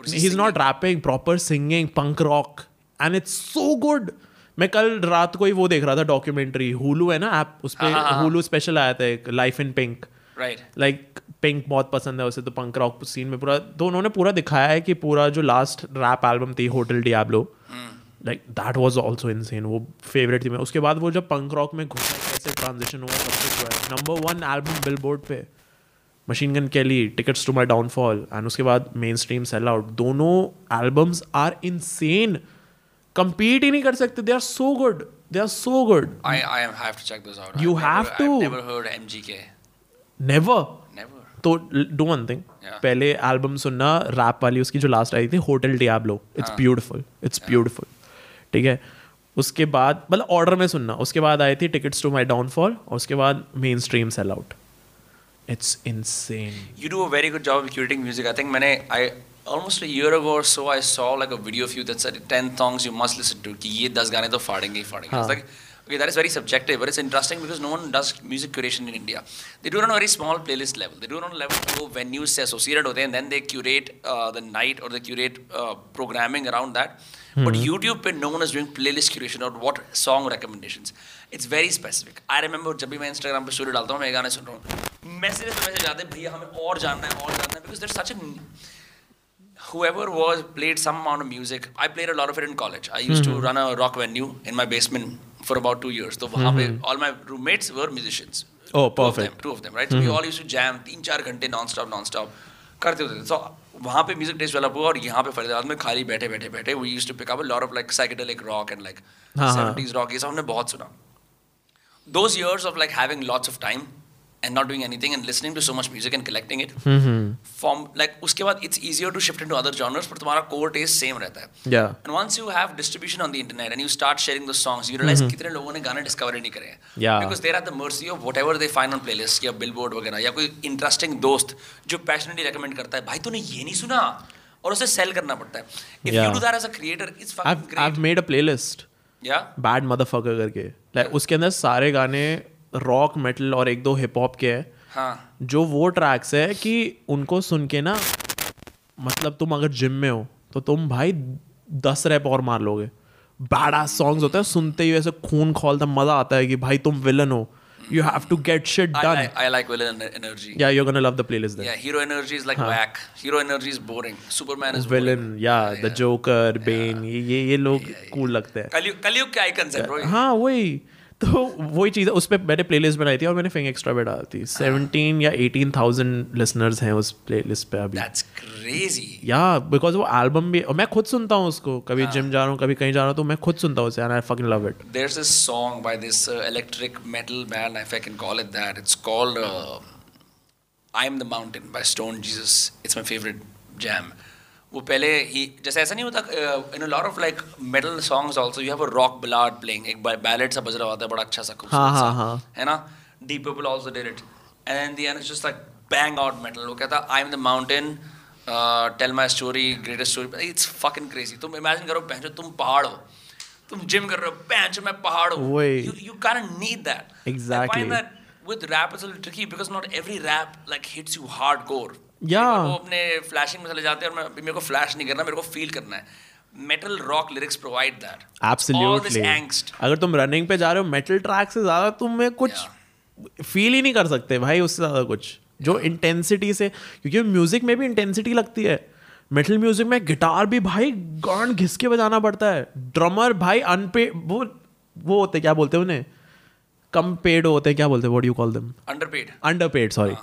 He he's singing? not rapping proper singing punk rock and it's so good मैं कल रात को ही वो देख रहा था documentary Hulu है ना ऐप उस हाँ, हाँ, पर हाँ। हुलू स्पेशल आया था एक life in pink Right. Like pink बहुत पसंद है उसे तो पंक रॉक सीन में पूरा तो उन्होंने पूरा दिखाया है कि पूरा जो लास्ट रैप एल्बम थी hotel Diablo like that was also insane वो फेवरेट थी मैं। उसके बाद वो जब पंक रॉक में घुसा कैसे ट्रांजिशन हुआ सब कुछ हुआ नंबर वन एल्बम बिलबोर्ड पे machine gun Kelly tickets to my downfall and उसके बाद मेन स्ट्रीम सेल आउट दोनों एल्बम्स आर इनसेन compete ही नहीं कर सकते। They are so good. They are so good. I I have to check those out. You I've have never, to. I've never heard MGK. Never. Never. तो do one thing पहले album सुनना rap वाली उसकी जो last आई थी hotel Diablo it's beautiful it's beautiful ठीक है? उसके बाद मतलब ऑर्डर में सुनना। उसके बाद आई थी टिकट्स टू माई डाउनफॉल और उसके बाद mainstream sell out it's insane You do a very good job of curating music. I think मैंने I almost a year ago or so I saw like a video of you that said 10 songs you must listen to कि ये 10 गाने तो फाड़ेंगे ही फाड़ेंगे. हाँ. like okay that is very subjective but it's interesting because no one does music curation in India. They do it on a very small playlist level. They do it on a level wo venues से associated होते हैं and then they curate uh, the night or they curate uh, programming around that. But YouTube पे no one is doing playlist curation or what song recommendations. It's very specific. I remember जब भी मैं Instagram पे story डालता हूँ मैं ये गाने सुन रहा हूँ मैसेज पे मैसेज आते हैं भैया हमें और जानना है और जानना है because there's such a whoever was played some amount of music i played a lot of it in college i used to run a rock venue in my basement for about two years so वहाँ पे all my roommates were musicians Oh, two of perfect. them, two of them right so we all used to jam तीन चार घंटे non stop non stop करते होते थे so वहाँ पे म्यूजिक टेस्ट डेवलप हुआ और यहाँ पे फरीदाबाद में खाली बैठे बैठे बैठे we used to pick up a lot of like psychedelic rock and like हाँ, हाँ. 70s rock ये सब हमने बहुत सुना those years of like having lots of time and not doing anything and listening to so much music and collecting it mm-hmm. from like उसके बाद it's easier to shift into other genres पर तुम्हारा core taste same रहता है या and once you have distribution on the internet and you start sharing those songs you realize कितने लोगों ने गाने discover ही नहीं करे हैं Yeah. because they're at the mercy of whatever they find on playlist या billboard वगैरह या कोई interesting दोस्त जो passionately recommend करता है भाई तूने ये नहीं सुना और उसे sell करना पड़ता है if Yeah. you do that as a creator it's fucking I've great I've made a playlist yeah bad motherfucker करके लाइक उसके अंदर सारे गाने रॉक मेटल और एक दो हिप हॉप के हैं हाँ। जो वो ट्रैक्स है कि उनको सुन के ना मतलब तुम अगर जिम में हो तो तुम भाई दस रैप और मार लोगे। बैड सॉन्ग्स होते हैं सुनते ही ऐसे खून खोलता मज़ा आता है कि भाई तुम विलन हो। You have to get shit I, done like, I like villain energy. Yeah you gonna love the playlist then Yeah, hero energy is like whack. Hero energy is boring. Superman is villain boring. Yeah the Joker Bane ये ये ये लोग cool लगते हैं। कलयुग कलयुग के icons हैं bro. हाँ वही। तो वही चीज़ है उस पर मैंने प्लेलिस्ट बनाई थी और मैंने फिंग एक्स्ट्रा पे डाली थी सेवनटीन या एटीन थाउज़ेंड लिसनर्स हैं उस प्लेलिस्ट पे अभी That's crazy. या बिकॉज़ वो एल्बम भी और मैं खुद सुनता हूँ उसको कभी जिम जा रहा हूँ कभी कहीं जा रहा हूँ तो मैं खुद सुनता हूँ I fucking love it There's this song by this uh, electric metal band, if I can call it that. It's called uh, "I Am the Mountain" by Stone Jesus. It's my favorite jam. वो पहले ही जैसे ऐसा नहीं होता in lot of like metal songs also you have a rock ballad playing एक ballad सा बज रहा होता है बड़ा अच्छा सा खूबसूरत हाँ, सा, हाँ, हाँ. है ना deep people also did it and the end just like bang out metal वो कहता I am the mountain tell my story greatest story it's fucking crazy तुम इमेजिन करो पहचो तुम पहाड़ हो तुम जिम कर रहे हो पहचो मैं पहाड़ हूँ। you you kind of need that. Exactly. I find that with rap it's a little tricky because not every Yeah. वो अपने flashing में चले जाते हैं और मैं मेरे को flash नहीं करना मेरे को feel करना है. Lyrics provide that. All this absolutely. अगर तुम रनिंग पे जा रहे हो मेटल ट्रैक से ज़्यादा तुम्हें कुछ फील ही नहीं कर सकते भाई उससे ज़्यादा कुछ जो इंटेंसिटी से क्योंकि म्यूज़िक में भी इंटेंसिटी लगती है मेटल म्यूज़िक में गिटार भी भाई गान घिस के बजाना पड़ता है ड्रमर भाई अनपे वो वो होते क्या बोलते हैं उन्हें कम पेड होते हैं क्या बोलते हैं what you call them Underpaid. Underpaid sorry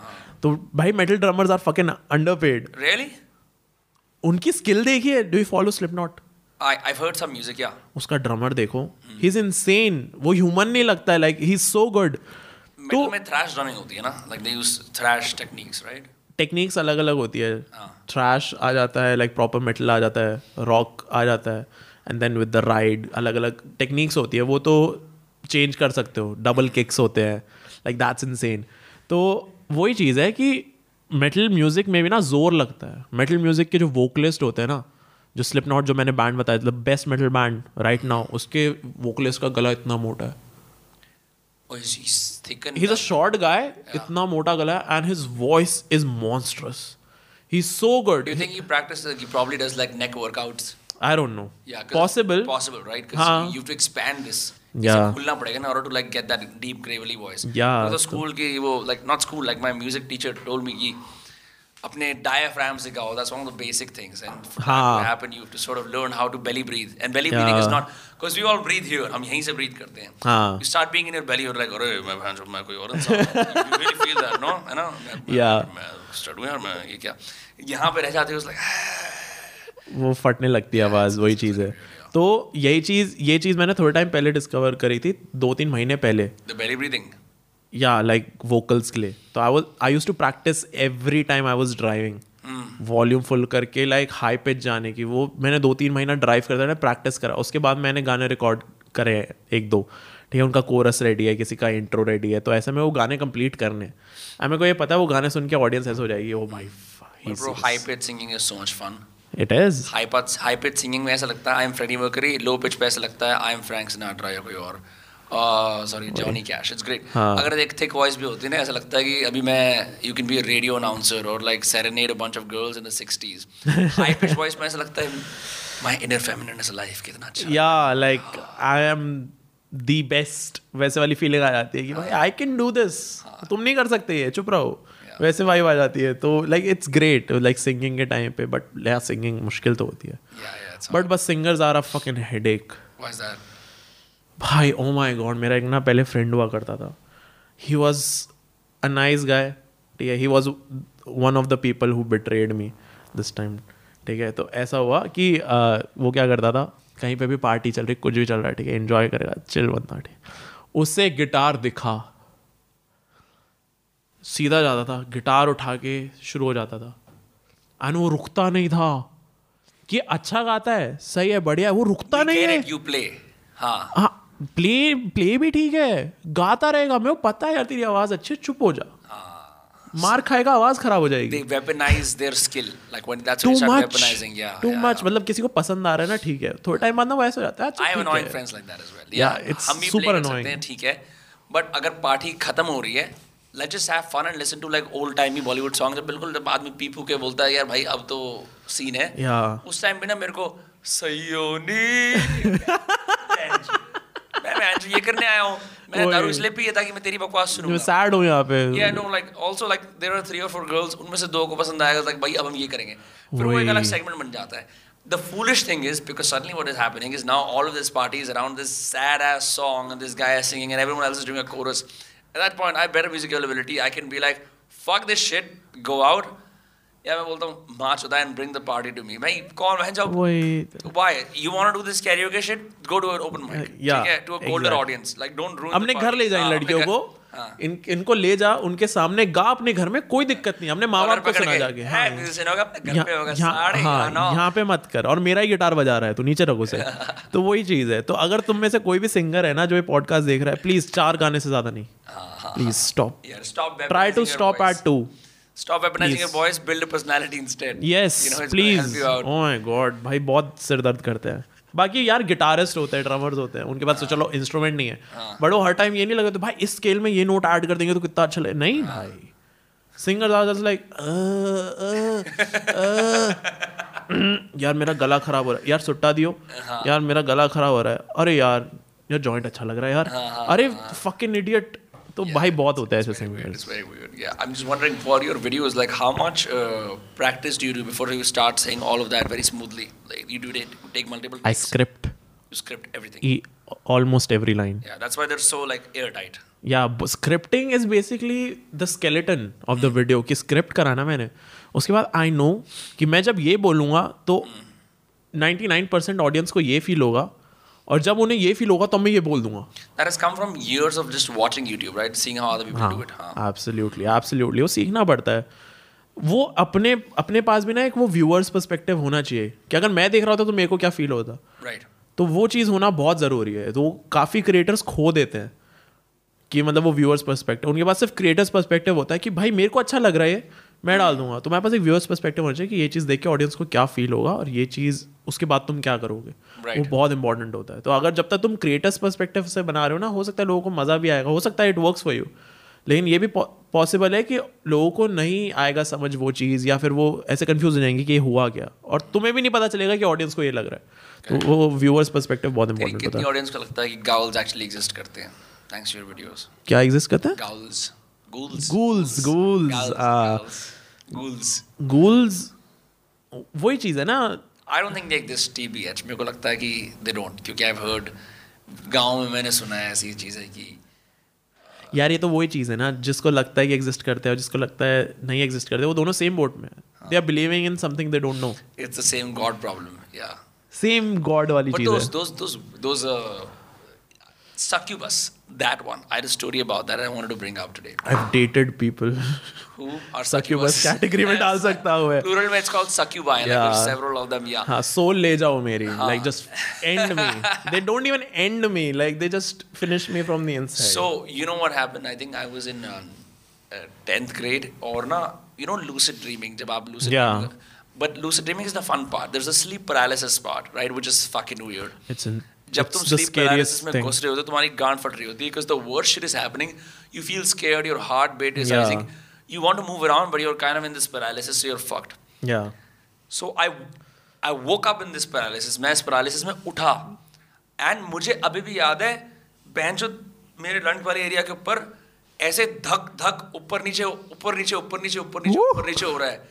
तो भाई metal drummers are fucking underpaid Really? उनकी स्किल देखिए do you follow Slipknot I I've heard some music. Yeah. उसका ड्रमर देखो ही इज़ इनसेन वो ह्यूमन नहीं लगता है like he is so good Metal में thrash drumming होती है ना? Like they use thrash techniques, right? Techniques अलग अलग होती है हाँ. थ्रैश आ जाता है लाइक प्रॉपर मेटल आ जाता है रॉक आ जाता है and then with the ride अलग अलग टेक्निक्स होती है वो तो चेंज कर सकते हो डबल किक्स होते हैं लाइक दैट्स इनसेन तो वही चीज़ है कि मेटल म्यूज़िक में भी ना ज़ोर लगता है। मेटल म्यूज़िक के जो वोकलिस्ट होते हैं ना जो स्लिप नॉट जो मैंने बैंड बताया था best metal band right now उसके वोकलिस्ट का गला इतना मोटा है। ही इज़ अ शॉर्ट गाय इतना मोटा गला है and his voice is monstrous he so good do you I don't know possible possible right you to expand this खुलना पड़ेगा ना get that deep gravelly voice. Yeah, तो school की वो like not school like my music teacher told me कि अपने diaphragm से गाओ. That's one of the basic things. And for that हाँ. to happen, you have to sort of learn how to belly breathe. And belly breathing is Yeah. not because we all breathe here. हम यहीं से breathe करते हैं. हाँ. You start being in your belly, you're like, अरे मैं भैंस मैं कोई और इंसान हूँ. Really feel that, no? है ना? मैं- मैं- Yeah. मैं start हूँ यार मैं ये क्या? यहाँ पे रह जाते हो like वो फटने लगती है आवाज़ वही चीज़ है तो यही चीज़ ये चीज़ मैंने थोड़े टाइम पहले डिस्कवर करी थी दो तीन महीने पहले। Belly breathing yeah like vocals के लिए। तो I was I use to practice every time I was driving volume full करके लाइक हाई पिच जाने की वो मैंने दो तीन महीना ड्राइव करते प्रैक्टिस करा। उसके बाद मैंने गाने रिकॉर्ड करे हैं एक दो। ठीक है उनका कोरस रेडी है किसी का इंट्रो रेडी है तो ऐसे में वो गाने कंप्लीट करने। हैं मेरे को ये पता है वो गाने सुन के ऑडियंस ऐसे हो जाएगी oh Bro, high pitch singing is so much fun. It is High pitch, high pitch singing में ऐसा लगता है I am Freddie Mercury low pitch पे ऐसा लगता है आई एम फ्रैंक सिनाट्रा या कोई और। Sorry Johnny Cash it's great. अगर एक थिक वॉइस भी होती है ना ऐसा लगता है कि अभी मैं you can be radio announcer और like serenade a bunch of girls in the 60s high pitch voice में ऐसा लगता है my inner feminine is life कितना अच्छा। Yeah like I am the best वैसे वाली फीलिंग आ जाती है कि भाई आई कैन डू दिस तुम नहीं कर सकते ये चुप रहो। वैसे वाइब आ जाती है तो like it's great like singing के टाइम पे बट या सिंगिंग मुश्किल तो होती है। बट बस singers are a fucking headache भाई ओ माय गॉड मेरा एक ना पहले फ्रेंड हुआ करता था। He was a nice guy ठीक है? He was one of the people who betrayed me this time ठीक है? तो ऐसा हुआ कि uh, वो क्या करता था? कहीं पे भी पार्टी चल रही कुछ भी चल रहा है ठीक है? एंजॉय करेगा चिल बनता ठीक उससे गिटार दिखा। सीधा जाता था गिटार उठा के शुरू हो जाता था। एंड वो रुकता नहीं था। कि अच्छा गाता है सही है बढ़िया है वो रुकता नहीं है। you play हाँ। हाँ प्ले प्ले भी ठीक है गाता रहेगा मेरे को पता है यार तेरी आवाज़ अच्छी चुप हो जा। मार खाएगा आवाज़ खराब हो जाएगी। When that's too when they start much weaponizing yeah too much मतलब किसी को पसंद आ रहा है ना ठीक है। थोड़े टाइम बाद ना वो ऐसा हो जाता है अच्छा, I have ठीक annoying है। friends like that as well. Yeah, Yeah, it's हम भी super play कर annoying. सकते हैं ठीक है। बट अगर पार्टी खत्म हो रही है let just have fun and listen to like old time Bollywood song जब बिल्कुल जब आदमी पीपू के बोलता है यार भाई अब तो सीन है. Yeah. उस टाइम पे ना मेरे को सयोनी मैं मैं ये करने आया हूँ। मैं दारू इसलिए पी था कि मैं तेरी बकवास सुनूं मैं सैड हूँ यहाँ पे। Yeah no like also like there are three और फोर गर्ल्स उनमें से दो को पसंद आया लाइक भाई अब हम ये करेंगे। फिर वो एक अलग सेगमेंट बन जाता है। The foolish thing is because suddenly what is happening is now all of this party is around this sad age song this guy singing and everyone else is doing a chorus At that point, I have better musical ability. I can be like, fuck this shit, go out. या मैं बोलता हूँ मार्च होता है and bring the party to me. मैं कौन मैं जब वही why you want to do this karaoke shit? Go to an open mic. Yeah, ठीक है to a colder exactly. audience. Like don't ruin. अपने the घर party. ले जाए हाँ, लड़कियों अपने को घर- हाँ। इन इनको ले जा उनके सामने गा अपने घर में कोई दिक्कत नहीं हमने माँ बाप को सुना जाके "है, हाँ। यहाँ- पे हाँ मत कर और मेरा ही गिटार बजा रहा है तो नीचे रखो उसे। तो वही चीज़ है। तो अगर तुम में से कोई भी सिंगर है ना जो ये पॉडकास्ट देख रहा है प्लीज़ चार गाने से ज़्यादा नहीं। Please stop try to stop at two Stop weaponizing Please. your voice, build a personality instead. Yes You know, it's please help you out. Oh my God भाई बहुत सिर दर्द करते हैं। बाकी यार गिटारिस्ट होते हैं ड्रमर्स होते हैं उनके पास तो हाँ। चलो इंस्ट्रूमेंट नहीं है। बट वो हर टाइम ये नहीं लगता भाई इस स्केल में ये नोट ऐड कर देंगे तो कितना अच्छा लगे। नहीं। हाँ। भाई सिंगर आर जस्ट लाइक यार मेरा गला खराब हो रहा है। यार सुट्टा दियो। हाँ। यार मेरा गला खराब हो रहा है। अरे यार यार जॉइंट अच्छा लग रहा है यार। हाँ, अरे फकिंग इडियट तो भाई बहुत होता है ऐसे singers. Yeah, just wondering for your videos, like how much uh, practice do you do before you start saying all of that very smoothly? Like you do it, take multiple. I script You script everything. Almost every line Yeah, that's why they're so like airtight. Yeah scripting is basically the skeleton of the video की script कराना मैंने उसके बाद आई know कि मैं जब ये बोलूँगा तो 99% ऑडियंस को ये फील होगा और जब उन्हें ये फील होगा तो मैं ये बोल दूँगा That has come from years of just watching YouTube, right? Seeing how other people do it. हाँ. एब्सोल्युटली एब्सोल्युटली वो सीखना पड़ता है वो अपने अपने पास भी ना एक वो व्यूअर्स पर्सपेक्टिव होना चाहिए कि अगर मैं देख रहा होता तो मेरे को क्या फील होता राइट Right. तो वो चीज़ होना बहुत ज़रूरी है तो काफ़ी क्रिएटर्स खो देते हैं कि मतलब वो व्यूअर्स पर्सपेक्टिव उनके पास सिर्फ़ क्रिएटर्स पर्सपेक्टिव होता है कि भाई मेरे को अच्छा लग रहा है मैं डाल दूँगा। तो मेरे पास एक व्यूअर्स पर्सपेक्टिव होना चाहिए कि ये चीज़ देख के ऑडियंस को क्या फील होगा और ये चीज़ उसके बाद तुम क्या करोगे? Right. वो बहुत इंपॉर्टेंट होता है। तो अगर जब तक तुम क्रिएटर्स पर्सपेक्टिव से बना रहे हो ना हो सकता है लोगों को मज़ा भी आएगा। हो सकता है इट वर्क्स फॉर यू लेकिन ये भी पॉसिबल है कि लोगों को नहीं आएगा समझ वो चीज़ या फिर वो ऐसे कंफ्यूज हो जाएँगे कि ये हुआ क्या? और तुम्हें भी नहीं पता चलेगा कि ऑडियंस को ये लग रहा है। तो वो व्यूअर्स पर्सपेक्टिव बहुत इंपॉर्टेंट होता है। ऑडियंस को लगता है कि गाउल्स एक्चुअली एग्जिस्ट करते हैं? थैंक्स टू योर वीडियोस क्या एग्जिस्ट करता है? Ghouls ghouls Ghouls, ghouls, ah. Ghouls ghouls वही चीज़ है ना। I don't think they exist TBH मेरे को लगता है कि दे डोंट क्योंकि आई हैव हर्ड गाँव में मैंने सुना है ऐसी चीज़ें कि यार ये तो वही चीज़ है ना जिसको लगता है कि एग्जिस्ट करते हैं और जिसको लगता है नहीं एग्जिस्ट करते वो दोनों सेम बोट में है। They are believing in something they don't know It's the same God problem. Yeah. Same God वाली चीज़ है। those those those uh, succubus, that one. I had a story about that I wanted to bring up today. I have dated people Who are Succubus category में डाल सकता हूँ मैं। Plural में it's called succubi. Like Yeah. there's several of them. Yeah. हाँ soul ले जाओ मेरी like just end me they don't even end me like they just finish me from the inside So you know what happened? I think I was in um, uh, tenth grade or na. You know lucid dreaming. जब आप lucid Yeah. dreaming- But lucid dreaming is the fun part. There's a sleep paralysis part, right? Which is fucking weird. It's in जब तुम sleep paralysis में घुस रहे हो तुम्हारी गांड फट रही होती है because the worst shit is happening you feel scared your heart beat is rising you want to move around but you are kind of in this paralysis you are fucked yeah so I I woke up in this paralysis मैं इस paralysis में उठा and मुझे अभी भी याद है bench मेरे लंग वाले एरिया के ऊपर ऐसे धक धक ऊपर नीचे ऊपर नीचे ऊपर नीचे ऊपर नीचे ऊपर नीचे हो रहा है।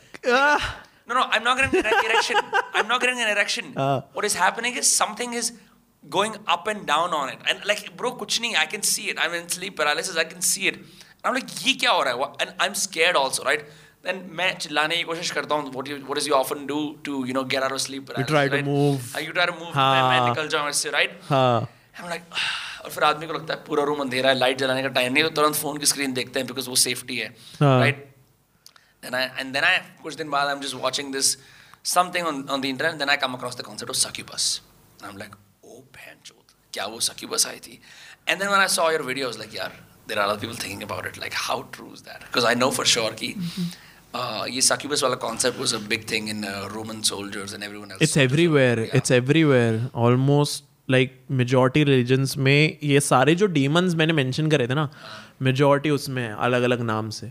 No no I am not getting an erection I am not getting an erection what is happening is something going up and down on it. And like, bro, kuch nahi, I can see it. I'm in sleep paralysis, I can see it. And I'm like, ये क्या हो रहा है? Wha- And I'm scared also, right? Then मैं चिल्लाने की कोशिश करता हूँ. What you, what does you often do to, you know, get out of sleep paralysis? try to right? move. Uh, you try to move. हाँ. मैं, मैं निकल जाऊँ इससे, right? हाँ I'm like, और फिर आदमी को लगता है पूरा रूम अंधेरा है लाइट जलाने का टाइम नहीं है, तो तुरंत फोन की स्क्रीन देखते हैं बिकॉज वो सेफ्टी है हाँ. Right then I and then I कुछ दिन बाद I'm just watching this something on, on the internet then I come across the concept of succubus I'm like oh बहनचोद क्या वो succubus आई थी and then when I saw your video like यार there are other people thinking about it like how true is that because I know for sure कि uh, ये succubus वाला concept was a big thing in uh, Roman soldiers and everyone else it's everywhere Yeah. It's everywhere almost like majority religions में ये सारे जो demons मैंने mention करे थे ना मेजॉरिटी उसमें है अलग अलग नाम से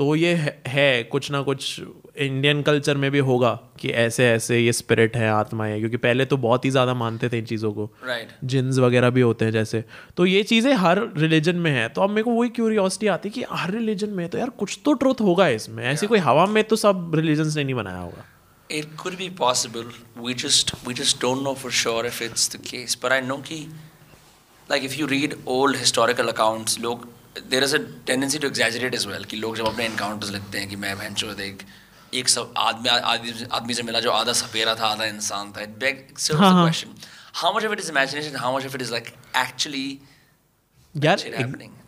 तो ये है, कुछ ना कुछ इंडियन कल्चर में भी होगा कि ऐसे ऐसे ये स्पिरिट है आत्मा है क्योंकि पहले तो बहुत ही ज़्यादा मानते थे इन चीज़ों को राइट right जिन्स वगैरह भी होते हैं जैसे तो ये चीज़ें हर रिलीजन में है तो अब मेरे को वही क्यूरियोसिटी आती है कि हर रिलीजन में तो यार कुछ तो ट्रुथ होगा इसमें ऐसी yeah. कोई हवा में तो सब रिलीजन्स ने नहीं बनाया होगा It could be possible. We just we just don't know for sure if it's the case. But I know कि like if you read old historical accounts, लोग there is a tendency to exaggerate as well कि लोग जब अपने encounters लिखते हैं कि मैं भैंचो एक एक सब आदमी आदमी से मिला जो आधा सपेरा था आधा इंसान था. It begs serves हाँ, the हाँ. question. How much of it is imagination? How much of it is like actually यार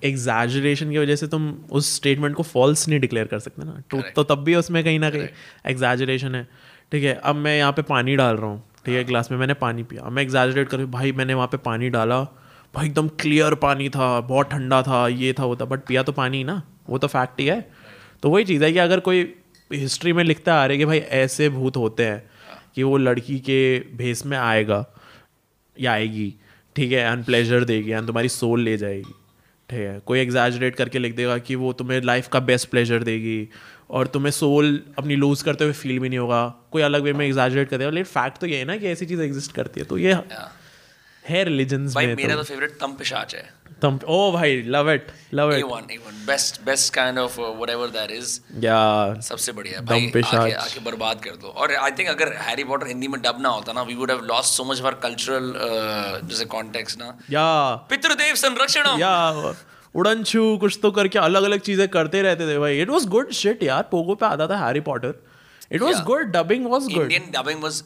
एग्जैजरेशन की वजह से तुम उस स्टेटमेंट को फॉल्स नहीं डिक्लेयर कर सकते ना ट्रूथ तो तब भी उसमें कहीं ना कहीं एग्जैजरेशन है ठीक है अब मैं यहाँ पे पानी डाल रहा हूँ ठीक है ग्लास में मैंने पानी पिया मैं एग्जैजरेट कर भाई मैंने वहाँ पे पानी डाला भाई एकदम क्लियर पानी था, बहुत ठंडा था, ये था, वो था। बट पिया तो पानी ना, वो तो फैक्ट ही है। तो वही चीज़ है कि अगर कोई हिस्ट्री में लिखता आ रहा है कि भाई ऐसे भूत होते हैं कि वो लड़की के भेस में आएगा, या आएगी, ठीक है अनप्लेजर देगी एंड तुम्हारी सोल ले जाएगी, ठीक है। कोई एग्जैजरेट करके लिख देगा कि वो तुम्हें लाइफ का बेस्ट प्लेजर देगी, और तुम्हें सोल अपनी लूज करते हुए फील भी नहीं होगा। कोई अलग वे में एग्जैजरेट कर देगा, लेकिन फैक्ट तो ये है ना कि ऐसी चीज़ एग्जिस्ट करती है। तो ये yeah. है रिलीजन्स में मेरा तो। फेवरेट तम पिशाच है. तुम ओ भाई love it love it A1 A1 best best kind of uh, whatever that is. या सबसे बढ़िया भाई आके आके बर्बाद कर दो। और आई थिंक अगर हैरी पॉटर हिंदी में डब ना होता ना we would have lost so much of our cultural जैसे कॉन्टेक्स्ट ना। या पितृदेव संरक्षण या उड़न छू कुछ तो करके अलग अलग चीज़ें करते रहते थे भाई। इट वाज गुड शिट यार पोगो पे आता था Harry Potter it was good dubbing was good Indian dubbing was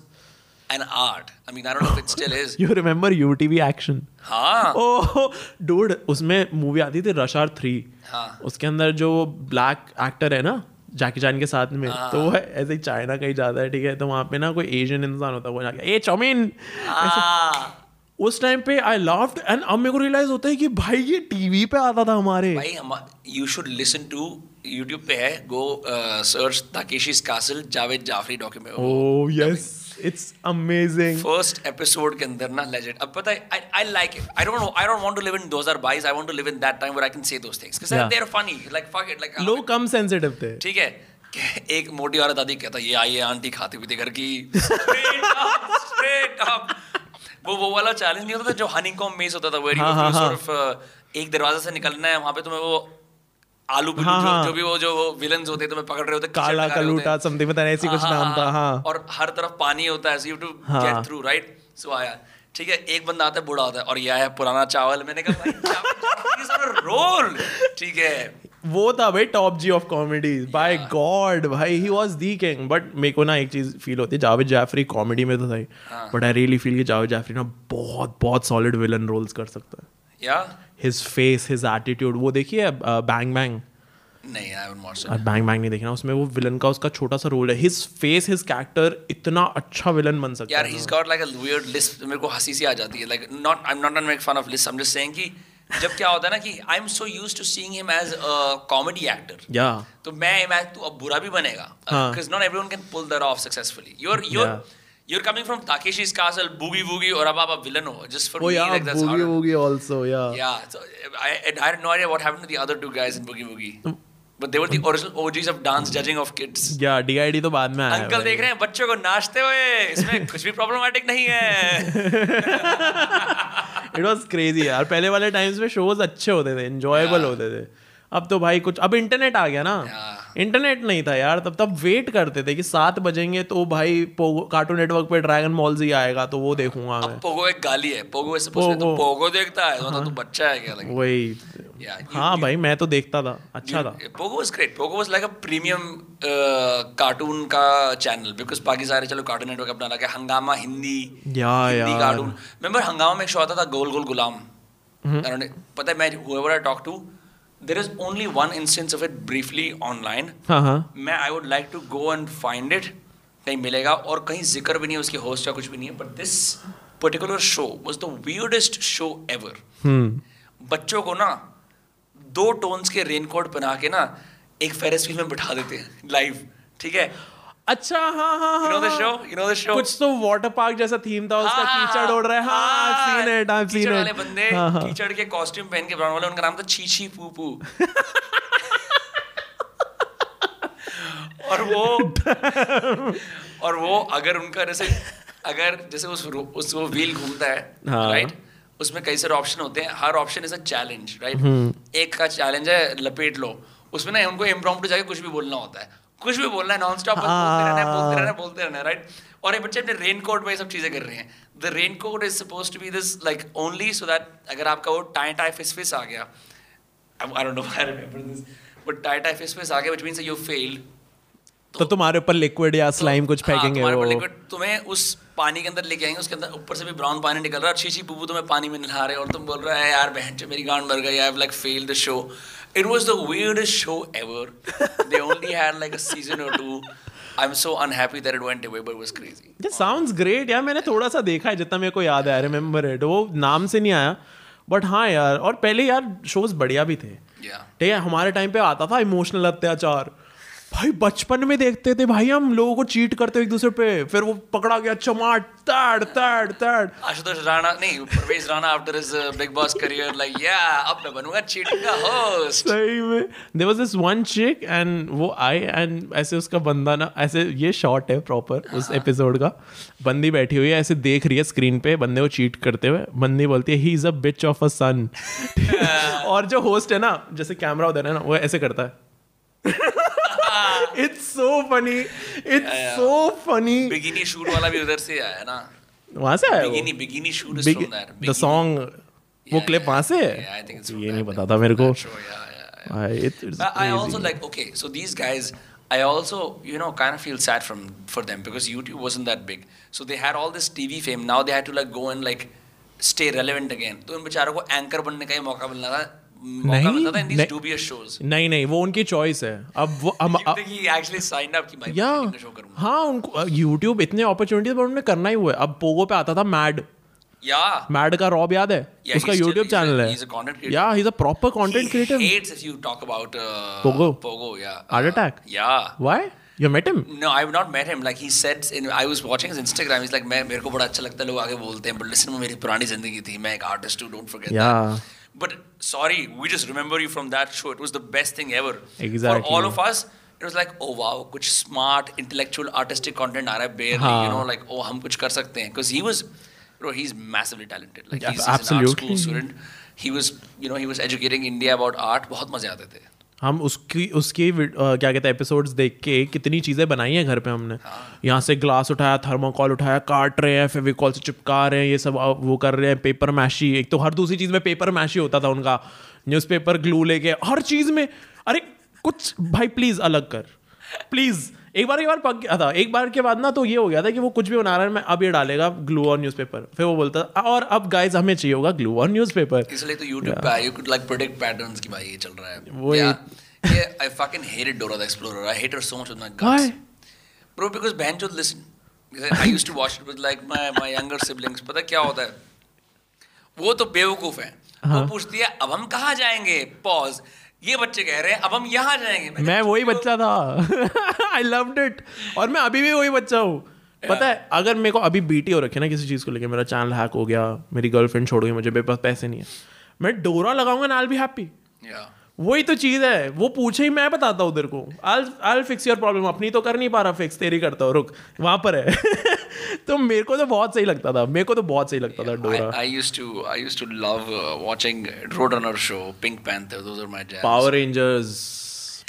an art I mean I don't know if it still is you remember UTV action हाँ। Oh dude उसमें movie आती थी रशार three हाँ। उसके अंदर जो ब्लैक एक्टर है ना जैकी चैन के साथ में तो वो ऐसे ही चाइना कहीं जाता है ठीक है? तो वहाँ पे ना कोई एशियन इंसान होता है वो जाके ए चौमिन हाँ। उस टाइम पे आई लाफ्ड एंड अब मेरे को रियलाइज़ होता है कि भाई ये टीवी पे आता था हमारे। भाई हम you should listen to YouTube पे है go search Takeshi's Castle Javed Jaffrey document oh yes amazing first episode के अंदर ना लेजेंड अब पता है I I like it I don't know I don't want to live in 2022 I want to live in that time where I can say those things Yeah. They are funny like fuck it like लोग कम sensitive थे। ठीक है? एक मोटी औरत आती कहता ये आई है आंटी खाती पीती घर की। वो वो वाला चैलेंज नहीं होता था जो हनीकॉम मेज होता था वेयर हाँ, हाँ, हाँ। सिर्फ़ एक दरवाजे से निकलना है वहाँ पे तुम्हें वो आलू हाँ, जो, हाँ। जो भी वो जो विलन्स होते हैं तुम्हें पकड़ रहे होते काला कलूटा समथिंग पता नहीं ऐसी कुछ नाम था हाँ। और हर तरफ़ पानी होता है यू टू हाँ। गेट थ्रू राइट सो आया। ठीक है एक बंदा आता है बूढ़ा होता है और यह है पुराना चावल। मैंने कहा भाई रोल! ठीक है। वो था भाई top G of comedy by God भाई he was the king but मेरे को ना एक चीज़ फील होती है जावेद जाफरी कॉमेडी में तो था हाँ। बट आई रियली फील कि जावेद जाफरी ना बहुत बहुत सॉलिड विलन रोल्स कर सकता है। हिज फेस हिज एटीट्यूड वो देखिए बैंग बैंग नहीं आई बैंग बैंग नहीं देखना उसमें वो विलन का उसका छोटा सा रोल है हिज फेस हिज कैरेक्टर इतना अच्छा विलन बन सकता यार है he's got like a weird list मेरे को हँसी सी आ जाती है like not I'm not gonna make fun of list I'm just saying कि जब क्या होता है ना कि I'm so used to seeing him as a comedy actor या तो मैं imagine तू अब बुरा भी बनेगा हाँ. because not everyone can pull that off successfully you're you're coming from Takeshi's Castle boogie woogie और अब आप अब villain just for Oh me yeah, like that's Boogie harder Woogie also, yeah. yeah so I, I had no idea what happened to the other two guys in boogie woogie but they were the original OGs of dance judging of kids या DID तो बाद में आया uncle देख रहे हैं बच्चों को नाचते हुए इसमें कुछ भी प्रॉब्लमेटिक नहीं है इट वाज क्रेजी यार पहले वाले टाइम्स में शोज़ अच्छे होते थे एंजॉयबल Yeah. होते थे अब तो भाई कुछ अब इंटरनेट आ गया ना Yeah. इंटरनेट नहीं था यार तब तब वेट करते थे कि सात बजेंगे तो भाई कार्टून नेटवर्क पे ड्रैगन बॉल जी आएगा तो वो देखूँगा मैं। पोगो एक गाली है। पोगो ऐसे पूछते तो पोगो। पोगो देखता है? हाँ, तो बच्चा है क्या? लगे वही। Yeah, you- हाँ you- भाई मैं तो देखता था अच्छा था। Pogo was great Pogo was like a premium cartoon का चैनल बिकॉज़ बाकी सारे चलो कार्टून नेटवर्क अपना लगा हंगामा हिंदी या हिंदी कार्टून रिमेंबर हंगामा में एक शो आता था गोल गोल गुलाम। हम्म। पता है मैं whoever I talk to there is only one instance of it briefly online. हाँ मैं I would like to go and find it कहीं मिलेगा और कहीं ज़िक्र भी नहीं है उसके होस्ट या कुछ भी नहीं है but this particular show was the weirdest show ever बच्चों को ना दो टोन्स के रेनकोट बना के ना एक फेरिस व्हील में बिठा देते हैं लाइव ठीक है? अच्छा हाँ हाँ हाँ। Show you know the show कुछ तो वाटर पार्क जैसा थीम था उसका कीचड़ उड़ रहा है। हाँ सीन इट आई सीन वाले बंदे हाँ हाँ। कीचड़ के कॉस्ट्यूम पहन के ब्राउन वाले उनका नाम था छी छी पू पू और वो और वो अगर उनका जैसे अगर जैसे उस उस वो व्हील घूमता है हाँ। राइट उसमें कई सारे ऑप्शन होते हैं। हर option is a challenge right. एक का चैलेंज है लपेट लो। उसमें ना उनको इम्प्रॉम्प्टू जाके कुछ भी बोलना होता है। कुछ भी बोलना है नॉन स्टॉप बोलते रहना है बोलते रहना है बोलते रहना है राइट और ये बच्चे अपने रेन कोट में ये सब चीज़ें कर रहे हैं। The rain coat is suppose to be this like only so that अगर आपका वो टाई टाई फिस फिस आ गया I don't know I remember this but tie टाई फिस फिस आ गया व्हिच मींस यू फेल्ड तो तुम्हारे ऊपर लिक्विड या स्लाइम कुछ हाँ, फेंकेंगे वो। liquid तुम्हें उस पानी के अंदर लेके आएँगे उसके अंदर ऊपर से भी ब्राउन पानी निकल रहा है शीशी बुबू तुम्हें पानी में नहा रहे और तुम बोल रहे हो यार बहन मेरी गांड मर गई I have like failed the show it was the weirdest show ever. They only had like a season or two. I'm so unhappy that it went away but it was crazy. ये sounds great यार मैंने थोड़ा सा देखा है जितना मेरे को याद है रिमेम्बर इट वो नाम से नहीं आया बट हाँ यार और पहले यार शोज़ बढ़िया भी थे। Yeah. है हमारे टाइम पे आता था इमोशनल अत्याचार। भाई बचपन में देखते थे भाई हम लोगों को चीट करते एक दूसरे पे। फिर वो पकड़ा गया चमाट तड़ तड़ तड़। आशुतोष राणा नहीं Pravesh Rana after uh, big boss career like yeah अब मैं बनूँगा चीटिंग का होस्ट सही में। There was this one chick and वो आई एंड ऐसे उसका बंदा ना ऐसे ये शॉट है प्रॉपर उस एपिसोड का। बंदी बैठी हुई है ऐसे देख रही है स्क्रीन पे बंदे को चीट करते हुए। बंदी बोलती है ही is a beach of a son और जो होस्ट है ना जैसे कैमरा उधर है ना वो ऐसे करता है। It's so funny it's so funny bikini shoot वाला भी उधर से आया ना वहाँ से आया bikini bikini shoot is from that the song वो क्लिप वहाँ से है I think ये नहीं पता था मेरे को yeah, yeah, yeah. भाई, it- it's But I also crazy. like okay, so these guys, I also you know kind of feel sad from for them because YouTube wasn't that big. So they had all this TV fame. Now they had to like go and like stay relevant again. तो उन बेचारों को anchor बनने का ही मौका मिलना था नहीं नहीं। वो उनकी चॉइस है। अब वो हम हाँ उनको यूट्यूब इतने अपॉर्चुनिटी पर उन्होंने करना ही हुआ है। अब पोगो पे आता था मैड मैड का रॉब याद है? उसका यूट्यूब चैनल है या ही। Is proper content creator you talk about Pogo Pogo attack why You met him? No, I've not met him. Like he said, in, I was watching his Instagram. मैं मेरे को बड़ा अच्छा लगता है लोग आगे बोलते हैं. But listen, मेरी पुरानी ज़िंदगी थी. मैं एक artist हूँ. Don't sorry, we just remember you from that show. It was the best thing ever. Exactly. For all of us, it was like, oh wow, कुछ smart, intellectual, artistic content आ रहा है. Barely, हाँ. you know, like oh हम कुछ कर सकते हैं. Because he was, bro, he's massively talented. Like Yeah, he's, he's an art absolutely. school student. He was, you know, he was educating India about art. बहुत मजे आते थे. हम उसकी उसकी आ, क्या कहते हैं एपिसोड्स देख के कितनी चीज़ें बनाई हैं घर पे हमने। हाँ। यहाँ से ग्लास उठाया थर्मोकॉल उठाया काट रहे हैं फेविकॉल से चिपका रहे हैं ये सब वो कर रहे हैं पेपर मैशी एक तो हर दूसरी चीज़ में पेपर मैशी होता था उनका। न्यूज़पेपर ग्लू लेके हर चीज़ में अरे कुछ भाई प्लीज़ अलग कर। प्लीज़ एक बार एक बार पक गया था एक बार के बाद ना तो ये हो गया था कि वो कुछ भी बना रहा है मैं अब ये डालेगा ग्लू और न्यूज़पेपर फिर वो बोलता और अब गाइस हमें चाहिए होगा ग्लू और न्यूज़पेपर इसलिए तो YouTube पे you could like predict patterns की भाई ये चल रहा है। वो I hate her so much with my guts. Why? bro because बहन चोद listen. Because I used to watch it with like my my younger पता क्या होता है? वो तो बेवकूफ़ है। वो पूछती है अब हम कहाँ जाएँगे? पॉज ये बच्चे कह रहे हैं अब हम यहाँ जाएँगे। मैं वही बच्चा था। आई लव इट और मैं अभी भी वही बच्चा हूँ। पता है अगर मेरे को अभी बीटी हो रखे ना किसी चीज़ को लेके मेरा चैनल हैक हो गया मेरी गर्लफ्रेंड छोड़ गई मुझे मेरे पास पैसे नहीं है मैं डोरा लगाऊँगा नाल आई बी हैप्पी वही तो चीज़ है। वो पूछे ही मैं बताता हूँ उधर को। I I fix your problem अपनी तो कर नहीं पा रहा फिक्स तेरी करता हूँ। रुक वहाँ पर है। तो मेरे को तो बहुत सही लगता था। मेरे को तो बहुत सही लगता था Dora. I used to I used to love watching Road Runner show Pink Panther those are my jam Power Rangers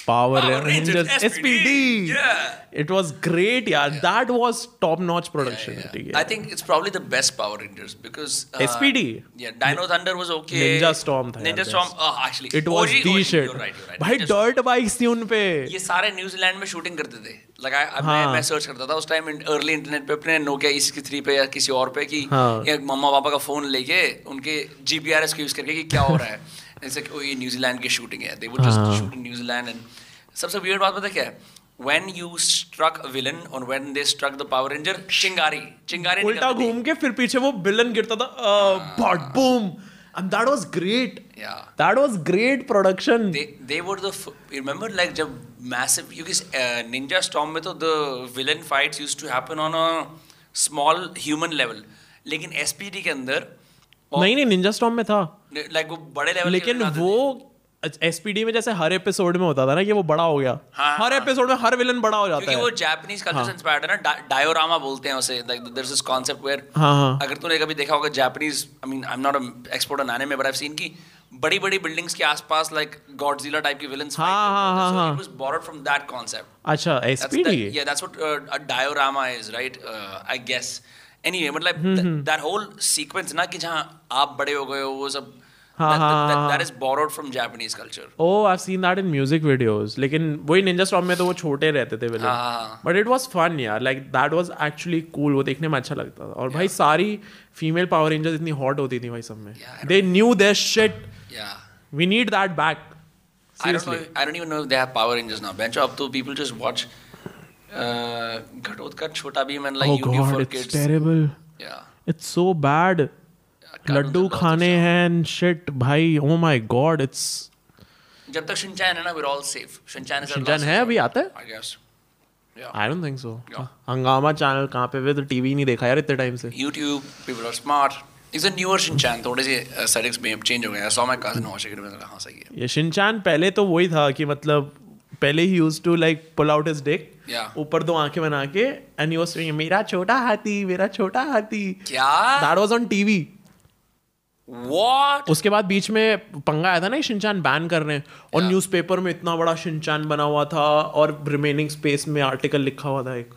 Power Power Rangers, Rangers SPD, SPD yeah. It was great यार that was top notch production ठीक I think it's probably the best Power Rangers because uh, SPD? Yeah, Dino Thunder was okay. Ninja Storm था Ninja Storm. Oh, actually, it was OG, OG, shit You're right. You're right. भाई. Dirt bikes थी उन पे ये सारे New Zealand में shooting करते थे लगा मैं हाँ। मैं सर्च करता था उस टाइम अर्ली इंटरनेट पे अपने नोकिया इसकी थ्री पे या किसी और पे कि हाँ। मम्मा पापा का फ़ोन लेके उनके जीपीआरएस को यूज़ करके कि क्या हो रहा है ओ ये न्यूजीलैंड की शूटिंग है दे वुड हाँ। Just shoot in New Zealand and सबसे वियर्ड बात पता क्या है when you struck a villain or when they struck the power ranger चिंगारी चिंगारी उल्टा घूम के फिर पीछे वो विलन गिरता था but boom and that was great Yeah. That was great production they they were the f- you remember like जब massive क्योंकि uh, ninja storm में तो the villain fights used to happen on a small human level लेकिन SPD के अंदर नहीं नहीं Ninja Storm में था लाइक वो बड़े लेवल लेकिन वो एसपीडी में जैसे हर एपिसोड में होता था ना कि वो बड़ा हो गया हाँ, हर हाँ। एपिसोड में हर विलन बड़ा हो जाता क्योंकि है वो जापानीज कल्चर से इंस्पायर्ड है ना डायोरामा बोलते हैं उसे like there is this concept where हाँ, हाँ। अगर तूने कभी देखा होगा Japanese I mean I am not a expert on anime but I have seen की बड़ी बड़ी बिल्डिंग्स के आसपास लाइक गॉडजिला टाइप के विलन्स हाँ, हाँ, हाँ, हाँ। It was borrowed from that concept अच्छा SPD diorama is, right? Uh, I guess. Anyway, but like हम्म, th- that whole sequence ना कि जहाँ आप बड़े हो गए हो वो सब हाँ, that, हाँ, that, that, हाँ, is borrowed from Japanese culture. लेकिन वही निंजा स्टॉर्म में तो वो छोटे रहते थे विलन हाँ। बट इट वाज फन यार like that was actually cool वो देखने में अच्छा लगता था और भाई सारी फीमेल पावर रेंजर्स इतनी हॉट होती थी भाई सब में they knew their shit. We need that back I don't know. I don't even know if they have Power Rangers now. Bench up to people just watch uh, Ghatotkaч, Chota Bheem and like oh YouTube god for लड्डू खाने। हैं shit भाई oh my god it's जब तक Shinchan है ना we're all safe. Shinchan is our Shinchan है अभी आता है guess. Yeah. I don't think so Hungama channel कहाँ पे वे तो टीवी नहीं देखा यार इतने टाइम से YouTube, people are smart. It's a newer Shinchan. थोड़े से settings में change हो गए. I saw my cousin watching it. मैंने हाँ सही है. ये शिनचान पहले तो वही था कि मतलब पहले ही use to like pull out his dick ऊपर दो आँखें बना के एंड ही वाज सेइंग मेरा छोटा हाथी मेरा छोटा हाथी क्या? That was on TV What? उसके बाद बीच में पंगा आया था ना शिनचान बैन कर रहे हैं और Yeah. न्यूज़पेपर में इतना बड़ा शिनचान बना हुआ था और रिमेनिंग स्पेस में आर्टिकल लिखा हुआ था एक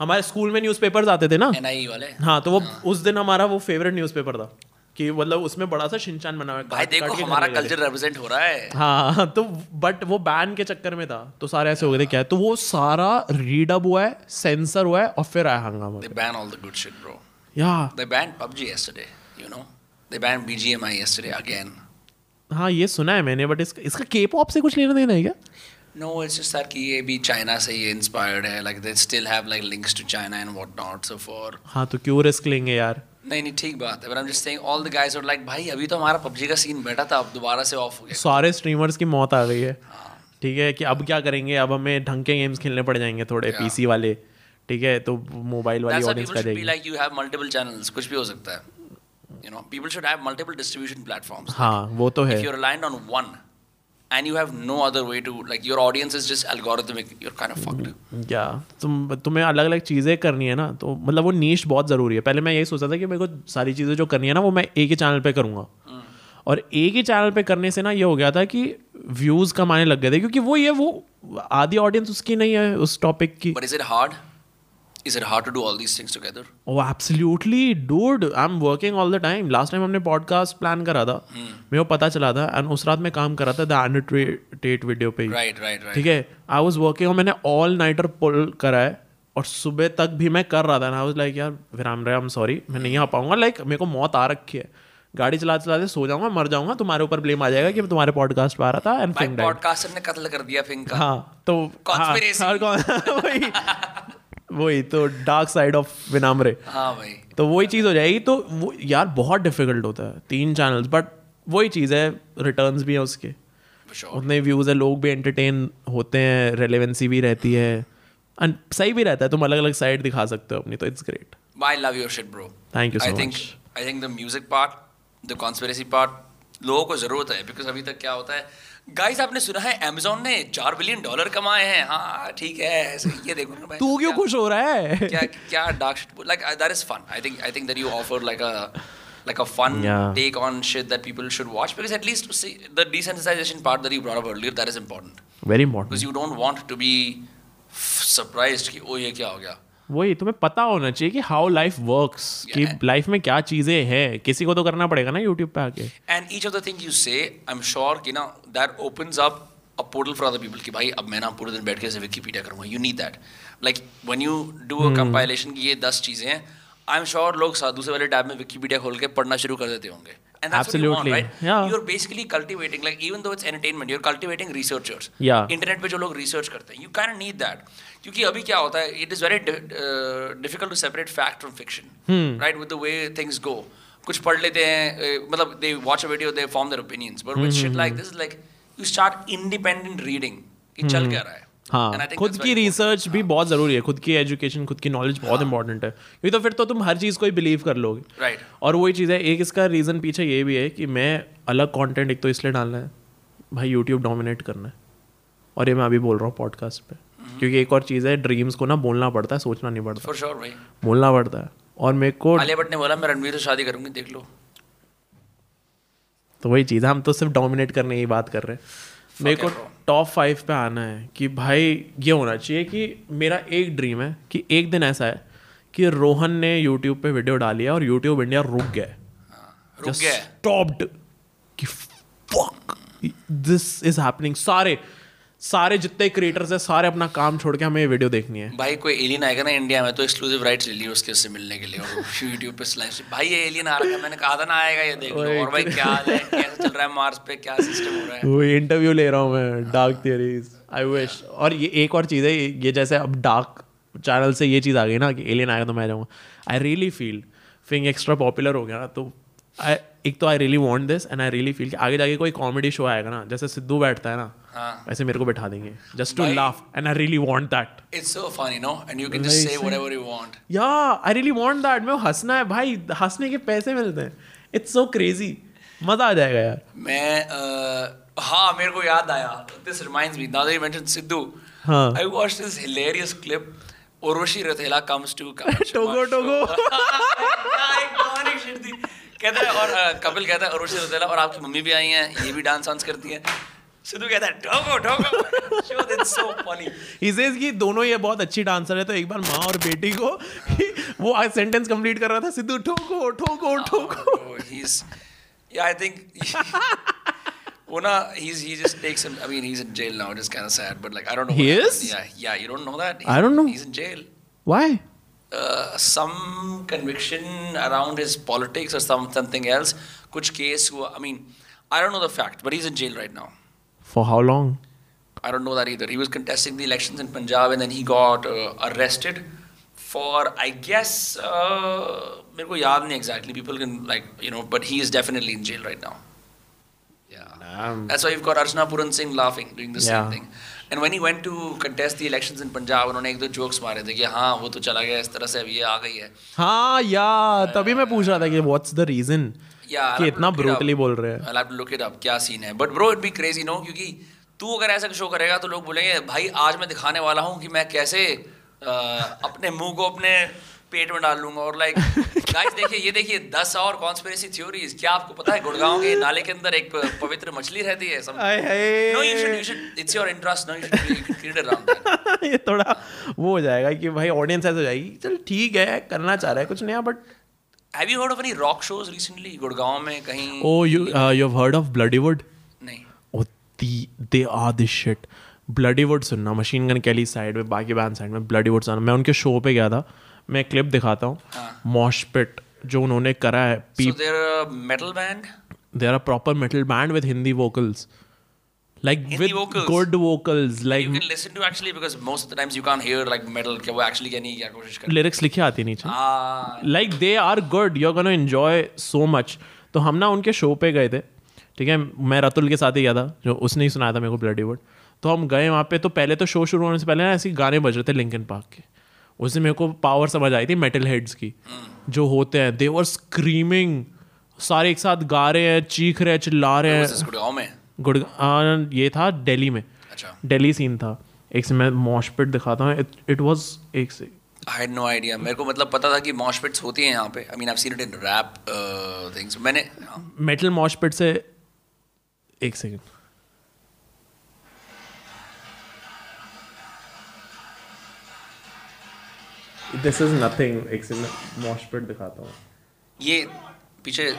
हमारे स्कूल में न्यूज़पेपर्स आते थे ना NIE वाले. हाँ तो वो उस दिन हमारा वो फेवरेट न्यूज़पेपर था कि मतलब उसमें बड़ा सा शिनचान बना हुआ है भाई देखो हमारा। कल्चर रिप्रेजेंट हो रहा है. हाँ तो बट वो बैन के चक्कर में था तो सारे ऐसे हो गए थे क्या है तो वो सारा रीडअप हुआ है सेंसर हुआ है और फिर आया हंगामा They ban all the good shit, bro. या They banned PUBG yesterday. You know. They banned BGMI yesterday again. हाँ ये सुना है मैंने बट इसका इसका के पॉप से कुछ लेना देना है क्या No, it's just that कि ये भी चाइना से ये इंस्पायर्ड है. Like they still have like links to China and whatnot. So for हाँ तो क्यों रिस्क लेंगे यार नहीं नहीं ठीक बात है. But I'm just saying all the guys are like भाई अभी तो हमारा PUBG का सीन बैठा था अब दोबारा से ऑफ़ हो गया. सारे स्ट्रीमर्स की मौत आ गई है हाँ. ठीक है कि अब क्या करेंगे अब हमें ढंग के गेम्स खेलने पड़ जाएँगे थोड़े. पीसी वाले ठीक है तो मोबाइल वाली ऑडियंस का जाएगी like you have multiple channels. कुछ भी हो सकता है. You know, people should have multiple distribution platforms. हाँ वो तो है If you're reliant on one, and you have no other way to like your audience is just algorithmic, you're kind of fucked. क्या तुम तुम्हें अलग अलग चीज़ें करनी है ना तो मतलब वो नीश बहुत ज़रूरी है पहले मैं यही सोचता था कि मेरे को सारी चीज़ें जो करनी है ना वो मैं एक ही चैनल पे करूँगा और एक ही चैनल पे करने से ना ये हो गया था कि व्यूज़ कमाने लग गए थे क्योंकि वो ये वो आधी ऑडियंस उसकी नहीं है उस टॉपिक की But is it hard? Is it hard to do all these things together? Oh, absolutely, dude. I'm working all the time. Last time हमने podcast plan करा था मेरे को पता चला था and उस रात मैं काम कर रहा था द annotate वीडियो पे Right, right, right. ठीक है आई वॉज़ वर्किंग और मैंने ऑल नाइटर पुल करा है और सुबह तक भी मैं कर रहा था ना आई वाज लाइक यार विराम रे आई एम सॉरी मैं नहीं आ पाऊँगा लाइक like, मेरे को मौत आ रखी है गाड़ी चला चलाते सो जाऊँगा मर जाऊँगा तुम्हारे ऊपर ब्लेम आ जाएगा कि मैं तुम्हारे पॉडकास्ट पे आ रहा था एंड फिंग पॉडकास्टर ने कत्ल कर दिया फिंग का हाँ तो Conspiracy. हाँ, वही वही तो डार्क साइड ऑफ़ विनामरे हाँ भाई तो वही चीज़ हो जाएगी तो वो यार बहुत डिफ़िकल्ट होता है तीन चैनल्स बट वही चीज़ है रिटर्न्स भी है उसके. उतने व्यूज़ है लोग भी एंटरटेन होते हैं रेलेवेंसी भी रहती है एंड सही भी रहता है तुम अलग अलग साइड दिखा सकते हो अपनी तो it's great your shit, bro. Thank you so I think much. I think the music part, the conspiracy part, लोगों को ज़रूरत है बिकॉज़ अभी तक क्या होता है गाइस आपने सुना है Amazon ने चार बिलियन डॉलर कमाए हैं हाँ ठीक है ये देखो ना भाई, तू क्यों खुश हो रहा है क्या क्या dark shit like uh, that is fun i think i think that you offer like a fun Yeah. take on shit that people should watch because at least see the desensitization part that you brought up earlier that is important very because you don't want to be surprised कि oh ये क्या हो गया वही तुम्हें पता होना चाहिए कि हाउ लाइफ वर्क्स कि लाइफ में क्या चीज़ें हैं। किसी को तो करना पड़ेगा ना यूट्यूब पे आके। And each of the things you say i'm sure कि ना that opens up a portal for other people कि भाई अब मैं ना पूरे दिन बैठ के ऐसे विकीपीडिया करूँगा। You need that. Like when you do a compilation कि ये दस चीज़ें हैं आई एम श्योर लोग सा- दूसरे वाले टैब में विकीपीडिया खोल के पढ़ना शुरू कर देते होंगे। And that's Absolutely. what you want right Yeah. you're basically cultivating like even though it's entertainment you're cultivating researchers Yeah. Internet पे जो लोग रिसर्च करते हैं you kind of need that क्योंकि अभी क्या होता है it is very di- uh, difficult to separate fact from fiction right with the way things go कुछ पढ़ लेते हैं uh, मतलब they watch a video they form their opinions but with shit like this is like you start independent reading कि चल क्या रहा है हाँ खुद की रिसर्च भी बहुत ज़रूरी है खुद की एजुकेशन खुद की नॉलेज बहुत इंपॉर्टेंट है। क्योंकि तो फिर तो तुम हर चीज़ को ही बिलीव कर लोगे। Right. और वही चीज़ है एक इसका रीज़न पीछे ये भी है कि मैं अलग कंटेंट एक तो इसलिए डालना है भाई यूट्यूब डोमिनेट करना है। और ये मैं अभी बोल रहा हूँ पॉडकास्ट पे। क्योंकि एक और चीज़ है ड्रीम्स को ना बोलना पड़ता है सोचना नहीं पड़ता। For sure भाई। बोलना पड़ता है। और मेरे को आलिया भट्ट ने बोला मैं रणवीर से शादी करूँगी देख लो। तो वही चीज़ है हम तो सिर्फ़ डोमिनेट करने की बात कर रहे हैं। मेरे को टॉप फाइव पे आना है कि भाई ये होना चाहिए कि मेरा एक ड्रीम है कि एक दिन ऐसा है कि रोहन ने यूट्यूब पे वीडियो डाली है और यूट्यूब इंडिया रुक गया है। रुक गया स्टॉप्ड कि फक दिस इज़ हैपनिंग सारे सारे जितने क्रिएटर्स हैं सारे अपना काम छोड़ के हमें ये वीडियो देखनी है। भाई कोई एलियन आएगा ना इंडिया में तो एक्सक्लूसिव राइट्स ले लिए उसके उससे मिलने के लिए। यूट्यूब पे लाइव से भाई ये एलियन आ रहा है मैंने कहा था ना आएगा ये देख लो। और भाई क्या है? कैसे चल रहा है मार्स पे? क्या सिस्टम हो रहा है? वो इंटरव्यू ले रहा हूँ मैं डार्क थियरीज आई विश और ये एक और चीज़ है ये जैसे अब डार्क चैनल से ये चीज़ आ गई ना कि एलियन आएगा तो मैं जाऊँगा। I really feel Phing extra popular हो गया ना तो आई एक तो I really want this and I really feel कि आगे जाके कोई कॉमेडी शो आएगा ना जैसे सिद्धू बैठता है ना हाँ। वैसे मेरे को बैठा देंगे। Just to laugh and I really want that it's so funny no and you can just say whatever you want या आई रियली वांट दैट मैं हंसना है भाई हंसने के पैसे मिलते हैं। इट्स सो क्रेजी मज़ा आ जाएगा यार। मैं अ, हाँ मेरे को याद आया। This reminds me now that you mention Sidhu. हाँ। I watched this hilarious clip Urvashi Rautela comes to Togo, Togo. कहता है और कपिल कहता है उर्वशी रथेला और आपकी मम्मी भी आई हैं ये भी डांस वांस करती हैं। सिद्धू कहता है ढोको ढोको show this so funny he says कि दोनों ये बहुत अच्छी डांसर है तो एक बार माँ और बेटी को वो आज सेंटेंस कंप्लीट कर रहा था सिद्धू ठोको ठोको oh, ठोको। He is yeah I think वो ना he is he just takes I mean he is in jail now it is kind of sad but like I don't know he is या या you don't know that I don't know he is in jail why Uh, some conviction around his politics or some, something else. Kuch case who, I mean, I don't know the fact, but he's in jail right now. For how long I don't know that either. He was contesting the elections in Punjab and then he got uh, arrested for, I guess, uh, मेरे को याद नहीं exactly. People can like, you know, but he is definitely in jail right now. Yeah. That's why you've got Archana Puran Singh laughing, doing the Yeah. same thing. And when he went to contest the elections in Punjab, उन्होंने एक दो jokes मारे थे कि हाँ वो तो चला गया इस तरह से अब ये आ गई है. हाँ या तभी मैं पूछ रहा था कि व्हाट्स द रीजन Yeah, कि इतना ब्रूटली बोल रहे हैं to look it up. क्या सीन है? But bro, it'd be crazy, no? क्योंकि तू अगर ऐसा शो करेगा तो लोग बोलेंगे भाई आज मैं दिखाने वाला हूँ कि मैं कैसे अ, अपने मुँह को अपने पेट में डाल लूँगा और लाइक गाइस देखिए ये देखिए दस और कॉन्स्पिरेसी थ्योरीज क्या आपको पता है गुड़गांव के नाले के अंदर एक पवित्र मछली रहती है some- I hi. you should you should it's your interest no you should you should create around ये थोड़ा वो हो जाएगा कि भाई ऑडियंस ऐसे हो जाएगी चल ठीक है करना चाह रहा है कुछ नया but have you heard of any rock shows recently? Gurgaon में कहीं ओ you you have heard of Bloodywood नहीं। ओ the they are this shit Bloodywood सुनना मशीन गन कैली साइड में बाकी बैंड साइड में ब्लडीवुड सुनना। मैं उनके शो पे गया था मैं क्लिप दिखाता हूँ। मॉशपिट जो उन्होंने करा है a metal band? They are a proper metal band with Hindi vocals. Like Hindi with vocals? good vocals, like you can listen to actually because most of the times you can't hear like metal क्या वो actually क्या नहीं क्या कोशिश कर lyrics लिखे आती नीचे ah like they are good you're gonna enjoy so much. तो हम ना उनके शो पे गए थे ठीक है? मैं रतुल के साथ ही गया था जो उसने ही सुनाया था मेरे को ब्लडी वुड तो हम गए वहाँ पे तो पहले तो शो शुरू होने से पहले ना ऐसे गाने बज रहे थे लिंकन पार्क के। उससे मेरे को पावर समझ आई थी मेटल हेड्स की जो होते हैं। दे वर स्क्रीमिंग सारे एक साथ गा रहे हैं चीख रहे हैं चिल्ला रहे हैं। गुड़ ये था दिल्ली में। अच्छा। दिल्ली सीन था। एक से मैं मॉशपिट दिखाता हूँ। इट वाज एक से I had no idea मेरे को मतलब पता था कि mosh pits होती हैं यहाँ पे। I mean I've seen it in rap uh, things मैंने मेटल मॉशपिट से एक सेकंड दिस इज़ नथिंग एक सेकंड मॉशपिट दिखाता हूँ। ये पीछे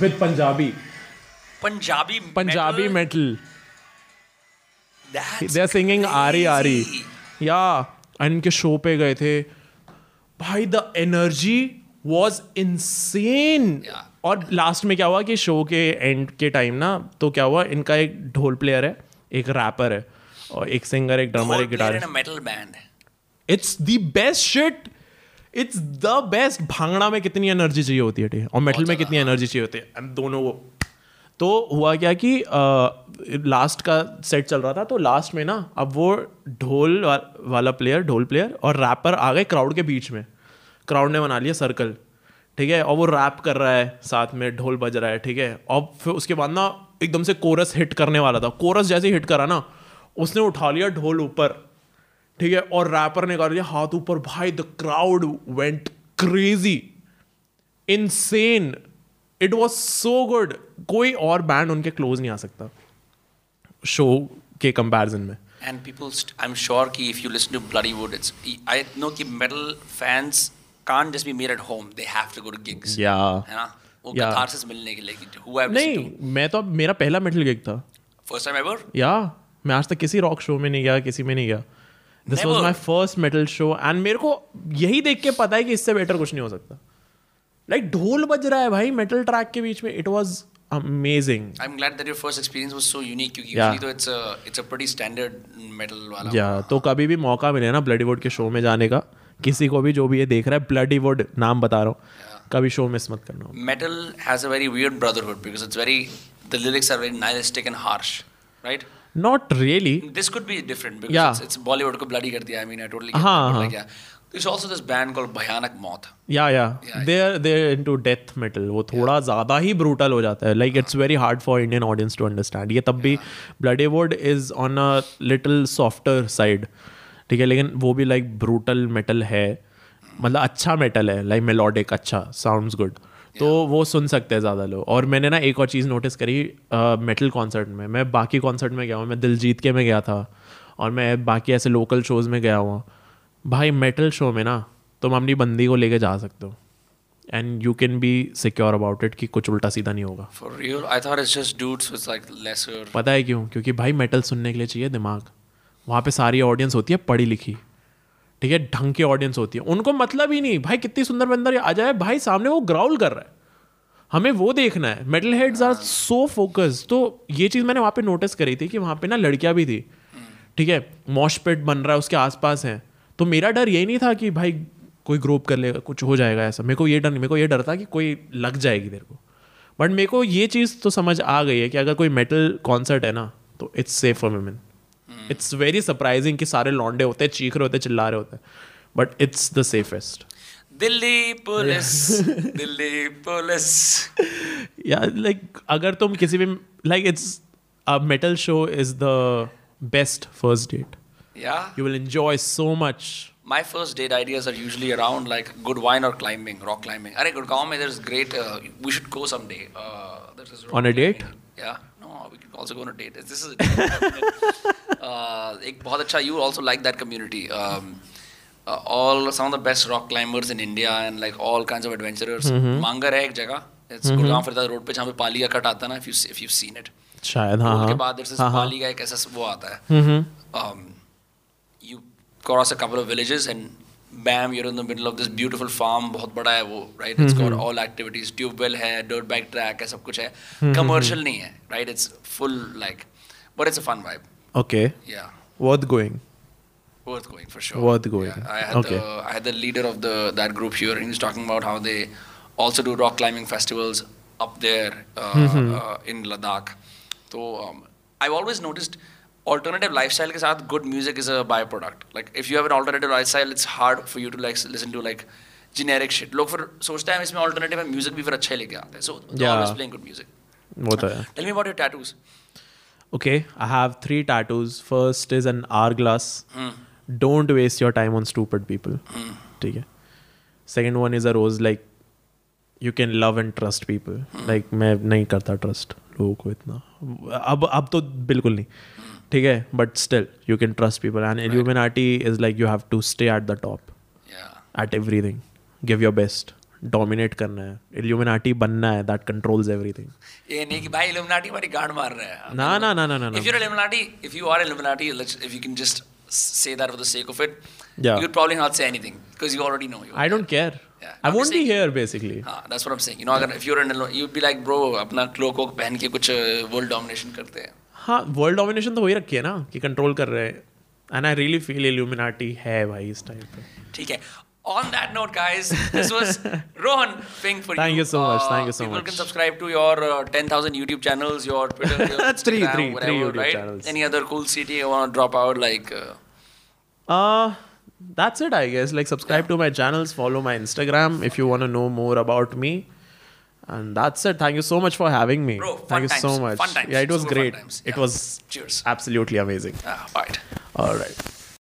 with Punjabi. Punjabi Punjabi metal, metal that's they are singing आरी आरी. या इनके शो पे गए थे। भाई the energy was insane Yeah. और लास्ट में क्या हुआ कि शो के एंड के टाइम ना तो क्या हुआ इनका एक ढोल प्लेयर है एक रैपर है और एक सिंगर एक ड्रमर एक guitar in a metal it's the best shit it's the best bhangra में कितनी एनर्जी चाहिए होती है ठीक है? और मेटल में कितनी एनर्जी चाहिए होती है? एंड दोनों वो तो हुआ क्या कि लास्ट का सेट चल रहा था तो लास्ट में ना अब वो ढोल वाला प्लेयर ढोल प्लेयर और रैपर आ गए क्राउड के बीच में। क्राउड ने बना लिया सर्कल ठीक है? और वो रैप कर रहा है साथ में ढोल बज रहा है ठीक है? और फिर उसके बाद ना एकदम से कोरस हिट करने वाला था। कोरस जैसे हिट करा ना उसने उठा लिया ढोल ऊपर। ठीक है और रैपर ने कर दिया हाथ ऊपर भाई the crowd went crazy insane it was so good कोई और बैंड उनके क्लोज नहीं आ सकता शो के कंपैरिजन में and people st- I'm sure कि if you listen to Bloodywood it's I know कि metal fans can't just be made at home they have to go to gigs या है ना वो Yeah. catharsis मिलने के लिए कि who I've नहीं मैं तो मेरा पहला मेटल गिग था first time ever या मैं आज तक किसी रॉक शो में नहीं गया किसी में नहीं गया this was my first metal show and मेरे को यही देख के पता है कि इससे बेटर कुछ नहीं हो सकता लाइक ढोल बज रहा है भाई मेटल ट्रैक के बीच में it was amazing I'm glad that your first experience was so unique क्योंकि Yeah. तो it's a it's a pretty standard metal वाला या तो कभी भी मौका मिले ना ब्लडी वुड के शो में जाने का किसी को भी जो भी ये देख रहा है ब्लडी वुड नाम बता रहा हूँ कभी शो मिस मत करना metal has a very weird brotherhood because it's very the lyrics are very nihilistic and harsh right not really this could be different because Yeah. it's, it's को bloody कर दिया I mean I totally get हाँ, हाँ. like, yeah. there's also this band called भयानक मौत या या Yeah. There there into death metal वो थोड़ा yeah. ज़्यादा ही ब्रूटल हो जाता है. Like it's very hard for Indian audience to understand ये तब भी Bloodywood is on a little softer side ठीक है लेकिन वो भी लाइक ब्रूटल मेटल है. मतलब अच्छा मेटल है. लाइक मेलोडिक अच्छा. साउंड्स गुड तो वो सुन सकते हैं ज़्यादा लोग। और मैंने ना एक और चीज़ नोटिस करी मेटल कॉन्सर्ट में। मैं बाकी कॉन्सर्ट में गया हूँ मैं दिलजीत के में गया था। और मैं बाकी ऐसे लोकल शोज़ में गया हुआ। भाई मेटल शो में ना तुम अपनी बंदी को लेके जा सकते हो। And you can be secure about it कि कुछ उल्टा सीधा नहीं होगा। For real? I thought it's just dudes with like lesser पता है क्यों? क्योंकि भाई मेटल सुनने के लिए चाहिए दिमाग। वहाँ पे सारी ऑडियंस होती है पढ़ी लिखी। ठीक है ढंग की ऑडियंस होती है। उनको मतलब ही नहीं भाई कितनी सुंदर बंदर आ जाए भाई सामने वो ग्राउल कर रहा है। हमें वो देखना है। Metal heads are so focus तो ये चीज़ मैंने वहाँ पे नोटिस करी थी कि वहाँ पे ना लड़कियाँ भी थी। ठीक है मॉशपेट बन रहा है उसके आसपास हैं। तो मेरा डर यही नहीं था कि भाई कोई ग्रोप कर लेगा कुछ हो जाएगा ऐसा। मेरे को ये डर नहीं मेरे को ये डर था कि कोई लग जाएगी तेरे को। बट मेरे को ये चीज़ तो समझ आ गई है कि अगर कोई मेटल कॉन्सर्ट है ना तो it's safe for women it's very surprising कि सारे लौंडे होते हैं चीख रहे होते हैं चिल्ला रहे होते हैं but it's the safest Delhi police Delhi police या लाइक अगर तुम किसी भी like it's a metal show is the best first date Yeah. You will enjoy so much. My first date ideas are usually around like good wine or climbing, rock climbing. Arey, Gurgaon mein there's great. Uh, we should go someday. Uh, there's On a date? climbing. Yeah. No, we can also go on a date. This is. uh, एक बहुत अच्छा. You also like that community. Um, uh, all some of the best rock climbers in India and like all kinds of adventurers. Mangar है एक जगह. It's Gurgaon Firda road पे जहाँ पे पाली का कट आता है ना. If you if you've seen it. शायद हाँ उसके हाँ बाद हाँ, हाँ. पाली का एक ऐसा वो आता है. Um, you cross a couple of villages and bam you're in the middle of this beautiful farm बहुत बड़ा है वो right it's got all activities tubewell है dirt bike track है सब कुछ है commercial नहीं है right it's full like but it's a fun vibe Okay. yeah Worth going. worth going for sure Worth going. yeah, I had Okay. the I had the leader of the that group here and he was talking about how they also do rock climbing festivals up there uh, mm-hmm. uh, in Ladakh so um, I've always noticed alternative lifestyle के साथ good music is a byproduct like if you have an alternative lifestyle it's hard for you to like listen to like generic shit लोग फिर सोचते हैं इसमें alternative है music भी फिर अच्छा ही लेके आते हैं so Yeah. always playing good music वो तो है. tell me about your tattoos Okay, I have three tattoos. First is an hourglass. Hmm. Don't waste your time on stupid people. ठीक है. Second one is a rose. Like you can love and trust people. Hmm. Like मैं नहीं करता trust लोगों को इतना. अब अब तो बिल्कुल नहीं. ठीक है. But still you can trust people. And Illuminati is like you have to stay at the top yeah at everything. Give your best. Dominate करना है इल्यूमिनाटी बनना है दैट कंट्रोल्स एवरीथिंग ये नहीं कि भाई इल्यूमिनाटी हमारी गांड मार रहा है। ना ना ना ना ना if you are Illuminati if you are Illuminati if you can just say that for the sake of it yeah you probably not say anything because you already know you I don't care I won't be here basically हाँ that's what I am saying you know अगर if you are in you be अपना cloak ओक पहन के कुछ world domination करते हैं. हाँ वर्ल्ड डोमिनेशन तो हो रखी है ना कि कंट्रोल कर रहे हैं। And I really feel Illuminati है भाई इस टाइम पे। ठीक है। On that note, guys, this was Rohan Ping for Thank you so much, thank you so people much. People can subscribe to your uh, 10,000 YouTube channels, your Twitter, your That's three, Instagram, three, three whatever, YouTube right? channels. Any other cool city you want to drop out, like... Uh, uh that's it I guess like subscribe to my channels follow my Instagram if you want to know more about me and that's it thank you so much for having me Bro, thank you so much fun times, yeah it was super great times. it was Cheers. absolutely amazing ah, all right. all right